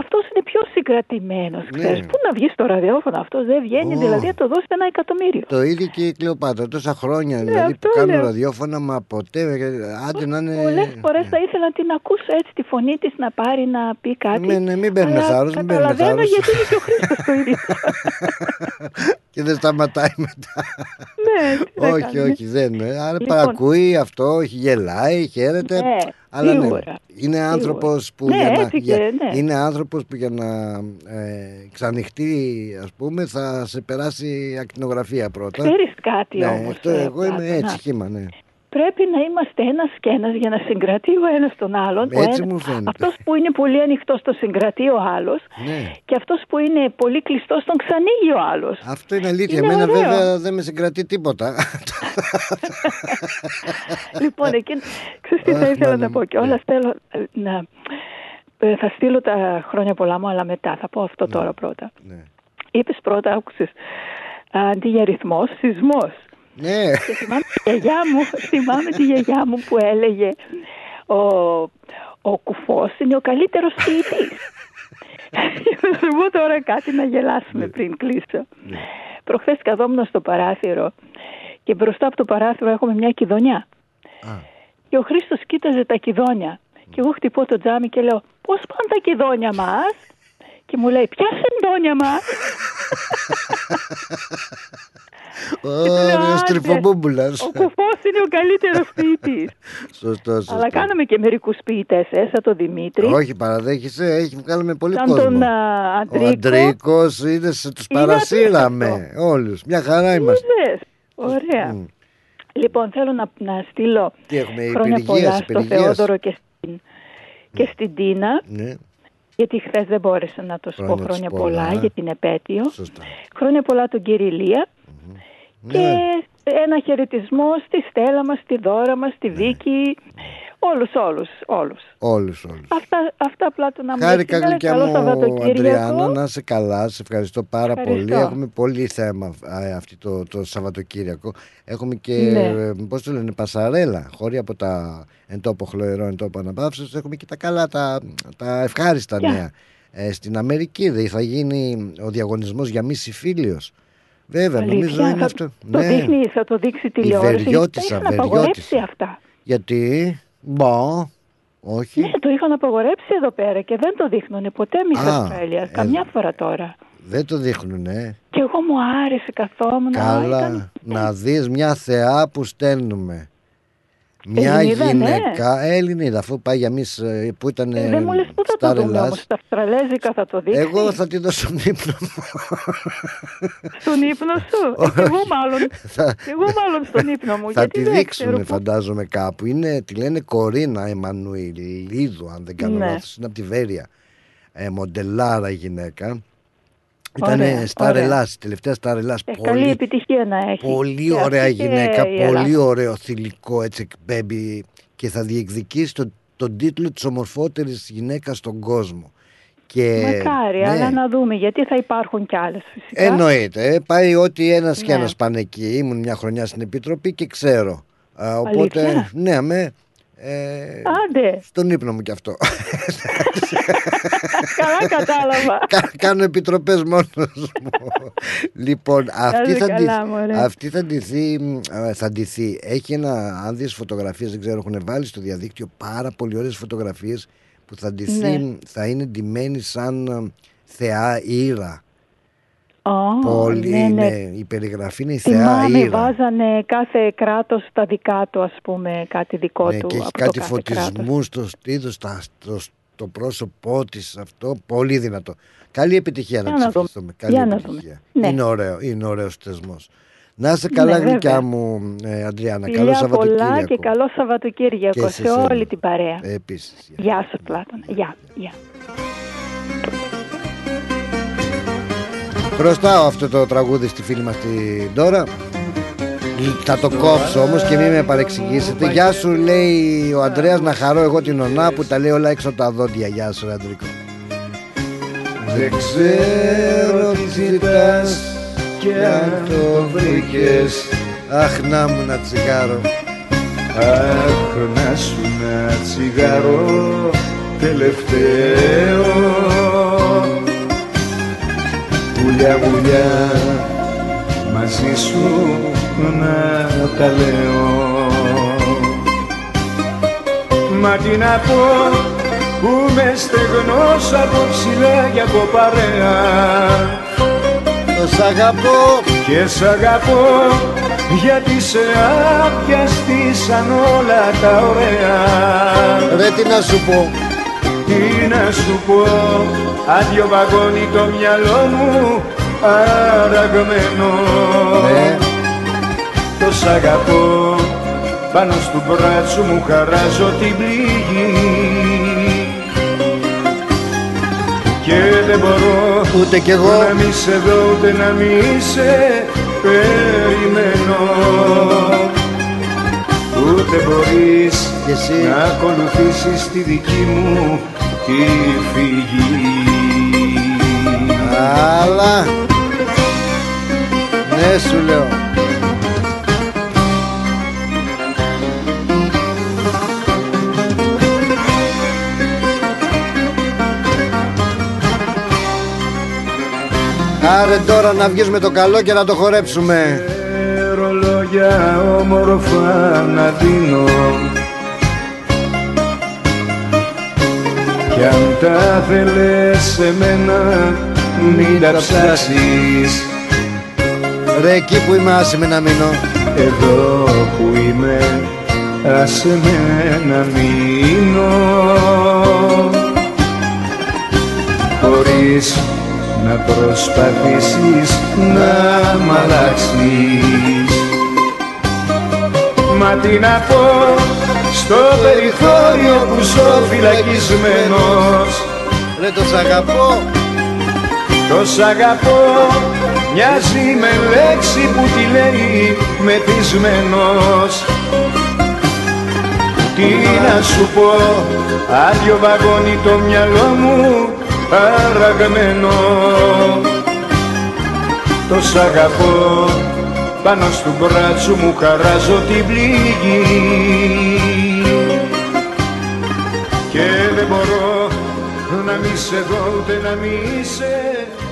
αυτός είναι πιο συγκρατημένος. Ναι. Πού να βγεις στο ραδιόφωνο, αυτός δεν βγαίνει, Ω. δηλαδή θα το δώσει ένα εκατομμύριο. Το ίδιο και η Κλεοπάτρα. Τόσα χρόνια δηλαδή Ναι, αυτό που κάνω λέω. ραδιόφωνα, μα ποτέ. ε, Άντε να είναι. Πολλές φορές θα ήθελα να την ακούσω έτσι τη φωνή της να πάρει να πει κάτι. Ναι, ναι, μην παίρνουμε Αλλά θάρρος, μην παίρνουμε Καταλαβαίνω θάρρος. γιατί είναι και ο Χρήστος το ίδιο. και δεν σταματάει μετά. ναι, τι να όχι, κάνουμε. όχι, δεν. ε, Άρα Λοιπόν. παρακούει αυτό, όχι, γελάει, χαίρεται. Ναι, αλλά ναι, σίγουρα. είναι άνθρωπος που, Ναι, για να, έτσι και, για- ναι. είναι άνθρωπος που για να ε, ξανοιχτεί, ας πούμε, θα σε περάσει ακτινογραφία πρώτα. Ξέρεις κάτι ναι, όμως, αυτό ε, εγώ είμαι Πλάτωνα. έτσι, χήμα, ναι. Πρέπει να είμαστε ένας και ένας για να συγκρατεί ο ένας τον άλλον. Ο Έτσι ένας- μου φαίνεται. αυτός που είναι πολύ ανοιχτός το συγκρατεί ο άλλος. ναι. Και αυτός που είναι πολύ κλειστός τον ξανοίγει ο άλλος. Αυτό είναι αλήθεια. Είναι Εμένα ωραίο. βέβαια δεν με συγκρατεί τίποτα. λοιπόν, εκείνο. Ξέρεις τι θα Αχ, ήθελα μάνα να μου. πω κιόλα. Θέλω ε, να. ε, Θα στείλω τα χρόνια πολλά μου, αλλά μετά. Θα πω αυτό τώρα πρώτα. Ναι. Είπες πρώτα, άκουσες. Αντί για ρυθμό, σεισμός. Ναι. Και θυμάμαι τη γιαγιά μου, θυμάμαι τη γιαγιά μου που έλεγε ο, ο κουφός είναι ο καλύτερος ποιητής. Θα σου πω τώρα κάτι να γελάσουμε πριν κλείσω. Προχθές καθόμουν στο παράθυρο και μπροστά από το παράθυρο έχουμε μια κηδονιά. Και ο Χρήστος κοίταζε τα κηδόνια Και εγώ χτυπώ το τζάμι και λέω πώς πάνε τα κηδόνια μας; Και μου λέει ποια συντόνια μας; Ωραίος τρυφομπούμπουλας. Ο κουφός είναι ο καλύτερος ποιητής. Σωστός, σωστός. Αλλά κάναμε και μερικούς ποιητές, ε, σαν τον Δημήτρη. Όχι, παραδέχεσαι, έχει βγάλει πολύ Σαν κόσμο. τον α, Ο Αντρίκος. Αντρίκος είναι, σε- τους Είναι παρασύραμε όλους. Μια χαρά είμαστε. Είδες. Ωραία. Λοιπόν, θέλω να, να στείλω Τι έχουμε, χρόνια υπηρεγίας, πολλά στο υπηρεγίας. Θεόδωρο και στην, και στην Τίνα, Ναι, γιατί χθες δεν μπόρεσα να το σου πω Χρόνια χρόνια τους πολλά, πολλά. για την επέτειο. σωστά. Χρόνια πολλά τον κύριο Ηλία. Και Ναι. ένα χαιρετισμό στη Στέλλα μας, στη Δώρα μας, Ναι. στη Βίκη, όλους, όλους, όλους. Όλους, όλους. Αυτά, αυτά απλά του να μου Χάρηκα λες. γλυκιά Καλό μου, Σαββατοκύριακο. Αντριάννα, να είσαι καλά. Σε ευχαριστώ πάρα Ευχαριστώ. πολύ. Έχουμε πολύ θέμα α, αυτή το, το Σαββατοκύριακο. Έχουμε και, Ναι. ε, πώς το λένε, πασαρέλα. Χωρί από τα εν τόπο χλωερό, εν τόπο αναπαύσεως. Έχουμε και τα καλά, τα, τα ευχάριστα Ποια; νέα. Ε, στην Αμερική δεν θα γίνει ο διαγωνισμός για μη συμφίλιος. Βέβαια, νομίζω Αλήθεια, είναι θα αυτό. Το Ναι. δείχνει, θα το δείξει τηλεόραση. γιατί Βεριώτισσα, Τα είχαν απαγορέψει Βεριώτισσα. αυτά. Γιατί, μπα, όχι. Ναι, το είχαν απαγορέψει εδώ πέρα και δεν το δείχνουν ποτέ μη Α, Αυστραλία. ε, Καμιά φορά τώρα. Δεν το δείχνουνε. Και εγώ μου άρεσε καθόμουν. Καλά, ήταν- να δεις μια θεά που στέλνουμε. Μια Ελληνίδα, ναι. γυναίκα, ε, Ελληνίδα, αφού πάει για εμείς ε, που ήταν Ε, δεν μου λες πού θα το Star δούμε Ελλάς. όμως, στα Αυστραλέζικα θα το δείξει. Εγώ θα τη δώσω στον ύπνο μου. Στον ύπνο σου; Ε, και εγώ μάλλον. Θα- και εγώ μάλλον στον ύπνο μου. θα γιατί τη δεν δείξουμε ξέρω πού- φαντάζομαι κάπου. Είναι, τη λένε Κορίνα Εμμανουηλίδου, αν δεν κάνω Ναι. λάθος. Είναι από τη Βέρεια. Ε, μοντελάρα γυναίκα. Ωραία, Ήταν Star ωραία. Ελλάς, τελευταία Star Ελλάς. Ε, καλή επιτυχία να έχει. Πολύ Και ωραία αυτή και γυναίκα, η πολύ Ελλάδα. ωραίο θηλυκό έτσι εκπέμπει και θα διεκδικήσει τον, τον τίτλο της ομορφότερης γυναίκας στον κόσμο. Και, Μακάρι, ναι, αλλά να δούμε γιατί θα υπάρχουν κι άλλες φυσικά. Εννοείται, ε, πάει ότι ένας και Ναι. ένας πάνε εκεί. Ήμουν μια χρονιά στην Επιτροπή και ξέρω. Α, οπότε, Αλήθεια; ναι, με, ε, Άντε, στον ύπνο μου κι αυτό. καλά κατάλαβα. Κα- Κάνω επιτροπές μόνος μου. λοιπόν, αυτή είσαι θα, καλά, ντυ- μωρέ. αυτή θα ντυθεί, μ, ε, θα ντυθεί. Έχει ένα, αν δεις φωτογραφίες, δεν ξέρω, έχουν βάλει στο διαδίκτυο πάρα πολύ ωραίες φωτογραφίες που θα ντυθεί, Ναι. θα είναι ντυμένη σαν ε, θεά ήρα. Ω, πολύ ναι, είναι, ναι. η περιγραφή είναι η θεά Θυμάμαι, ήρα. βάζανε κάθε κράτος τα δικά του, ας πούμε, κάτι δικό Ναι, του. και έχει από το κάτι κάθε κράτος. φωτισμού στο στήθος, στα- στο, στο πρόσωπό της. Αυτό πολύ δυνατό. Καλή επιτυχία να Για τη να δούμε. ευχηθούμε. Καλή Για να επιτυχία. δούμε. Ναι. Είναι ωραίο, είναι ωραίος θεσμός. Να είσαι καλά, Ναι, γλυκιά βέβαια. μου, ε, Αντριάννα. Φιλιά Καλό πολλά Σαββατοκύριακο. και καλό Σαββατοκύριακο Και σε, σε σένα. όλη την παρέα. Επίσης. Γεια σου Πλάτωνα. Γεια. Γεια. Χρωστάω αυτό το τραγούδι στη φίλη μας την Ντόρα. Θα το κόψω όμως και μην με παρεξηγήσετε. Γεια σου λέει ο Αντρέας να χαρώ εγώ την ονά που τα λέει όλα έξω από τα δόντια. Γεια σου ρε Αντρικό. Δεν ξέρω τι ζητάς και αν το βρήκες Αχ να μου ένα τσιγάρο Αχ να σου ένα τσιγάρο τελευταίο Βουλιά βουλιά μαζί σου να τα λέω. Μα τι να πω που με στεγνός από ψηλά και από παρέα. Το σ' αγαπώ. Και σ' αγαπώ γιατί σε άπιαστησαν όλα τα ωραία. Ρε τι να σου πω Τι να σου πω άδειο βαγόνι το μυαλό μου αραγμένο Ναι. Το σ' αγαπώ πάνω στο μπράτσο μου χαράζω την πληγή. Και δεν μπορώ Ούτε κι εγώ. να μη σε δω ούτε να μη σε περιμένω Ούτε μπορείς Και εσύ. να ακολουθήσεις τη δική μου τη φυγή. Αλλά Ναι σου λέω. Άρε τώρα να βγεις με το καλό και να το χορέψουμε ρολόγια όμορφα να δίνω. Κι αν τα θέλες σε μένα μην τα ψάξεις. Ρε εκεί που είμαι άσε με να μείνω. Εδώ που είμαι άσε με να μείνω. Χωρίς να προσπαθήσεις να μ' αλλάξεις Μα τι να πω στο περιθώριο που ζω φυλακισμένος. Ρε το σ' αγαπώ. Το σ' αγαπώ μοιάζει με λέξη που τη λέει μεθυσμένος. Τι να σου πω άδειο βαγόνι το μυαλό μου αραγμένο Το σ' αγαπώ πάνω στο μπράτσο μου χαράζω την πληγή. Και δεν μπορώ να μη σε δω ούτε να μη σε περιμένω